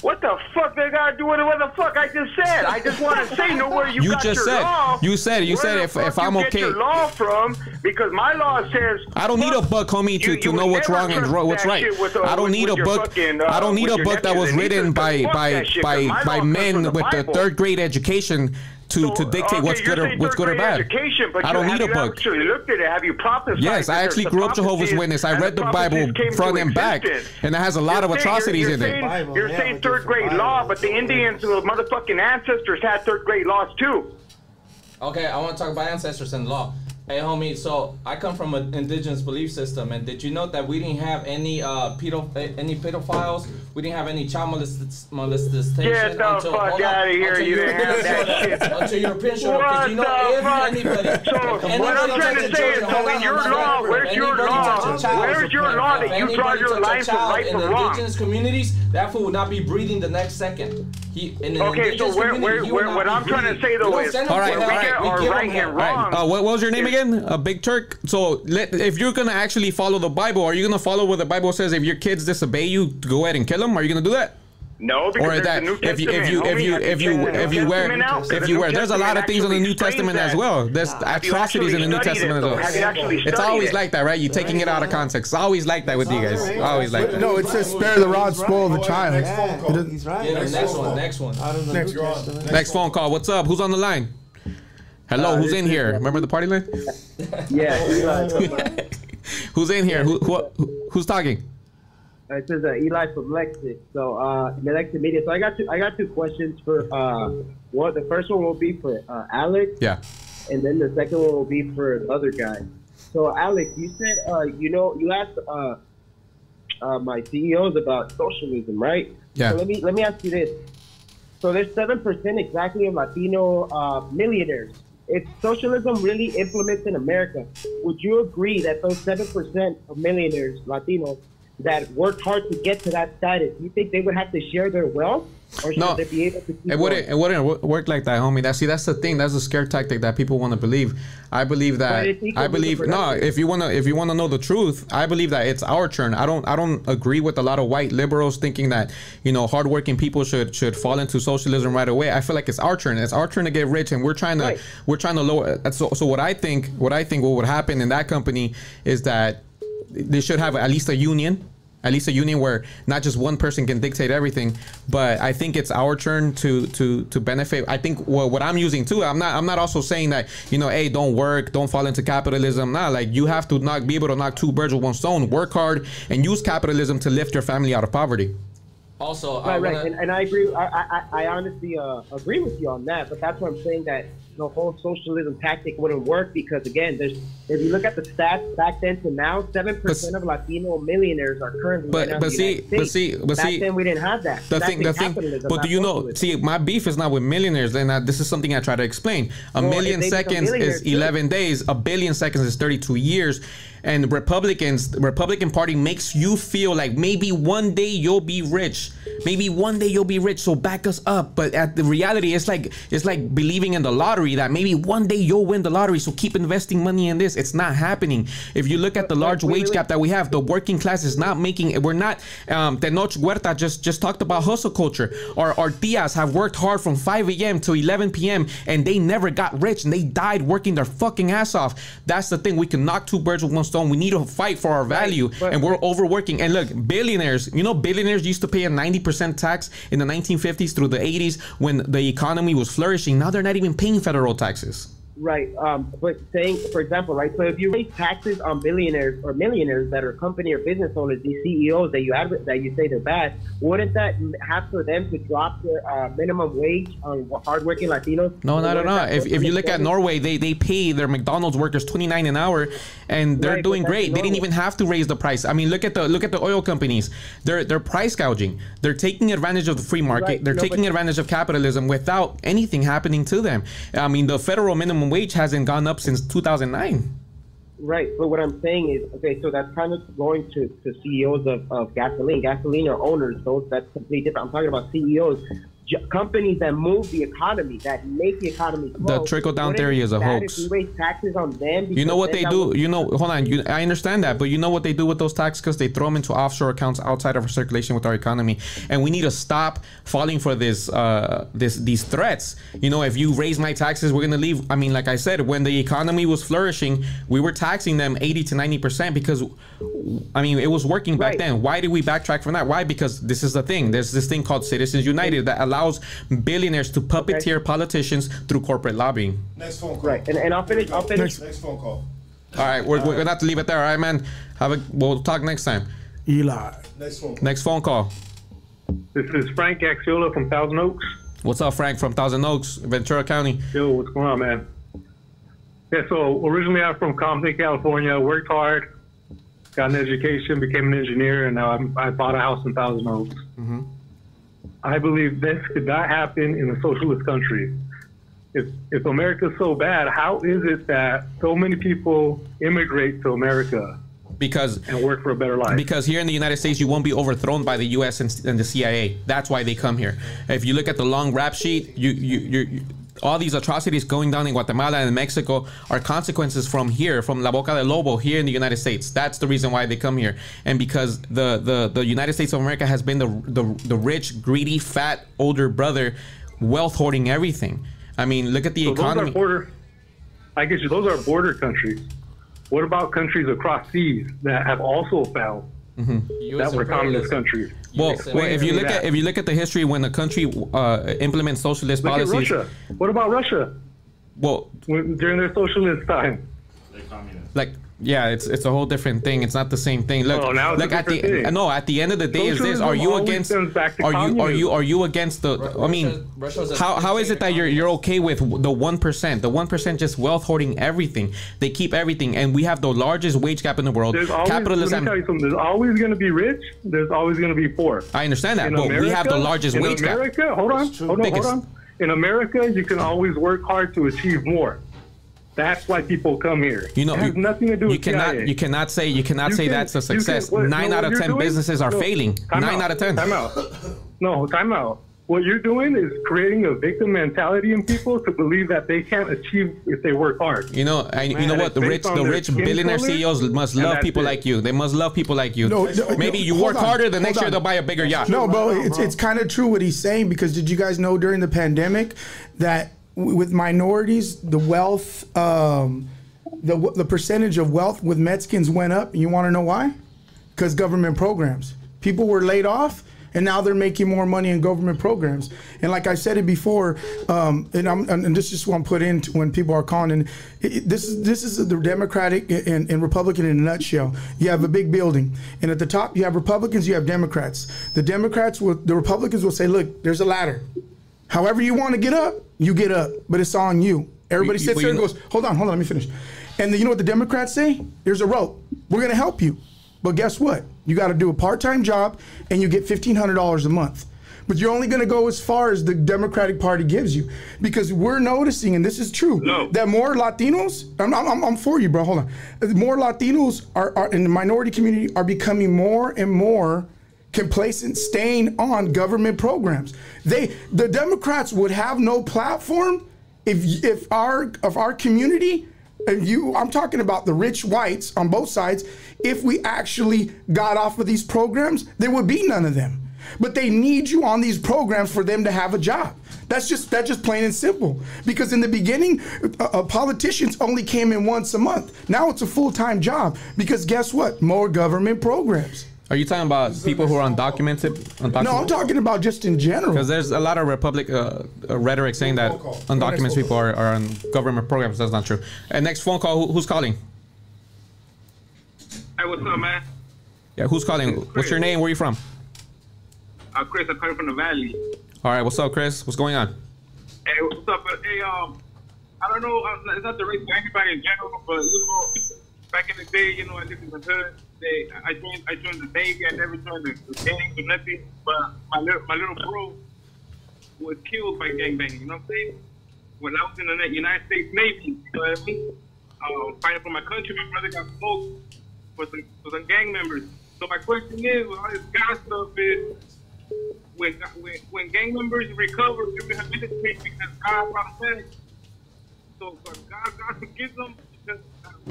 What the fuck they gotta do with it? what the fuck I just said? I just want to say know where you, You got just your said- law. you just said- you Where said the if- fuck if I'm get okay- your law from because my law says I don't need a book, homie, to, you- to you know what's never wrong and trust ro- what's right. shit with, uh, I don't need a with your book. fucking, uh, I don't need a book that was written by by that shit, 'cause by by men with the Bible. third grade education to, to dictate okay, what's good or what's good or bad. Education, but I don't need a book. Actually looked at it. Have you prophesied? Yes, I actually grew up Jehovah's Witness. I read the prophecies Bible front and back, and it has a lot of You're saying- atrocities you're in it. saying- Bible, You're yeah, saying third grade Bible. law, but the Indians, the motherfucking ancestors had third grade laws too. Okay, I want to talk about ancestors and law. Hey, homie. So I come from an indigenous belief system, and did you know that we didn't have any uh pedo eh, any pedophiles? We didn't have any child molest- molestation Get the until fuck on, outta here, until you didn't have that shit. Until European showed up, 'cause What you know if anybody. So, if what I'm anybody trying to say is, so in your law, where's your law? Where's your law that you draw anybody your lines from right in from the wrong? indigenous communities, that fool would not be breathing the next second. He in an Okay, so where, where, where, what I'm trying to say though is, send him All right, where to we get our right him and wrong. right. Uh, what, what was your name again? A big Turk. So let, if you're gonna actually follow the Bible, are you gonna follow what the Bible says? If your kids disobey you, go ahead and kill them. Are you gonna do that? No, because Or there's that the New if you if you if you Have if you if you wear if you wear there's a lot of things in the New explains Testament as well. There's Have atrocities in the New Testament it, as well. Have you actually It's always it? like that, right? You're taking it out of context. It's always like that with you guys. Always like that. No, it says spare the rod, spoil the child. Next phone call. he's right. Next one, next one. Out of the Next- New Testament. Next phone call. What's up? Who's on the line? Hello, who's in here? Remember the party line? Yeah, Who's in here? Who, who who's talking? It says uh, Eli from Lexit. So uh, Lexit Media. So I got two. I got two questions for. Uh, one, the first one will be for uh, Alex, Yeah. and then the second one will be for the other guy. So Alex, you said uh, you know you asked uh, uh, my CEOs about socialism, right? Yeah. So let me let me ask you this. So there's seven percent exactly of Latino uh, millionaires. If socialism really implements in America, would you agree that those seven percent of millionaires, Latinos, that worked hard to get to that status, you think they would have to share their wealth, or should No, they be able to? It wouldn't. It wouldn't work like that, homie. That see, that's the thing. That's the scare tactic that people want to believe. I believe that. But it's equally I believe no. If you wanna, if you wanna know the truth, I believe that it's our turn. I don't. I don't agree with a lot of white liberals thinking that you know hardworking people should should fall into socialism right away. I feel like it's our turn. It's our turn to get rich, and we're trying to Right. we're trying to lower. So, so what I think, what I think, what would happen in that company is that they should have at least a union at least a union where not just one person can dictate everything but i think it's our turn to to to benefit i think what, what i'm using too i'm not i'm not also saying that you know hey don't work don't fall into capitalism nah like you have to not be able to knock two birds with one stone work hard and use capitalism to lift your family out of poverty Also, Right, right, wanna- and, and I agree. I, I, I honestly uh, agree with you on that. But that's what I'm saying that the whole socialism tactic wouldn't work because again, there's if you look at the stats back then to now, seven percent of Latino millionaires are currently. But- right now in but see- but see- but back see- then we didn't have that. the That's thing, the thing, but do you know? See, my beef is not with millionaires, and uh, this is something I try to explain. A Well, million if they become seconds is too. 11 days. A billion seconds is 32 years. And Republicans, the Republican Party makes you feel like maybe one day you'll be rich. Maybe one day you'll be rich. So back us up. But at the reality, it's like it's like believing in the lottery that maybe one day you'll win the lottery. So keep investing money in this. It's not happening. If you look at the large wait, wage wait, gap that we have, the working class is not making. We're not. Um, Tenoch Huerta just just talked about hustle culture. Our our tias have worked hard from 5 a.m. to 11 p.m. and they never got rich and they died working their fucking ass off. That's the thing. We can knock two birds with one stone. We need to fight for our value, and we're overworking. And look, billionaires. You know, billionaires used to pay a 90% tax in the 1950s through the 80s when the economy was flourishing. Now they're not even paying federal taxes. Right. Um, but saying, for example, right. So if you raise taxes on billionaires or millionaires that are company or business owners, these CEOs that you that you say they're bad, wouldn't that have for them to drop their uh, minimum wage on hardworking Latinos? No, not at Wouldn't all. If, if you look at force them to- Norway, they, they pay their McDonald's workers twenty nine an hour, and they're Right, doing great. They didn't even have to raise the price. I mean, look at the look at the oil companies. They're they're price gouging. They're taking advantage of the free market. Right, They're no, taking advantage of capitalism without anything happening to them. I mean, the federal minimum wage hasn't gone up since two thousand nine. Right, but what I'm saying is, okay, so that's kind of going to, to CEOs of, of gasoline. Gasoline are owners, those that's completely different. I'm talking about CEOs. J- companies that move the economy, that make the economy Grow, the trickle-down theory is a hoax. If we raise taxes on them, You know what they do? You know, hold on. You, I understand that, but you know what they do with those taxes? Because they throw them into offshore accounts outside of our circulation with our economy, and we need to stop falling for this, uh, this, these threats. You know, if you raise my taxes, we're gonna leave. I mean, like I said, when the economy was flourishing, we were taxing them eighty to ninety percent because, I mean, it was working back Right. then. Why did we backtrack from that? Why? Because this is the thing. There's this thing called Citizens United that allows billionaires to puppeteer politicians through corporate lobbying. Next phone call. Right, and, and I'll finish. I'll finish. Next phone call. All right, we're, we're gonna have to leave it there. All right, man. Have a. We'll talk next time. Eli. Next phone call. Next phone call. This is Frank Axiola from Thousand Oaks. What's up, Frank from Thousand Oaks, Ventura County? Yo, what's going on, man? Yeah, so originally I'm from Compton, California. Worked hard, got an education, became an engineer, and now I'm, I bought a house in Thousand Oaks. Mm-hmm. I believe this could not happen in a socialist country. If, if America's so bad, how is it that so many people immigrate to America Because and work for a better life? because here in the United States, you won't be overthrown by the U.S. and, and the CIA. That's why they come here. If you look at the long rap sheet, you you you. All these atrocities going down in Guatemala and Mexico are consequences from here, from La Boca del Lobo here in the United States. That's the reason why they come here, and because the the, the United States of America has been the, the the rich, greedy, fat older brother, wealth hoarding everything. I mean, look at the So economy. those are border. I you. Those are border countries. What about countries across seas that have also fell? Mm-hmm. That were communist countries. Well, USA well, if you look do at if you look at the history when the country uh, implements socialist Look at policies, Russia. What about Russia well, when, during their socialist time? They're communist. like yeah, it's it's a whole different thing. It's not the same thing. Look, Oh, now look at the thing. no. At the end of the day, is this: Are you against? stems back Are you are you are you against the? I mean, Russia's how how is it that you're you're okay with the one percent? The one percent just wealth hoarding everything. They keep everything, and we have the largest wage gap in the world. There's always, let me tell you something. There's always going to be rich. There's always going to be poor. I understand that, In but we have the largest in wage gap. America, hold on, hold on, hold on. In America, you can always work hard to achieve more. That's why people come here. You know, it has you, nothing to do you with cannot CIA. you cannot say you cannot You say can- that's a you can- success. what- Nine no, out of ten doing- businesses are no, failing. Nine out of ten. Time out. No, time out. What you're doing is creating a victim mentality in people to believe that they can't achieve if they work hard. You know, and you know what? The rich, the rich billionaire color, CEOs must love people it. like you. They must love people like you. No, no, Maybe no, you work on, harder. The next hold year they'll buy a bigger yacht. No, bro, it's, it's kind of true what he's saying because did you guys know during the pandemic that w- with minorities, the wealth, um, the the percentage of wealth with Mexicans went up? You want to know why? Because government programs. People were laid off. And now they're making more money in government programs. And like I said it before, um, and, I'm, and this is what I'm put in when people are calling. And it- this is this is the Democratic and, and Republican in a nutshell. You have a big building, and at the top you have Republicans, you have Democrats. The Democrats will, the Republicans will say, "Look, there's a ladder. However you want to get up, you get up, but it's on you." Everybody You- sits there and goes, "Hold on, hold on, let me finish." And then you know what the Democrats say? There's a rope. We're going to help you. But guess what? You got to do a part-time job and you get $1500 a month. But you're only going to go as far as the Democratic Party gives you because we're noticing and this is true No. that more Latinos I'm, I'm, I'm for you bro hold on more Latinos are, are in the minority community are becoming more and more complacent staying on government programs. They the Democrats would have no platform if if our of our community and you I'm talking about the rich whites on both sides if we actually got off of these programs there would be none of them. But they need you on these programs for them to have a job. That's just that's just plain and simple. Because in the beginning uh, uh, politicians only came in once a month. Now it's a full-time job. Because guess what? More government programs Are you talking about people who are undocumented? undocumented? no I'm talking about just in general Because there's a lot of Republic uh, uh, rhetoric saying that undocumented people are, are on government programs. That's not true. And next phone call, who, who's calling? Hey, what's up, man? Yeah, who's calling? What's your name? Where are you from? Uh, Chris, I'm coming from the Valley. All right, what's up, Chris? What's going on? Hey, what's up? Hey, um, I don't know. uh, It's not the race for anybody in general, but you know, back in the day, you know, I lived in the hood. They, I joined, I joined the Navy. I never joined the, the gangs or nothing. But my little, my little bro was killed by gangbanging. You know what I'm saying? When I was in the United States Navy, you know what I mean? Um, fighting for my country, my brother got smoked for some, for some gang members. So my question is, with all this stuff is, when when, when gang members recover, they're rehabilitated because God back. So but God, God forgives them because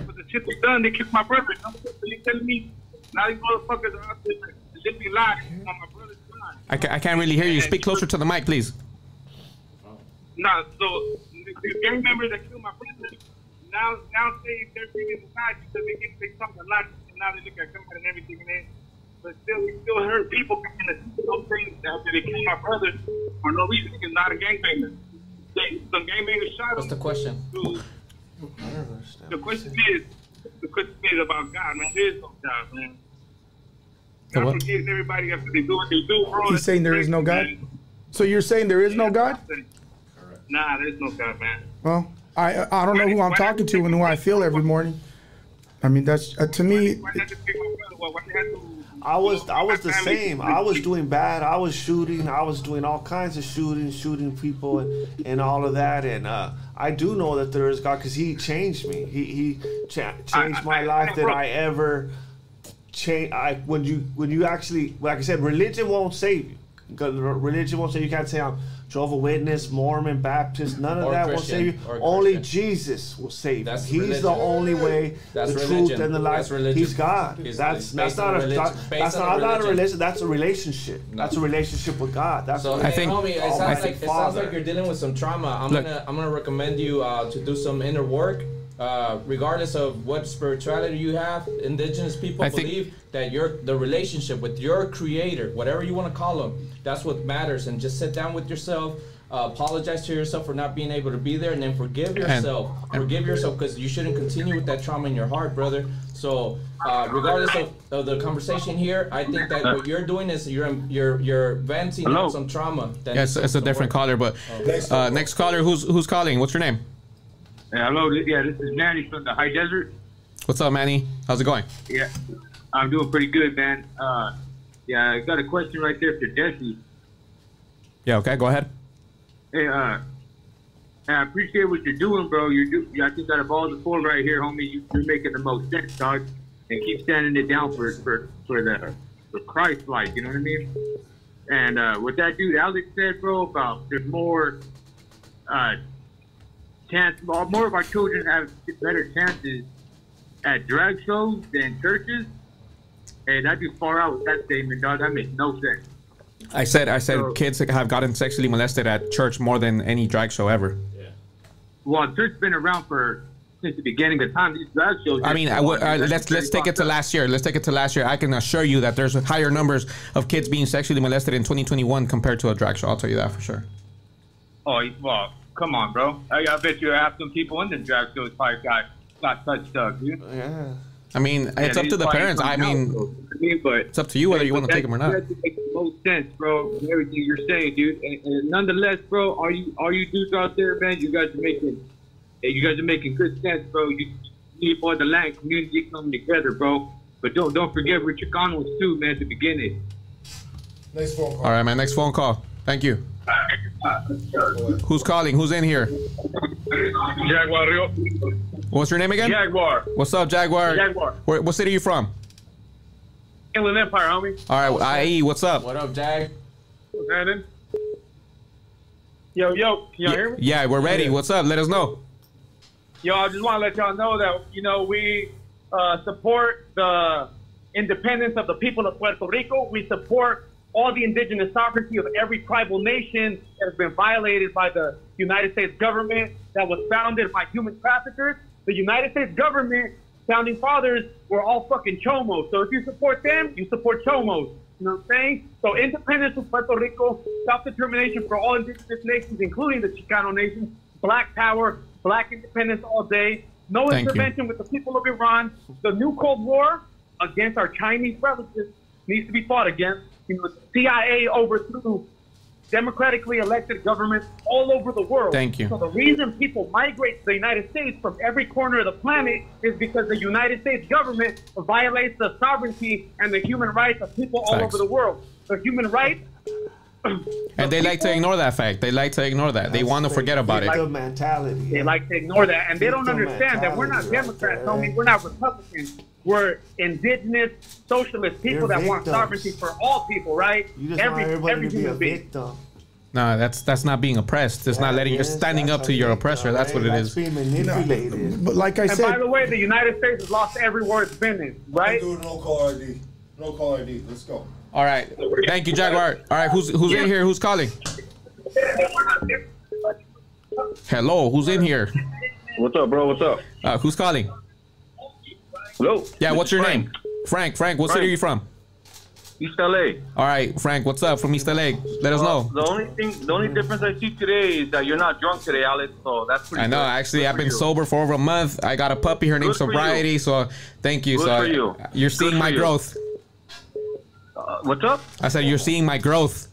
for the shit they done, they killed my brother. You know? So you telling me now these motherfuckers are out there living lies on my brother's side. I, ca- I can't really hear you. Speak closer to the mic, please. Nah, so the, the gang members that killed my brother now now say they're being inside because they get they talk a lot and now they look at God and everything and then but still we still heard people in the some things after they killed my brother for no reason because not a gangbanger. They, some gangbangers shot him. What's the question? So, the question is the question is about God, man. There is no God, man. God what? forgives everybody after they do what they do, bro. He's saying there is no God. So you're saying there is no God? Nah, there's no God, man. Well, I I don't know who I'm talking to and who I feel every morning. I mean, that's uh, to me. I was I was the same. I was doing bad. I was shooting. I was doing all kinds of shooting, shooting people, and, and all of that. And uh, I do know that there is God because He changed me. He He cha- changed my life that I ever change. I when you when you actually like I said, religion won't save you. 'Cause Religion won't save you. You can't say I'm Jehovah Witness, Mormon, Baptist. None of Or that will save you. Only Jesus will save That's you. He's religion. the only way, That's the religion. truth, and the life. He's God. He's- that's that's not a religion. that's not, a not a religion. That's a relationship. That's a relationship with God. That's So what hey, homie, it sounds like it sounds like you're dealing with some trauma. I'm Look. gonna I'm gonna recommend you uh, to do some inner work. Uh, regardless of what spirituality you have, indigenous people I believe that your the relationship with your creator, whatever you want to call him, that's what matters. And just sit down with yourself, uh, apologize to yourself for not being able to be there, and then forgive yourself. forgive yourself because you shouldn't continue with that trauma in your heart, brother. So, uh, regardless of, of the conversation here, I think that what you're doing is you're you're you're venting some trauma. that Yes, needs it's a different work. caller, but uh, next caller, who's who's calling? What's your name? Yeah, hello. Yeah, this is Manny from the High Desert. What's up, Manny? How's it going? Yeah, I'm doing pretty good, man. Uh, yeah, I got a question right there for Jesse. Yeah. Okay. Go ahead. Hey, uh, I appreciate what you're doing, bro. You're do- I think out of all the four right here, homie, you, you're making the most sense, dog. And keep standing it down for for for the for Christ, like you know what I mean. And uh, what that dude Alex said, bro, about there's more uh, chance, more more of our children have better chances at drag shows than churches. Hey, that just far out with that statement, dog. That makes no sense. I said I said So- kids have gotten sexually molested at church more than any drag show ever. Yeah. Well, church's been around for since the beginning of time. These drag shows. I mean, I would- uh, let's let's take it to last year. Let's take it to last year. I can assure you that there's higher numbers of kids being sexually molested in 2021 compared to a drag show. I'll tell you that for sure. Oh, well, come on, bro. I, I bet you half some people in the drag shows probably got got touched up, dude. Yeah. I mean, it's up to the parents. I mean, but it's up to you whether you want to take them or not. That makes most sense, bro. Everything you're saying, dude. And, and nonetheless, bro, all you all you dudes out there, man, you guys are making, hey, you guys are making good sense, bro. You need for the land community coming together, bro. But don't don't forget where Chicano was too, man, at the beginning. Next phone call. All right, man. Next phone call. Thank you. Who's calling? Who's in here? Jaguar Rio. What's your name again? Jaguar. What's up, Jaguar? Jaguar. Where, what city are you from? Inland Empire, homie. All right, IE. What's up? What up, Jag? What's happening? Yo, yo, can y'all hear me? Yeah, we're ready. What's up? Let us know. Yo, I just want to let y'all know that you know we uh, support the independence of the people of Puerto Rico. We support all the indigenous sovereignty of every tribal nation that has been violated by the United States government that was founded by human traffickers. The United States government, founding fathers, were all fucking chomos. So if you support them, you support chomos. You know what I'm saying? So independence of Puerto Rico, self-determination for all indigenous nations, including the Chicano nation, black power, black independence all day, no Thank you. intervention with the people of Iran. The new Cold War against our Chinese relatives needs to be fought against. You know, the CIA overthrew democratically elected governments all over the world. Thank you. So the reason people migrate to the United States from every corner of the planet is because the United States government violates the sovereignty and the human rights of people all Facts. over the world. The human rights And they like to ignore that fact. They like to ignore that. They want to forget about it. Victim mentality. They like to ignore that, and they don't understand that we're not right Democrats, there. homie. We're not Republicans. We're indigenous, socialist people You're that want sovereignty for all people, right? You just every want everybody every to be a human being. victim. No, that's that's not being oppressed. It's not letting you're standing up to your oppressor. That's what it right? is. That's being manipulated. But like I And by the way, the United States has lost every war it's been in, right? Do no call ID. No call ID. Let's go. All right. Thank you, Jaguar. All right, who's who's in here? Who's calling? Hello, who's in here? What's up, bro? What's up? Uh, who's calling? Hello. Yeah, what's your Frank. name? Frank. Frank, what city are you from? East LA. All right, Frank, what's up from East LA? Let us know. The only thing, the only difference I see today is that you're not drunk today, Alex. So that's pretty. I know. good. Actually, Good I've been you. sober for over a month. I got a puppy. Her name's for you. Sobriety. So thank you. Good so for you. you're seeing my you. growth. Uh, what's up? I said you're seeing my growth.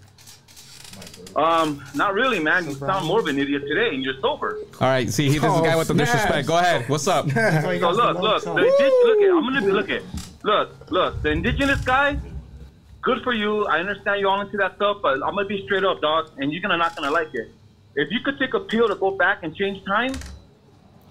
Um, not really, man. You sound more of an idiot today, and you're sober. All right. See, he, this is the Oh, guy with the disrespect. Go ahead. What's up? So look, look, the indi- look at. I'm gonna be look at. Look, look. The indigenous guy. Good for you. I understand you all into that stuff, but I'm gonna be straight up, dog, and you're gonna not gonna like it. If you could take a pill to go back and change time,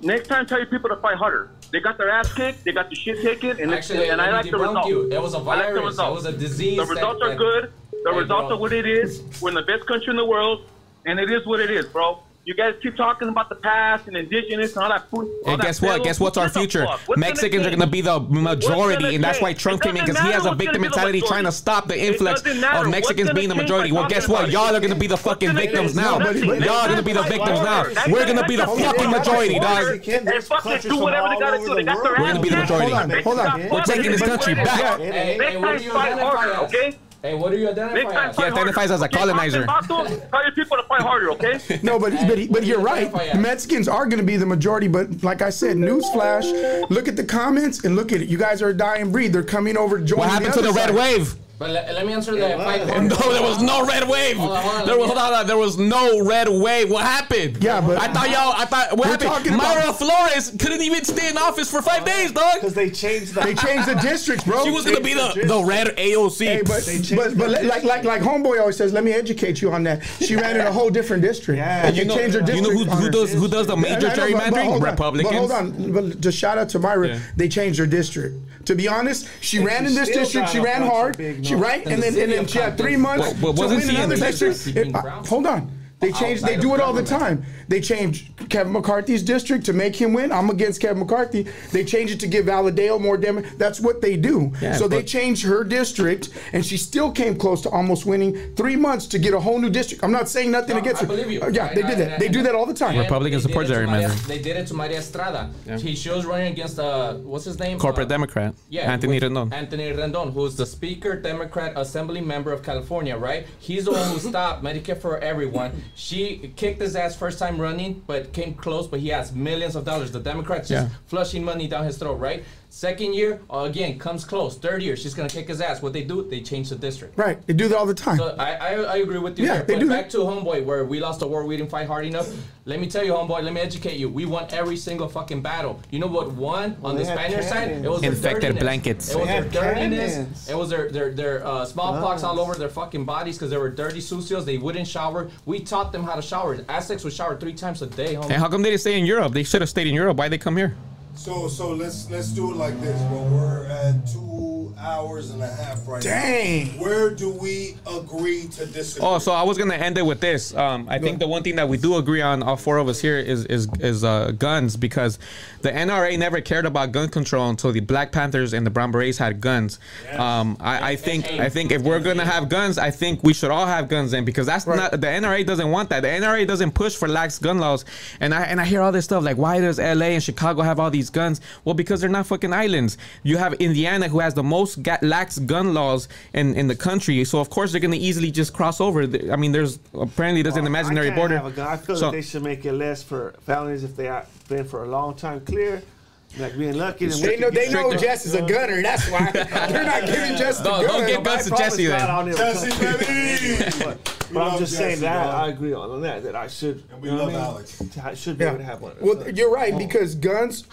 next time tell your people to fight harder. They got their ass kicked. They got the shit taken, and, Actually, and I like the results. you. It was a I like the virus. It was a disease The that- results are good. The results bro. are what it is. We're in the best country in the world, and it is what it is, bro. You guys keep talking about the past and indigenous and all that food. all And that guess what? fellow- Guess what's our future? fuck? What's Mexicans are going to be the majority, gonna and that's why? Trump came in because he has a victim gonna be the mentality trying to stop the influx of Mexicans being the majority. Well, guess what? Y'all are going to be the fucking victims now. Y'all are going to be the victims now. We're going to be the fucking majority, dog. And fucking do whatever they gotta do. They their We're gonna be the majority. Hold on, hold on. We're taking this country back. Hey, hey, Next time, fight harder, okay? Hey, what do you Next identify as? He identifies harder. as a Okay, colonizer. talk to him. Tell your people to fight harder, okay? No, but but, but you're right. The Mexicans are going to be the majority. But like I said, newsflash: look at the comments and look at it. You guys are a dying breed. They're coming over. Joining What happened to other the red wave? But let, let me answer that. Fight No, there was no red wave. Hold on, hold on, There was, hold on, there was no red wave. What happened? Yeah, but- I thought y'all. I thought what We're happened? talking about- Mayra Flores couldn't even stay in office for five days, dog. Because they changed the. They changed the districts, bro. She was gonna be the the red AOC. Hey, but but, but let- like like like homeboy always says, let me educate you on that. She ran in a whole different district. Yeah. and you you know, changed her district. you know who, who does who does the major And I but- but gerrymandering? Republicans. But hold on, but just shout out to Mayra. Yeah. They changed her district. To be honest, she ran in this district. She ran hard. big She right, and then and then of she had three months But- but to wasn't win another Texas? district. Being Uh, Browns? hold on. They change. They do it all the time. They change Kevin McCarthy's district to make him win. I'm against Kevin McCarthy. They change it to give Valadao more Dem. That's what they do. Yeah, so they but- changed her district, and she still came close to almost winning three months to get a whole new district. I'm not saying nothing No, against I her. believe you. Uh, yeah, I- they I- did that. I- They do that all the time. And Republicans they support it to Maria- gerrymandering. They did it to Maria Estrada. He, she was running against uh, what's his name? Corporate Uh, Democrat. Yeah, Anthony Rendon. Anthony Rendon, who's the Speaker, Democrat, Assembly member of California, right? He's the one who stopped Medicare for everyone. She kicked his ass first time running, but came close. But he has millions of dollars. The Democrats just Yeah. flushing money down his throat, right? Second year, uh, again, comes close. Third year, she's gonna kick his ass. What they do? They change the district. Right. They do that all the time. So I, I, I agree with you Yeah, there. they But do back that. to homeboy where we lost the war, we didn't fight hard enough. Let me tell you, homeboy. Let me educate you. We won every single fucking battle. You know what won on the had Spaniard side? It was their Infected dirtiness. blankets. It was They their dirtiness. cannons. It was their their their uh, smallpox all over their fucking bodies because they were dirty sucios. They wouldn't shower. We taught them how to shower. Aztecs would shower three times a day, homie. And how come they didn't stay in Europe? They should have stayed in Europe. Why they come here? So so let's let's do it like this. Well, we're at two hours and a half right Dang. now. Dang. Where do we agree to disagree? Oh, so I was gonna end it with this. Um, I think the one thing that we do agree on, all four of us here, is is is uh, guns because the NRA never cared about gun control until the Black Panthers and the Brown Berets had guns. Um, I, I think I think if we're gonna have guns, I think we should all have guns then because that's not the NRA doesn't want that. The NRA doesn't push for lax gun laws. And I and I hear all this stuff like why does LA and Chicago have all these guns? Well, because they're not fucking islands. You have Indiana who has the most ga- lax gun laws in in the country, so of course they're gonna easily just cross over. I mean, there's apparently there's an oh, imaginary I can't border. Have a gun. I feel So- that they should make it less for felonies if they have been for a long time clear. Like being lucky. then They know get they know. Jess is a gunner. That's why they're not giving Jess the Don't- don't gun. give guns to Jesse then. I'll never Jesse, touch it. baby. But But I'm love just saying that dog. I agree on that. That I should. And we you know love I mean? Alex. I should be able to have one. Well, you're right oh. because guns.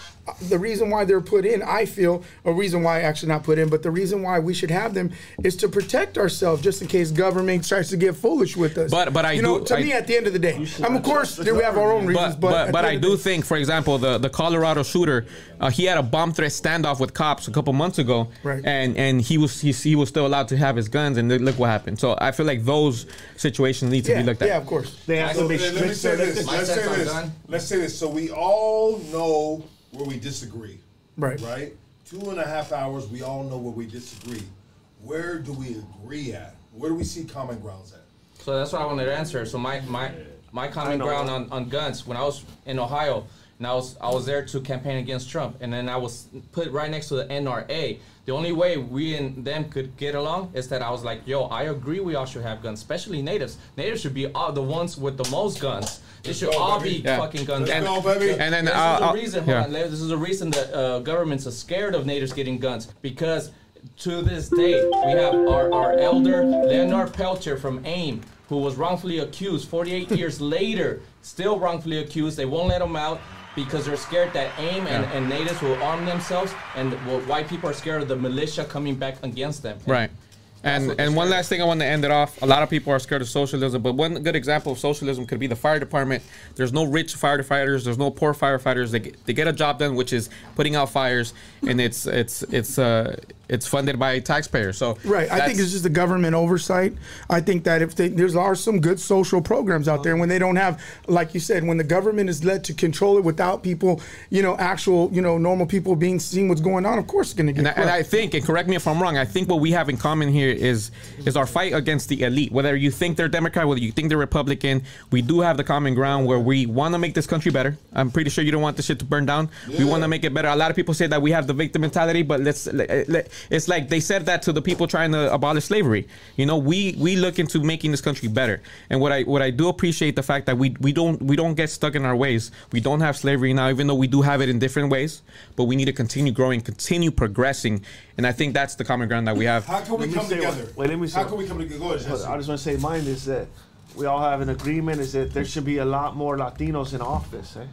The reason why they're put in, I feel, a reason why actually not put in, but the reason why we should have them is to protect ourselves, just in case government starts to get foolish with us. But- but I you know, do- to I- me, at the end of the day, I'm of course there we have our own reasons, but but but, but I do the- think, for example, the the Colorado shooter, uh, he had a bomb threat standoff with cops a couple months ago, Right. and and he was he, he was still allowed to have his guns, and look what happened. So I feel like those situations need to Yeah, be looked at. yeah, of course. They have So to be then Let me say this. Let's say this. Let's say this. So we all know where we disagree. Right. Right. Two and a half hours. We all know where we disagree. Where do we agree at? Where do we see common grounds at? So that's what I wanted to answer. So my my my common ground on, on guns when I was in Ohio, and I was I was there to campaign against Trump, and then I was put right next to the NRA. The only way we and them could get along is that I was like, yo, I agree we all should have guns, especially natives. Natives should be all the ones with the most guns. They should go, all baby. be Yeah. fucking guns. Let's go, baby. And then this uh, is the uh, reason. yeah. On, this is the reason that uh, governments are scared of natives getting guns because to this day we have our, our elder Leonard Peltier from AIM who was wrongfully accused. 48 years later, still wrongfully accused. They won't let him out because they're scared that AIM and, and natives will arm themselves, and well, white people are scared of the militia coming back against them. Right. And and one last thing I want to end it off. A lot of people are scared of socialism, but one good example of socialism could be the fire department. There's no rich firefighters. There's no poor firefighters. They get, they get a job done, which is putting out fires, and it's it's it's uh it's funded by taxpayers. So Right. I think it's just the government oversight. I think that if they, there's are some good social programs out there when they don't have, like you said, when the government is led to control it without people, you know, actual, you know, normal people being seeing what's going on, of course it's going to get. And I, and I think, and correct me if I'm wrong, I think what we have in common here is is our fight against the elite. Whether you think they're Democrat, whether you think they're Republican, we do have the common ground where we want to make this country better. I'm pretty sure you don't want this shit to burn down. We want to make it better. A lot of people say that we have the victim mentality, but let's. let- let- It's like they said that to the people trying to abolish slavery. You know, we we look into making this country better. And what I what I do appreciate the fact that we we don't we don't get stuck in our ways. We don't have slavery now, even though we do have it in different ways. But we need to continue growing, continue progressing, and I think that's the common ground that we have. How can we Let come say together? one- wait, let me say How can we come together? Go ahead, I just want to say mine is that we all have an agreement is that there should be a lot more Latinos in office. Eh?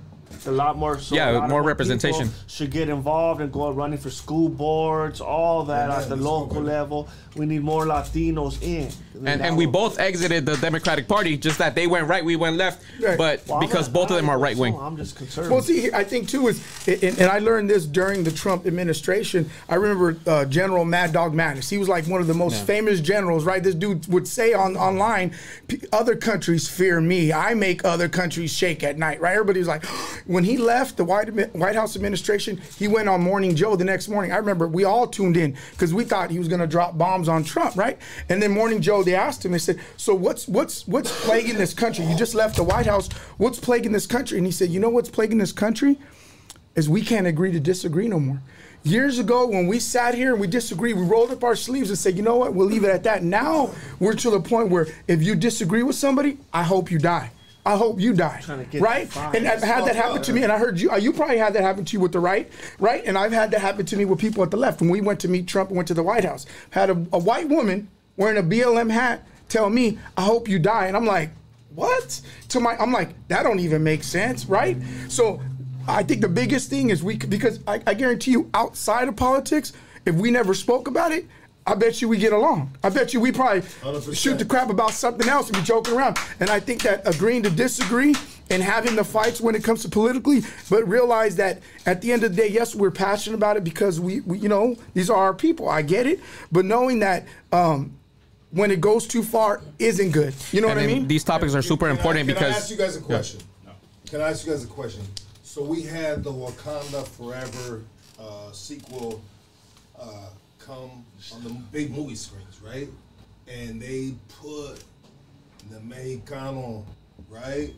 A lot more. So Yeah, a lot more people representation. should get involved and go running for school boards, all that Yeah, at the local level. We need more Latinos in. And, and we both exited the Democratic Party, just that they went right, we went left. Right. But Well, because not- both of them are right know, wing. I'm just concerned. Well, see, I think too is, and, and I learned this during the Trump administration. I remember uh, General Mad Dog Mattis. He was like one of the most famous generals, right? This dude would say on online, "Other countries fear me. I make other countries shake at night." Right? Everybody was like, when he left the White White House administration, he went on Morning Joe the next morning. I remember we all tuned in because we thought he was going to drop bombs on Trump, right? And then Morning Joe, they asked him, they said, "So what's what's what's plaguing this country? You just left the White House. What's plaguing this country?" And he said, "You know what's plaguing this country is we can't agree to disagree no more." Years ago, when we sat here and we disagreed, we rolled up our sleeves and said, "You know what? We'll leave it at that." Now we're to the point where if you disagree with somebody, I hope you die. I hope you die. Trying to get Right? And I've had that happen to me, and I heard you. uh, You probably had that happen to you with the right, right? And I've had that happen to me with people at the left. When we went to meet Trump and went to the White House, had a, a white woman wearing a BLM hat tell me, "I hope you die," and I'm like, "What?" To my, I'm like, that don't even make sense, right? So, I think the biggest thing is we because I, I guarantee you, outside of politics, if we never spoke about it. I bet you we get along. I bet you we probably 100%. shoot the crap about something else and be joking around. And I think that agreeing to disagree and having the fights when it comes to politically, but realize that at the end of the day, yes, we're passionate about it because we, we you know, these are our people. I get it, but knowing that um, when it goes too far isn't good. You know And what I mean? these topics are super Can I- important can I ask you guys a question? Can I ask you guys a question? So we had the Wakanda Forever uh, sequel uh, come on the big movie screens, right? And they put the Mexicano, right?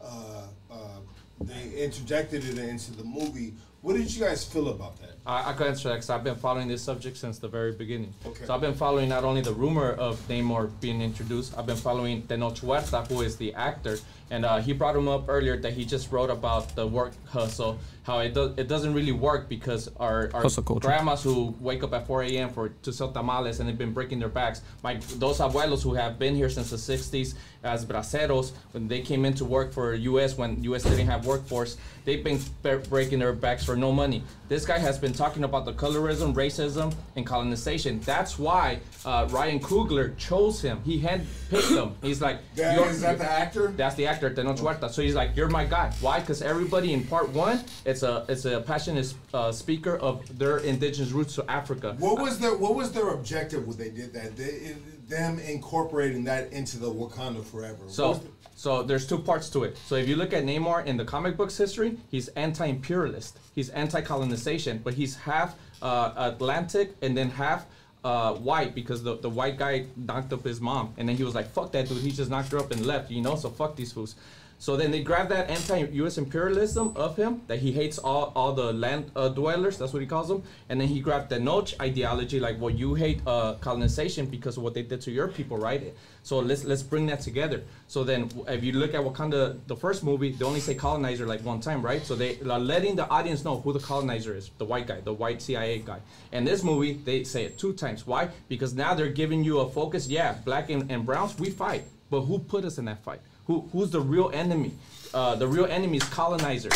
Uh, uh, they interjected it into the movie What did you guys feel about that? I, I can answer that because I've been following this subject since the very beginning. Okay. So I've been following not only the rumor of Namor being introduced, I've been following Tenoch Huerta, who is the actor, and uh, he brought him up earlier that he just wrote about the work hustle, how it does it doesn't really work because our, our grandmas who wake up at 4 a.m. for to sell tamales and they've been breaking their backs. My those abuelos who have been here since the 60s as braceros when they came into work for U.S. when U.S. didn't have workforce, they've been breaking their backs for no money. This guy has been talking about the colorism, racism, and colonization. That's why uh, Ryan Coogler chose him. He handpicked him. He's like, That- "You're- is that the actor? That's the actor, Tenoch Huerta. So he's like, you're my guy. Why? Because everybody in part one, it's a it's a passionate uh, speaker of their indigenous roots to Africa. What was their What was their objective when they did that? They, them incorporating that into the Wakanda Forever. So, the- so there's two parts to it. So if you look at Namor in the comic books history, he's anti-imperialist. He's anti-colonization, but he's half uh, Atlantic and then half uh, white because the, the white guy knocked up his mom, and then he was like, "Fuck that dude." He just knocked her up and left. You know, so fuck these fools. So then they grabbed that anti-U.S. imperialism of him, that he hates all, all the land uh, dwellers, that's what he calls them, and then he grabbed the Noche ideology, like, well, you hate uh, colonization because of what they did to your people, right? So let's let's bring that together. So then, if you look at Wakanda, the first movie, they only say colonizer like one time, right? So they are letting the audience know who the colonizer is, the white guy, the white CIA guy. And this movie, they say it two times. Why? Because now they're giving you a focus. Yeah, black and, and browns, we fight, but who put us in that fight? Who who's the real enemy? Uh, the real enemy is colonizer.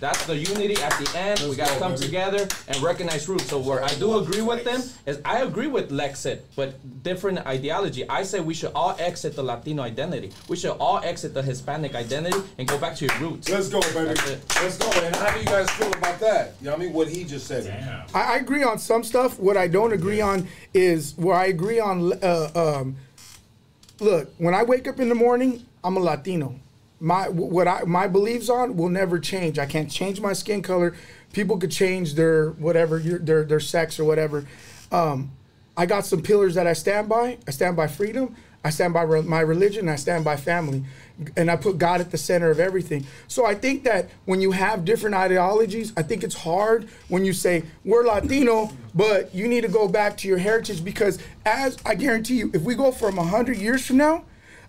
That's the unity at the end. we gotta go, come baby. together and recognize roots. So where I do agree with them is I agree with Lexit, but different ideology. I say we should all exit the Latino identity. We should all exit the Hispanic identity and go back to your roots. Let's go, baby. Let's go. And how do you guys feel about that? You know what I mean? What he just said. Damn. I, I agree on some stuff. What I don't agree on is where I agree on. Uh, um, look, when I wake up in the morning, I'm a Latino. My what I my beliefs on will never change. I can't change my skin color. People could change their whatever their their sex or whatever. Um, I got some pillars that I stand by. I stand by freedom. I stand by re- my religion. I stand by family, and I put God at the center of everything. So I think that when you have different ideologies, I think it's hard when you say we're Latino, but you need to go back to your heritage because, as I guarantee you, if we go from hundred years from now,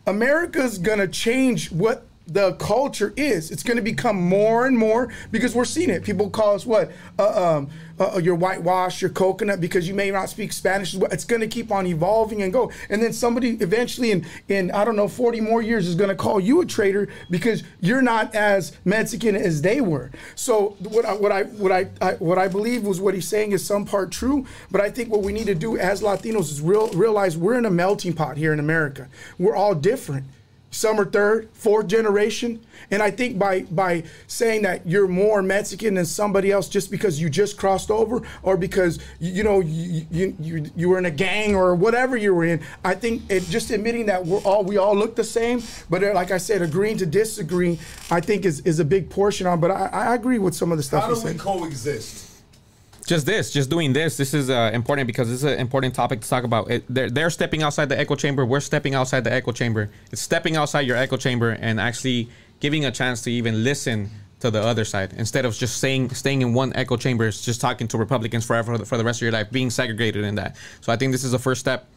America's gonna change what the culture is. It's gonna become more and more because we're seeing it. People call us what? Uh, um, uh, your whitewash, your coconut, because you may not speak Spanish. It's gonna keep on evolving and go. And then somebody eventually, in in I don't know, 40 more years, is gonna call you a traitor because you're not as Mexican as they were. So what I what I what I, I what I believe was what he's saying is some part true, but I think what we need to do as Latinos is real realize we're in a melting pot here in America. We're all different. Some are third, fourth generation, and I think by by saying that you're more Mexican than somebody else just because you just crossed over or because you, you know you, you you you were in a gang or whatever you were in, I think it, just admitting that we're all we all look the same, but uh, like I said, agreeing to disagree, I think is is a big portion on. But I, I agree with some of the stuff How do we said. coexist? Just this, just doing this. This is uh, important because this is an important topic to talk about. It, they're, they're stepping outside the echo chamber. We're stepping outside the echo chamber. It's stepping outside your echo chamber and actually giving a chance to even listen to the other side instead of just staying staying in one echo chamber. It's just talking to Republicans forever for the, for the rest of your life, being segregated in that. So I think this is the first step,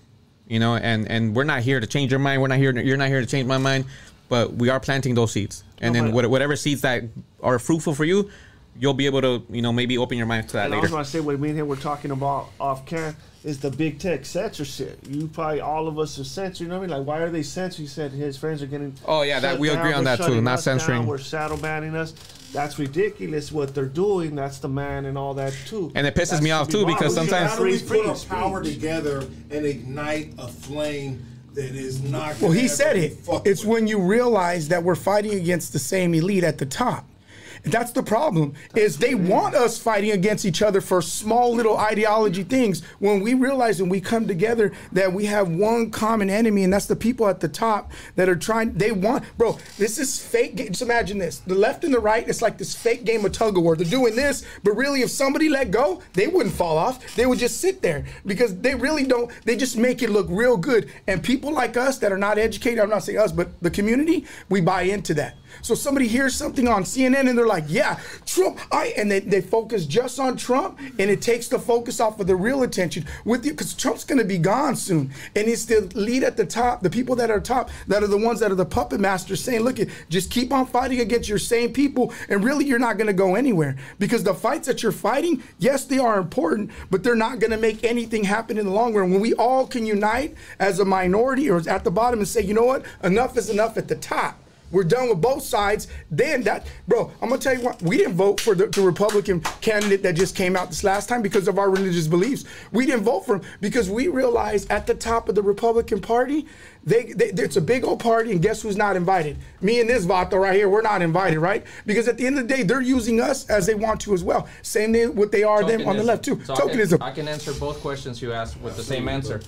you know. And and we're not here to change your mind. We're not here. You're not here to change my mind. But we are planting those seeds, and No, then whatever seeds that are fruitful for you, you'll be able to, you know, maybe open your mind to that And I later. was going to say what me and him were talking about off camera is the big tech censorship. You probably all of us are censored. You know what I mean? Like, why are they censored? He said his friends are getting. Oh, yeah, that- shut we agree on They're that, too, shutting not us down. censoring. We're shadow banning us. That's ridiculous what they're doing. That's the man and all that too. And it pisses That me off, too, wrong. because sometimes- have How do we put our speech. power together and ignite a flame that is not? Well, he said it. It's with? when you realize that we're fighting against the same elite at the top. That's the problem. Is they want us fighting against each other for small little ideology things. When we realize and we come together that we have one common enemy, and that's the people at the top that are trying. They want, bro. This is fake. Just imagine this: the left and the right. It's like this fake game of tug of war. They're doing this, but really, if somebody let go, they wouldn't fall off. They would just sit there because they really don't. They just make it look real good. And people like us that are not educated, I'm not saying us, but the community, we buy into that. So somebody hears something on CNN and they're like, yeah, Trump. I and they, they focus just on Trump, and it takes the focus off of the real attention with you because Trump's going to be gone soon, and it's the lead at the top, the people that are top, that are the ones that are the puppet masters, saying, look, just keep on fighting against your same people, and really you're not going to go anywhere because the fights that you're fighting, yes, they are important, but they're not going to make anything happen in the long run. When we all can unite as a minority or at the bottom and say, you know what, enough is enough at the top. We're done with both sides. Then that, bro, I'm gonna tell you what. We didn't vote for the, the Republican candidate that just came out this last time because of our religious beliefs. We didn't vote for him because we realized at the top of the Republican Party, they, they it's a big old party, and guess who's not invited? Me and this Vato right here, we're not invited, right? Because at the end of the day, they're using us as they want to as well. Same thing what they are them on the left too. So I can- Tokenism. I can, answer both questions you asked with the same answer.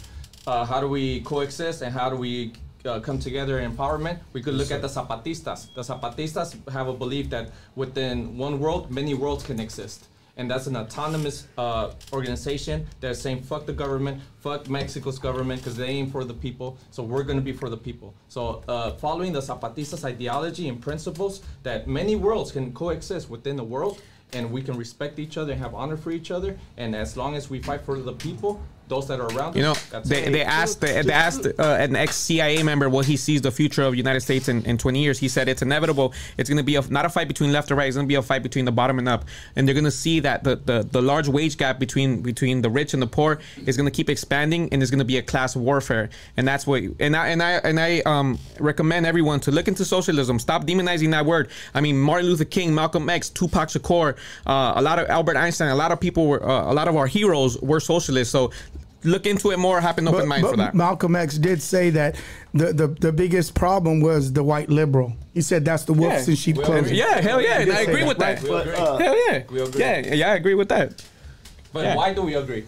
Uh, how do we coexist and how do we uh, come together in empowerment? We could look at the Zapatistas. The Zapatistas have a belief that within one world, many worlds can exist. And that's an autonomous uh, organization that's saying fuck the government, fuck Mexico's government because they ain't for the people. So we're going to be for the people. So uh, following the Zapatistas ideology and principles that many worlds can coexist within the world and we can respect each other and have honor for each other. And as long as we fight for the people, those that are around You know, they, they asked they, they asked uh, an ex CIA member what he sees the future of the United States in, in 20 years. He said it's inevitable. It's going to be a, not a fight between left or right. It's going to be a fight between the bottom and up. And they're going to see that the, the, the large wage gap between between the rich and the poor is going to keep expanding, and there's going to be a class warfare. And that's what. And I and I and I um, recommend everyone to look into socialism. Stop demonizing that word. I mean, Martin Luther King, Malcolm X, Tupac Shakur, uh, a lot of Albert Einstein, a lot of people were uh, a lot of our heroes were socialists. So look into it more. Have an open mind for that. Malcolm X did say that the, the, the biggest problem was the white liberal. He said that's the wolves Yeah. in sheep We clothing. Yeah, hell yeah, He and I say agree with that. We agree. Uh, hell yeah, We agree. yeah, yeah, I agree with that. But Yeah. why do we agree?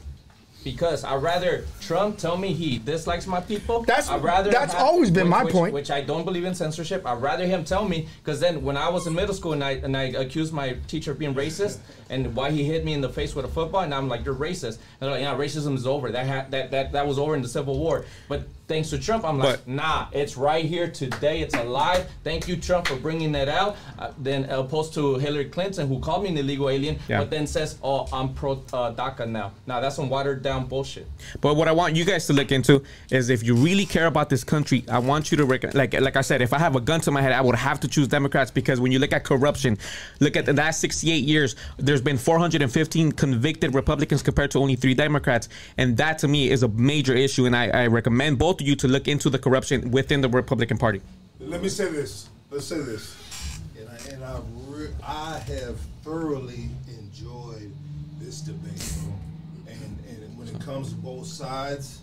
Because I'd rather Trump tell me he dislikes my people. That's- I'd rather that's always been which- my which- point. Which I don't believe in censorship. I'd rather him tell me because then when I was in middle school and I and I accused my teacher of being racist and why he hit me in the face with a football and I'm like you're racist and they're like yeah racism is over that ha- that that that was over in the Civil War. But thanks to Trump, I'm like But- nah, it's right here today. It's alive. Thank you Trump for bringing that out. Uh, then opposed to Hillary Clinton who called me an illegal alien, Yeah. but then says oh I'm pro uh, DACA now. Now that's some watered down bullshit. But what I want you guys to look into is if you really care about this country, I want you to rec- like like I said, if I have a gun to my head, I would have to choose Democrats because when you look at corruption, look at the last 68 years, there's been 415 convicted Republicans compared to only three Democrats, and that to me is a major issue. And I, I recommend both of you to look into the corruption within the Republican Party. Let me say this. Let's say this. And I, and I, re- I have thoroughly enjoyed this debate, it comes to both sides,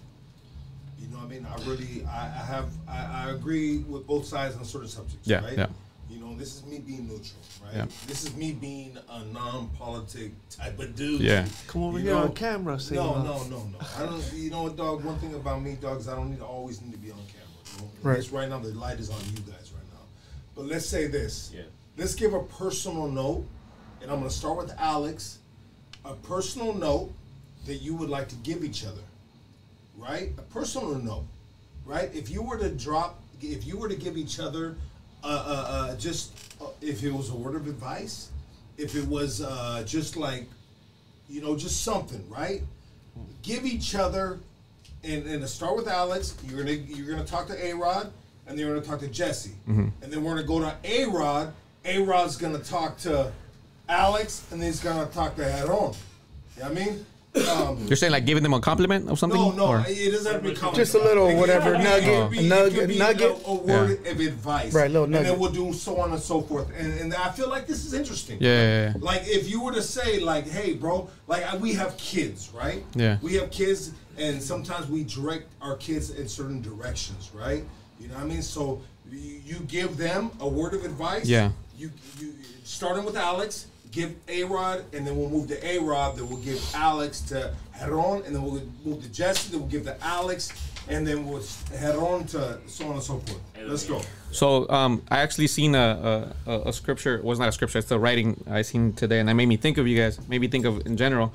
you know what I mean? I really, I, I have, I, I agree with both sides on certain subjects, Yeah, right? yeah. You know, this is me being neutral, right? Yeah. This is me being a non-politic type of dude. Yeah. Come over You here know? on camera. Say No, uh, no, no, no. I don't. You know what, dog? One thing about me, dog, is I don't need to always need to be on camera. Bro. Right. Right. right now, the light is on you guys right now. But let's say this. Yeah. Let's give a personal note, and I'm going to start with Alex. A personal note that you would like to give each other, right? A personal note, right? If you were to drop, if you were to give each other, uh, uh, uh just uh, if it was a word of advice, if it was uh, just like you know, just something, right? Give each other, and, and to start with Alex, you're gonna you're gonna talk to A Rod, and then you're gonna talk to Jesse, and then we're gonna go to A Rod. A Rod's gonna talk to Alex, and then he's gonna talk to Eron. You know what I mean? Um, You're saying like giving them a compliment or something? no, no, Or- it doesn't have to be complicated. Just a little It whatever, could be- nugget, it be- it nugget, could be nugget. A, a word of advice, Right, little nugget. And then we'll do so on and so forth. And, and I feel like this is interesting. Yeah, yeah, yeah. Like if you were to say, like, "Hey, bro," like I- we have kids, right? Yeah. We have kids, and sometimes we direct our kids in certain directions, right? You know what I mean? So you, you give them a word of advice. Yeah. You you starting with Alex, give A Rod, and then we'll move to A Rod. Then we'll give Alex to Eron, and then we'll move to Jesse. Then we'll give to Alex, and then we'll Eron to so on and so forth. Let's go. So um, I actually seen a, a, a- a scripture. It was not a scripture. It's a writing I seen today, and that made me think of you guys. Made me think of in general.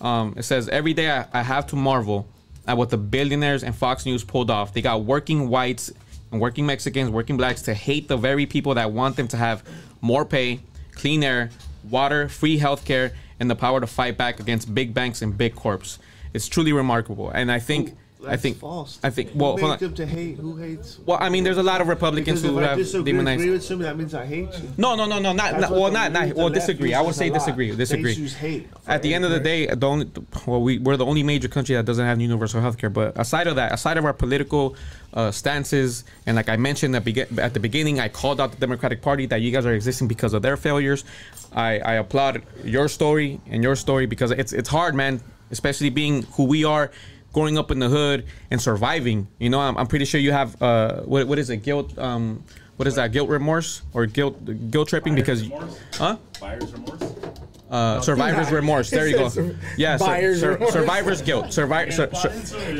Um, it says every day I, I have to marvel at what the billionaires and Fox News pulled off. They got working whites and working Mexicans, working blacks to hate the very people that want them to have more pay clean air, water, free healthcare, and the power to fight back against big banks and big corps. It's truly remarkable, and I think. I think false. I think Who well, made hold on. them to hate? Who hates? Well, I mean, there's a lot of Republicans who if I have disagree demonized. with somebody, that means I hate you. No, no, no, no, not, not well, not, not well. Disagree. I would say disagree. Disagree. hate At the end of the day, the only well, we we're the only major country that doesn't have universal health care. But aside of that, aside of our political uh, stances, and like I mentioned at, begin at the beginning, I called out the Democratic Party that you guys are existing because of their failures. I, I applaud your story and your story because it's it's hard, man. Especially being who we are, growing up in the hood and surviving. You know, I'm, I'm pretty sure you have uh, what what is it? Guilt. Um, what is that? Guilt remorse or guilt guilt tripping because, remorse? huh? Buyer's remorse. Uh, survivor's remorse. There you go. Yeah, sur- sur- survivor's guilt. Survivor. Sur-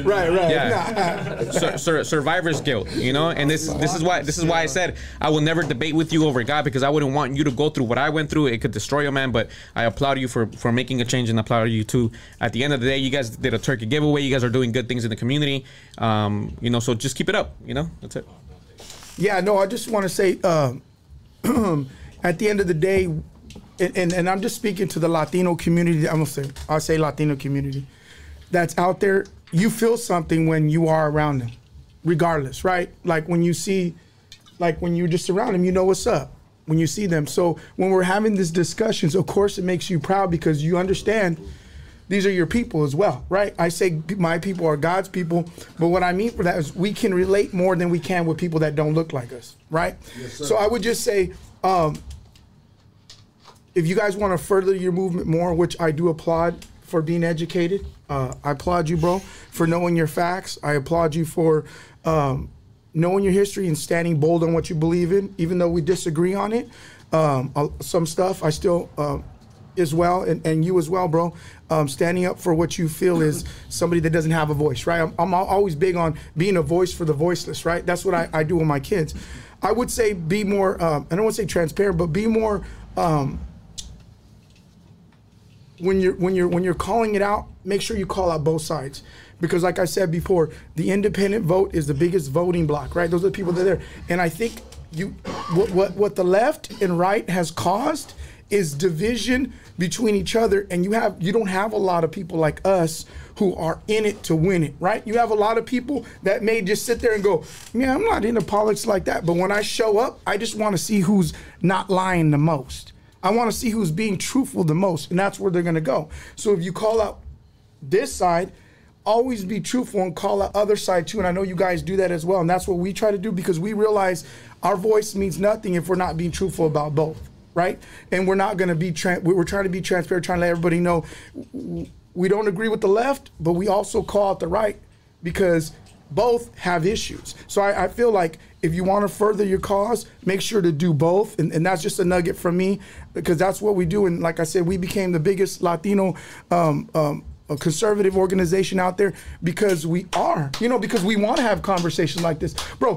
Right, right. yeah. Sur- sur- survivor's guilt. You know, and this this is why this is why I said I will never debate with you over God because I wouldn't want you to go through what I went through. It could destroy a man. But I applaud you for for making a change and applaud you too. At the end of the day, you guys did a turkey giveaway. You guys are doing good things in the community. Um, you know, so just keep it up. You know, that's it. Yeah, no, I just want to say, um, at the end of the day, and, and, and I'm just speaking to the Latino community. I'm gonna say, I'll say Latino community that's out there. You feel something when you are around them, regardless, right? Like when you see, like when you're just around them, you know what's up when you see them. So when we're having these discussions, of course, it makes you proud because you understand these are your people as well, right? I say my people are God's people, but what I mean for that is we can relate more than we can with people that don't look like us, right? so I would just say, um, if you guys want to further your movement more, which I do applaud for being educated, uh, I applaud you, bro, for knowing your facts. I applaud you for um, knowing your history and standing bold on what you believe in, even though we disagree on it. Um, uh, some stuff I still um, as well, and, and you as well, bro. Um, standing up for what you feel is somebody that doesn't have a voice, right? I'm, I'm always big on being a voice for the voiceless, right? That's what I, I do with my kids. I would say be more, um, I don't want to say transparent, but be more. Um, when you're when you're when you're calling it out, make sure you call out both sides. Because like I said before, the independent vote is the biggest voting block, right? Those are the people that are there. And I think you what what, what the left and right has caused is division between each other and you have you don't have a lot of people like us who are in it to win it, right? You have a lot of people that may just sit there and go, "Yeah, I'm not into politics like that, but when I show up, I just want to see who's not lying the most." I want to see who's being truthful the most, and that's where they're going to go. So if you call out this side, always be truthful and call out other side too. And I know you guys do that as well, and that's what we try to do because we realize our voice means nothing if we're not being truthful about both, right? And we're not going to be tran we're trying to be transparent, trying to let everybody know we don't agree with the left, but we also call out the right because both have issues. So I, I feel like if you want to further your cause, make sure to do both. And, and that's just a nugget from me because that's what we do. And like I said, we became the biggest Latino um, um, conservative organization out there because we are, you know, because we want to have conversations like this. Bro,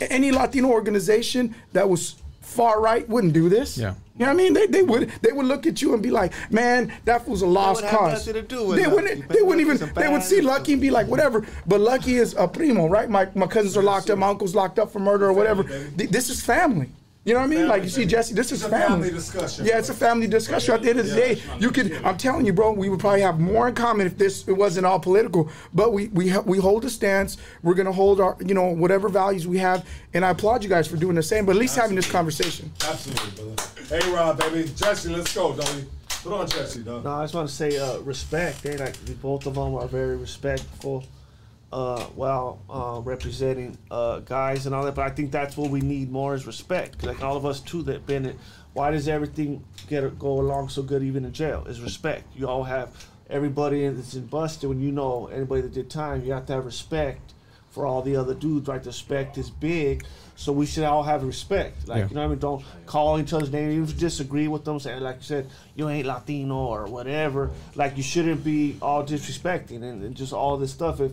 any Latino organization that was far right wouldn't do this. Yeah. You know what I mean? They, they would they would look at you and be like, man, that fool's a lost cause. nothing to do with they Lucky. wouldn't they wouldn't even they would see Lucky and be like, whatever. But Lucky is a primo, right? My my cousins are locked up, my uncle's locked up for murder or whatever. Th- This is family. You know what I mean? like you see Jesse, this is a family. family discussion. Yeah, it's a family discussion. At the end of the day, you could. I'm telling you, bro, we would probably have more in common if this it wasn't all political. But we we ha- we hold a stance. We're gonna hold our you know whatever values we have, and I applaud you guys for doing the same. But at least having this conversation. Absolutely, brother. Hey, Rob, baby. Jesse, let's go, Dolly. Put on Jesse, dog. No, I just want to say uh, respect. They like both of them are very respectful, uh, while uh, representing uh, guys and all that. But I think that's what we need more is respect. Like all of us too that been it. Why does everything get go along so good even in jail? Is respect. You all have everybody that's in busted. When you know anybody that did time, you have to have respect for all the other dudes. Right, the respect is big. So we should all have respect. Like Yeah. you know what I mean. Don't call each other's name. Even if you disagree with them, saying like you said, you ain't Latino or whatever. Like you shouldn't be all disrespecting and, and just all this stuff. If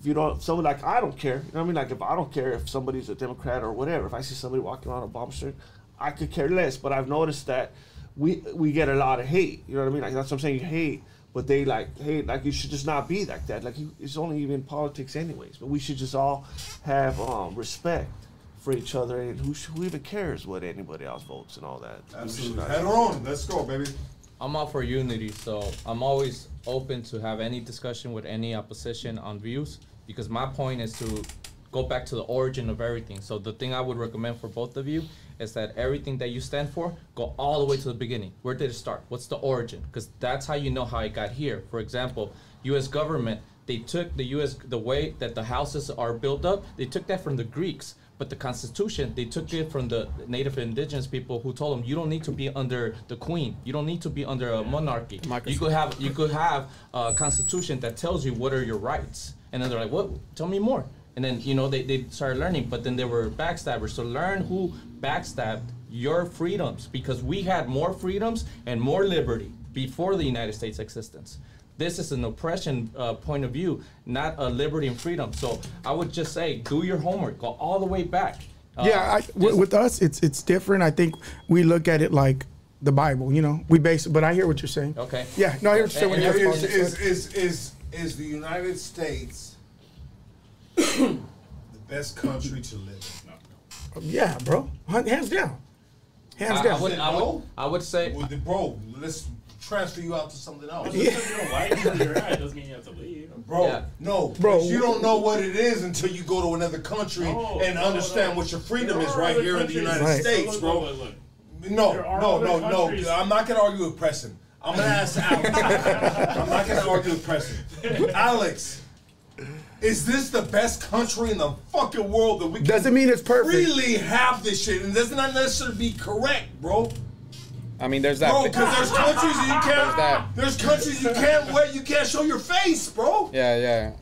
if you don't, someone like I don't care. You know what I mean? Like if I don't care if somebody's a Democrat or whatever. If I see somebody walking around a bomb street, I could care less. But I've noticed that we we get a lot of hate. You know what I mean? Like that's what I'm saying. You hate, but they like hate. Like you should just not be like that. Like you, it's only even politics anyways. But we should just all have um, respect for each other, and who, sh- who even cares what anybody else votes and all that? Absolutely. Head on. Let's go, baby. I'm all for unity, so I'm always open to have any discussion with any opposition on views because my point is to go back to the origin of everything. So the thing I would recommend for both of you is that everything that you stand for, go all the way to the beginning. Where did it start? What's the origin? Because that's how you know how it got here. For example, U.S. government, they took the U.S. the way that the houses are built up. They took that from the Greeks. But the Constitution, they took it from the native indigenous people who told them you don't need to be under the queen. You don't need to be under a monarchy. You could have you could have a constitution that tells you what are your rights. And then they're like, what? Tell me more. And then you know they, they started learning, but then they were backstabbers. So learn who backstabbed your freedoms because we had more freedoms and more liberty before the United States existence. This is an oppression uh, point of view, not a liberty and freedom. So I would just say, do your homework, go all the way back. Uh, yeah, I, with, with us, it's it's different. I think we look at it like the Bible. You know, we base. But I hear what you're saying. Okay. Yeah, no, I hear what you're saying. Is, is, is, is, is the United States the best country to live in? Yeah, bro, hands down, hands I, down. I would, I would, I would say, Well, then, bro, let's transfer you out to something else. Just because you don't like where you're at doesn't mean you have to leave. Bro, Yeah. no, Bro, bro. You don't know what it is until you go to another country No, and no, understand no. what your freedom There is right other here in the United Right. States, bro. look, look, look. No, no, no, no. I'm not gonna argue with Preston. I'm gonna ask Alex. I'm not gonna argue with Preston. Alex, is this the best country in the fucking world that we can Doesn't mean it's perfect. really have this shit? And does not necessarily be correct, bro. I mean, there's that. Bro, because there's countries that you There's that. can't. There's countries you can't wear. You can't show your face, bro. Yeah, yeah.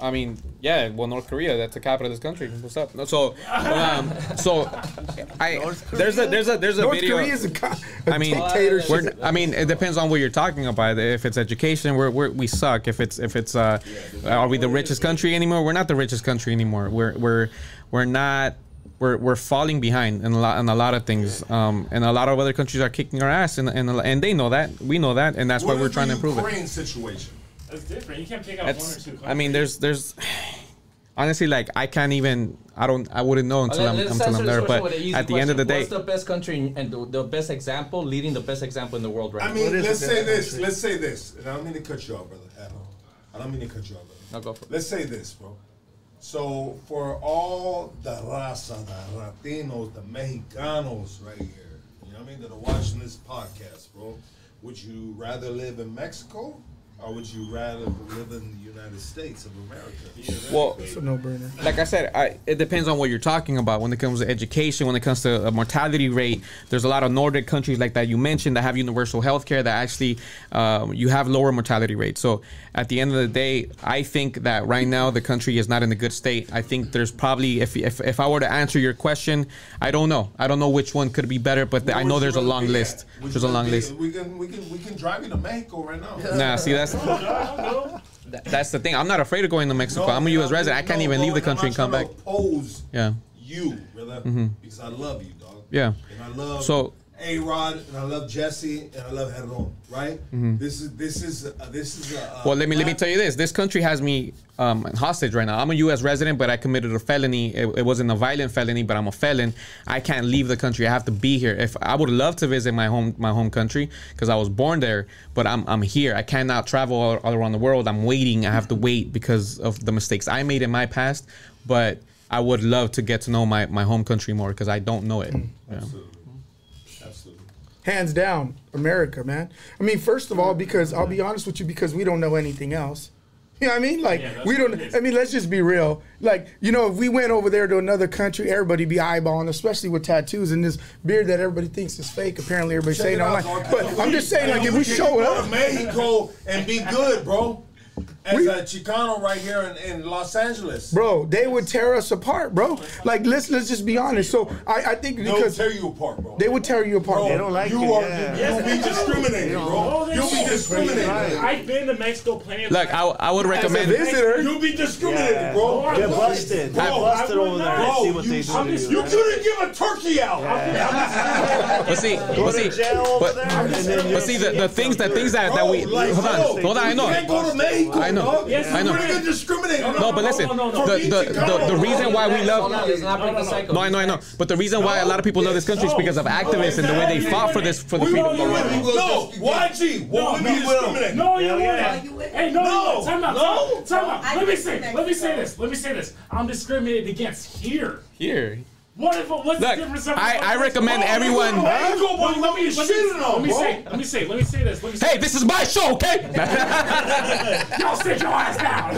I mean, yeah. Well, North Korea, that's the capital of this country. What's up? No, So, um, so I there's a there's a there's a North video. Korea is a, co- a I mean, dictatorship. we're, I mean, it depends on what you're talking about. If it's education, we're, we're we suck. If it's if it's uh, are we the richest country anymore? We're not the richest country anymore. We're we're we're not. We're, we're falling behind in a lot in a lot of things, um, and a lot of other countries are kicking our ass, and and, and they know that, we know that, and that's why we're trying to improve it. Ukraine situation. That's different. You can't pick out That's, one or two countries. I mean, there's, there's, honestly, like I can't even, I don't, I wouldn't know until Let- I'm, let's until I'm there. But with an easy at the end of the day, what's the best country and the, the best example, leading the best example in the world right now. I mean, is let's say this. country? Let's say this. And I don't mean to cut you off, brother. At all. I don't mean to cut you off, brother. No, go for it. Let's say this, bro. So for all the raza, the Latinos, the Mexicanos right here, you know what I mean, that are watching this podcast, bro, would you rather live in Mexico or would you rather live in the United States of America? well, It's a no-brainer. like I said, I, it depends on what you're talking about. When it comes to education, when it comes to a mortality rate, there's a lot of Nordic countries like that you mentioned that have universal health care that actually um, you have lower mortality rates. So at the end of the day, I think that right now the country is not in a good state. I think there's probably, if, if, if I were to answer your question, I don't know. I don't know which one could be better, but I know there's a long list. There's a long be- list. We can, we can, we can drive you to Mexico right now. Nah, see that's that's the thing. I'm not afraid of going to Mexico. I'm a U.S. resident. I can't no, even no, leave the country and come back. Oppose Yeah. you, brother, Mhm. because I love you, dog. Yeah. And I love So- A Rod, and I love Jesse, and I love Eron. Right? Mhm. This is this is uh, this is. Uh, Well, let me let me tell you this. This country has me um, hostage right now. I'm a U.S. resident, but I committed a felony. It, it wasn't a violent felony, but I'm a felon. I can't leave the country. I have to be here. If I would love to visit my home my home country because I was born there, but I'm I'm here. I cannot travel all, all around the world. I'm waiting. I have to wait because of the mistakes I made in my past. But I would love to get to know my, my home country more because I don't know it. Yeah. Absolutely. hands down, America, man. I mean, first of all, because I'll be honest with you, because we don't know anything else. You know what I mean? Like Yeah, we don't. what it is. I mean, let's just be real. Like you know, if we went over there to another country, everybody be eyeballing, especially with tattoos and this beard that everybody thinks is fake. Apparently, everybody's saying online. But I'm just saying, like if we show go up, to Mexico and be good, bro. As a Chicano right here in, in Los Angeles. bro, they would tear us apart, bro. Like let's let's just be honest. So I, I think They'll because tear you apart, bro. they would tear you apart. Bro, They don't like you it, Are, yeah. You'll be discriminated, bro. You'll be won't. discriminated. I've been to Mexico plenty of Look. I, I would recommend. visitor. You'll be discriminated, Yeah. bro. Get busted. Get Bro, busted I over there not. and see Bro, what you- they do I'm to just- you. You couldn't give a turkey out. But see, Go but to see, jail over but, there, and then but see the, the things that things that, that we like, hold on bro, hold on I You know can't go to Mexico, I know know. Yes, I know. We're gonna discriminate. No, but listen, no, no, no. the, the, the, the reason why we love. Let's not break the cycle. No, I know, I know. But the reason why a lot of people love this country is because of activists and the way they fought for this for the freedom. No, YG, No, what no, we discriminate? No, you wouldn't. Hey, no, No, no, time out, no. time out. Let me say, let me say this, let me say this. I'm discriminated against here. Here. What if, what's Look, the difference? I- I recommend everyone- No, I ain't gonna no, believe let me, let me, let me say, let me say, let me say this. Let me say Hey, this is my show, okay? Y'all sit your ass down.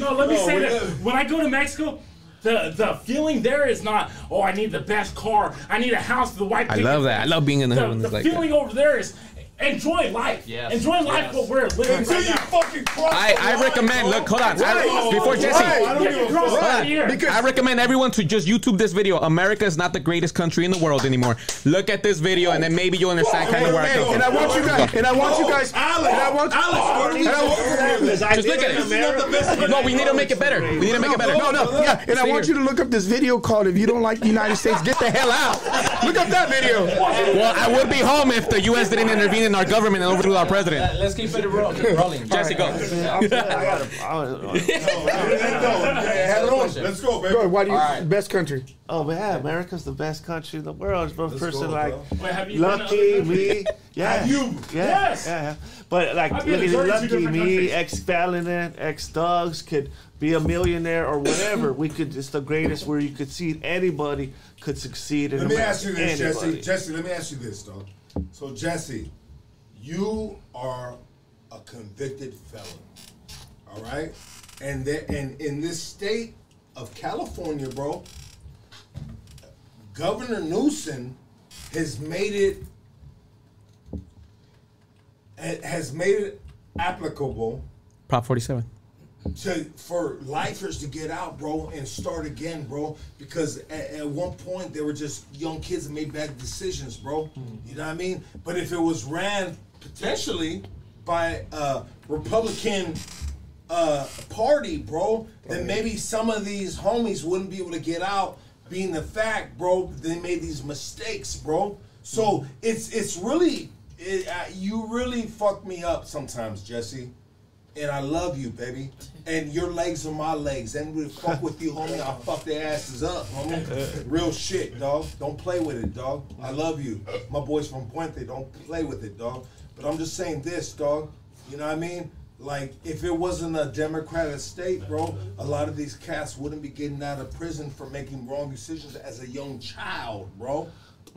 no, let me No, say this. good. When I go to Mexico, the the feeling there is not, oh, I need the best car. I need a house with the white. I love that. I love being in the The, hood when the like feeling that. over there is enjoy life. Yes, Enjoy life yes. what we're living Until right you now. fucking cross I, the I line, recommend, bro. look, hold on. I- before Jesse. Right. I don't give a fuck. the Hold on. Because- I recommend everyone to just YouTube this video. America is not the greatest country in the world anymore. Look at this video, and then maybe you'll understand kind of where I come And I want you guys, and I want you guys, oh, Alex, and I want, Alex, what are we and I want- Just look at not the best it. No, we need to make it better. We need to make it better. No, no, yeah, and I want you to look up this video called "If You Don't Like the United States, Get the Hell Out." Look up that video. Well, I would be home if the U.S. didn't intervene in our government and overthrow our president. Let's keep it ro- rolling. Jesse, go. I gotta, I, Have it on. Let's go, baby. Bro, why do you All right. best country? oh man, America's the best country in the world. For a person go, like. Wait, have you Lucky me, yeah, Have you? yeah, Yes. yeah. But like, look at Lucky me, ex felon, ex thugs could be a millionaire or whatever. we could. It's the greatest where you could see anybody could succeed. In Let me America. ask you this, Anybody. Jesse. Jesse, let me ask you this, dog. So, Jesse, you are a convicted felon, all right? And there, and in this state of California, bro, Governor Newsom has made it has made it applicable Prop 47. to for lifers to get out, bro, and start again, bro. Because at, at one point they were just young kids that made bad decisions, bro. Mm-hmm. You know what I mean? But if it was ran potentially by a Republican uh, party, bro, then maybe some of these homies wouldn't be able to get out. Being the fact, bro, they made these mistakes, bro. So it's it's really it, uh, you really fuck me up sometimes, Jesse and I love you, baby. And your legs are my legs. Anybody fuck with you, homie, I'll fuck their asses up, homie. Real shit, dog. Don't play with it, dog. I love you. My boys from Puente, don't play with it, dog. But I'm just saying this, dog. You know what I mean? Like, if it wasn't a democratic state, bro, a lot of these cats wouldn't be getting out of prison for making wrong decisions as a young child, bro.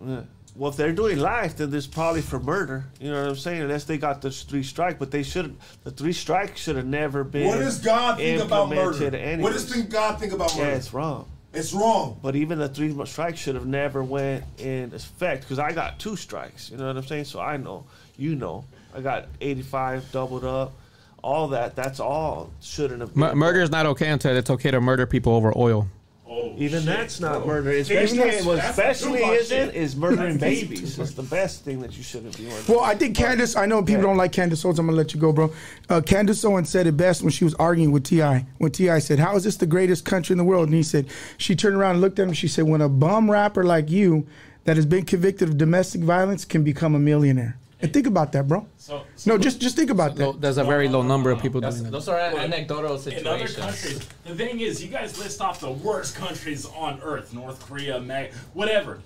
Yeah. Well, if they're doing life, then there's probably for murder. You know what I'm saying? Unless they got the three strike, but they should. The three strike should have never been. What does God think about murder? anyways. What does think God think about murder? Yeah, it's wrong. It's wrong. But even the three strike should have never went in effect because I got two strikes. You know what I'm saying? So I know, you know, I got 85 doubled up. All that. That's all shouldn't have. Mur- been. murder is not okay until it's okay to murder people over oil. Oh, Even shit. that's not Oh. murder. Even Especially, that's- what that's especially isn't shit. is murdering That's babies. It's the best thing that you shouldn't be murdering. Well, I think Candace. I know people don't like Candace Owens. I'm gonna let you go, bro. Uh, Candace Owens said it best when she was arguing with Ti. When T.I. said, "How is this the greatest country in the world?" and he said, she turned around and looked at him. She said, "When a bum rapper like you, that has been convicted of domestic violence, can become a millionaire." And think about that, bro. So, No, just just think about that. There's a very low number of people doing that. those are anecdotal situations. in other situations. countries, the thing is, you guys list off the worst countries on earth: North Korea, Mag, whatever.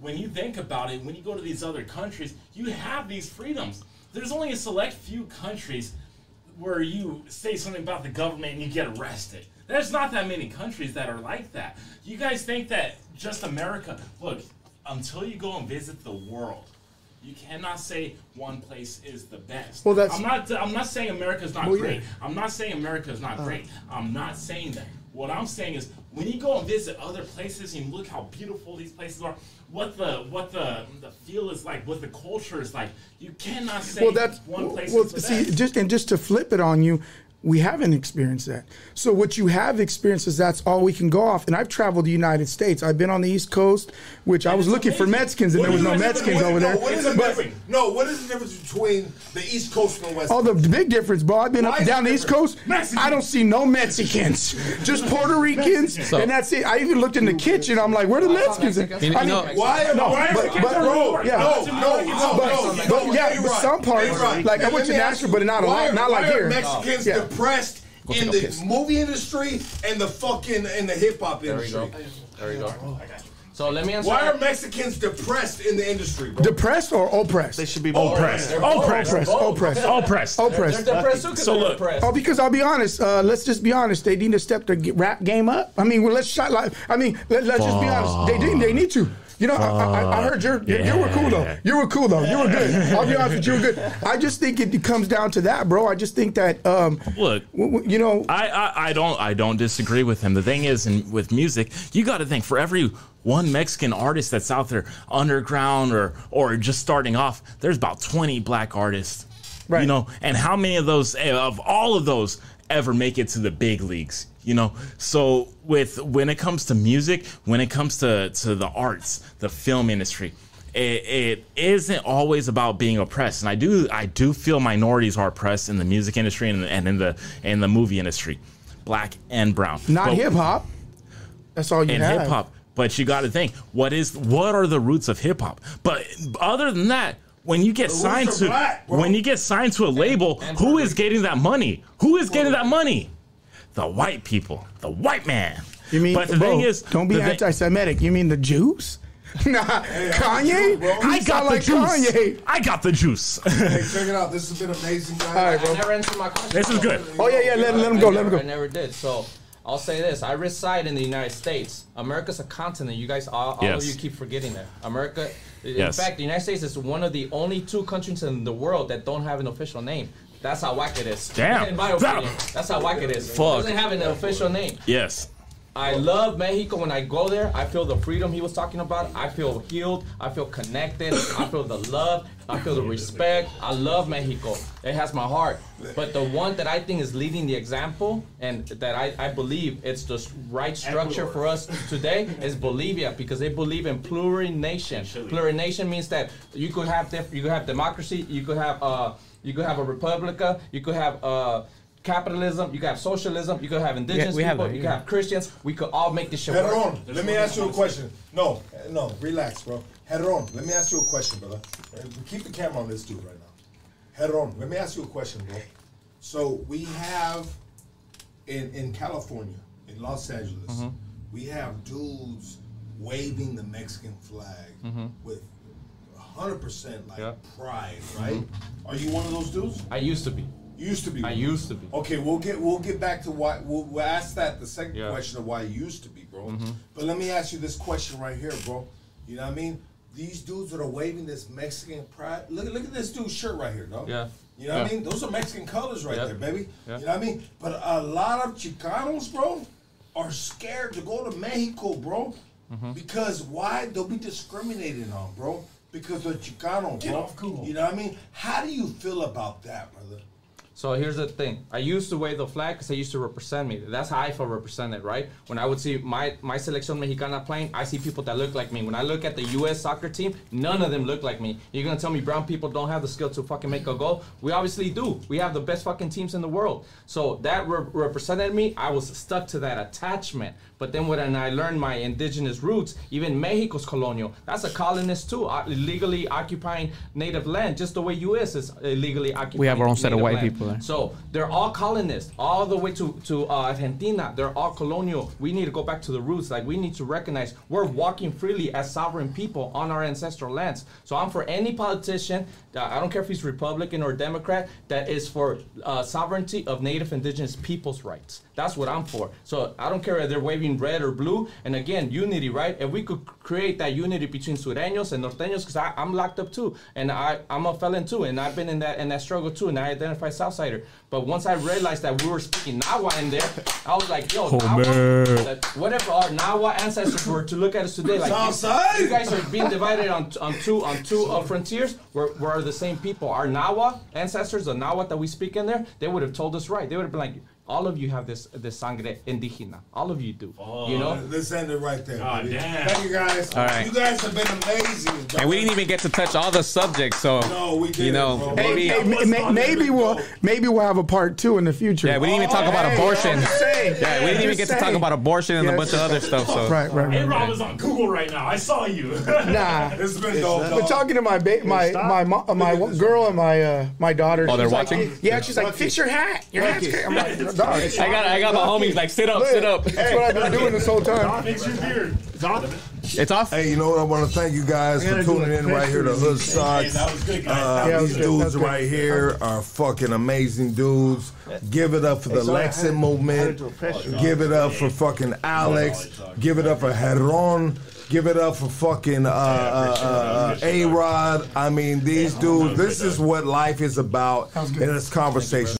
When you think about it, when you go to these other countries, you have these freedoms. There's only a select few countries where you say something about the government and you get arrested. There's not that many countries that are like that. You guys think that just America? Look, until you go and visit the world, you cannot say one place is the best. Well, that's- I'm not. I'm not saying America's not Well, yeah. great. I'm not saying America is not uh. great. I'm not saying that. What I'm saying is when you go and visit other places and look how beautiful these places are, what the what the the feel is like, what the culture is like, you cannot say well, that's one place well. is the See, best. just and just to flip it on you, we haven't experienced that. So what you have experienced is that's all we can go off. And I've traveled the United States. I've been on the East Coast, which I was looking for amazing. Mexicans, and What there was no the Mexicans over there. No, what is the But- difference? No, what is the difference between the East Coast and the West? Oh, the big difference, bro. I've been Why up down it the East? Coast. I don't see no Mexicans, just Puerto Ricans, and that's it. I even looked in the kitchen. I'm like, where the Mexicans? I know- mean, Why No, I? but- but- bro, yeah. no, no, no, But, no, but yeah, but some parts, like I went to let me ask Nashville, but not a lot, not like here. Mexicans. Depressed Go in the piss. movie industry and the fucking in the hip hop industry. There we industry? go. There we go. So let me answer. Why are Mexicans depressed in the industry, bro? Depressed or oppressed? They should be Oppressed. Oppressed. Oppressed. Oppressed. Oppressed. Oppressed. They're depressed too 'cause So they're look- depressed. Oh, because I'll be honest. Uh, let's just be honest. They need to step their rap game up. I mean, well, let's shot like. I mean, let, let's just be honest. They do. They need to. You know, I, I, I heard you're, you you were cool though. You were cool though. You were good. I'll be honest with you, you were good. I just think it comes down to that, bro. I just think that, um, Look, you know, I, I I don't I don't disagree with him. The thing is, in, with music, you got to think for every one Mexican artist that's out there underground or or just starting off, there's about twenty black artists. Right. You know, and how many of those eh, of all of those ever make it to the big leagues? You know, so with when it comes to music, when it comes to to the arts, the film industry. It, it isn't always about being oppressed, and I do I do feel minorities are oppressed in the music industry and, and in the in the movie industry, black and brown. not hip hop. That's all you and have. hip hop. But you got to think, what is what are the roots of hip hop? But other than that, when you get signed to black, when you get signed to a label, and who Puerto is getting that money? Who is getting that money? The white people, the white man. You mean, But the bro, thing is, don't be the anti-Semitic. You mean the Jews? nah, Kanye. bro. You I got the like juice. Kanye. I got the juice. Hey, check it out. This has been amazing, guys. All right, bro. I never answered my question. this is good. Oh yeah, yeah. Let, let him I go. Let never- him I never did. So I'll say this: I reside in the United States. America's a continent. You guys, all, all Yes. of you, keep forgetting that. America. In Yes. fact, the United States is one of the only two countries in the world that don't have an official name. That's how whack it is. Damn. In my opinion, that's how whack it is. Fuck. It doesn't have an official name. Yes. I love Mexico. When I go there, I feel the freedom he was talking about. I feel healed. I feel connected. I feel the love. I feel the respect. I love Mexico. It has my heart. But the one that I think is leading the example and that I, I believe it's the right structure for us today is Bolivia because they believe in plurination. Plurination means that you could have diff- you could have democracy, you could have uh you could have a republica, you could have uh capitalism, you could have socialism, you could have indigenous we have people, that, you yeah. could have Christians. We could all make this shit Head work. on. Let me ask you a question. No, no, relax, bro. Head on. Let me ask you a question, brother. Keep the camera on this dude right now. Head on. Let me ask you a question, bro. So we have in in California, in Los Angeles, Mm-hmm. we have dudes waving the Mexican flag with hundred percent like Yeah. pride, right? Are you one of those dudes? I used to be. You used to be. I used to be. Okay, we'll get we'll get back to why we'll, we'll ask that the second Yeah. Mm-hmm. question of why you used to be, bro. But let me ask you this question right here, bro. You know what I mean? These dudes that are waving this Mexican pride. Look, look at this dude's shirt right here, dog. Yeah. You know what I mean? Those are Mexican colors right Yeah. there, baby. Yeah. You know what I mean? But a lot of Chicanos, bro, are scared to go to Mexico, bro. Mm-hmm. Because why? They'll be discriminated on, bro. Because they're Chicano, bro. You know what I mean? How do you feel about that, brother? So here's the thing. I used to wave the flag because I used to represent me. That's how I felt represented, right? When I would see my my selección mexicana playing, I see people that look like me. When I look at the U.S. soccer team, none of them look like me. You're gonna tell me brown people don't have the skill to fucking make a goal? We obviously do. We have the best fucking teams in the world. So that re- represented me. I was stuck to that attachment. But then when I learned my indigenous roots, even Mexico's colonial, that's a colonist too, uh, illegally occupying native land, just the way U.S. is illegally occupying. We have our own set of white land. people there. So they're all colonists, all the way to to uh, Argentina. They're all colonial. We need to go back to the roots. Like we need to recognize we're walking freely as sovereign people on our ancestral lands. So I'm for any politician. That, I don't care if he's Republican or Democrat. That is for uh, sovereignty of Native Indigenous peoples' rights. That's what I'm for. So I don't care if they're waving red or blue. And again, unity, right? If we could create that unity between Sureños and Norteños, because I'm locked up too, and I, I'm a felon too, and I've been in that in that struggle too, and I identify Southsider. But once I realized that we were speaking Nahua in there, I was like, yo, Nahua, that- what if our Nahua ancestors were to look at us today? Like, you, Southside? you guys are being divided on, on two on two uh, frontiers. We're, we're the same people. Our Nahua ancestors, the Nahua that we speak in there, they would have told us right. They would have been like, all of you have this this sangre indígena. All of you do. you know. Let's end it right there. Oh, damn. Thank you guys. All right. You guys have been amazing. And we didn't even get to touch all the subjects, so No, we didn't, know bro. maybe. Hey, may- may- maybe we'll maybe we'll have a part two in the future. Yeah, we didn't even talk about Hey, abortion. I'm. Yeah, we didn't even Just get to talk about abortion and a bunch of other stuff. So Right, right, Hey, right. Rob is on Google right now. I saw you. Nah. It's been dope. We're talking to my ba- my my mo- uh, my girl and my uh, my daughter. Oh, they're She's like, watching? yeah, she's like, fix your hat. Your hat's. I'm like, dog. I got I got my homies like sit up, sit up. That's what I've been doing this whole time. Fix your beard. It's off. Hey, you know what? I want to thank you guys for tuning in right here to Hood Stocks. Hey, that was good, guys. Uh, Yeah, it was these good. That was dudes right here are fucking amazing dudes. Give it up for the sorry, I Lexit had- I movement. had to refresh you. Give it up for fucking Alex. Give it up for Eron. Give it up for fucking uh, uh, uh, A Rod. I mean, these dudes, this is what life is about in this conversation.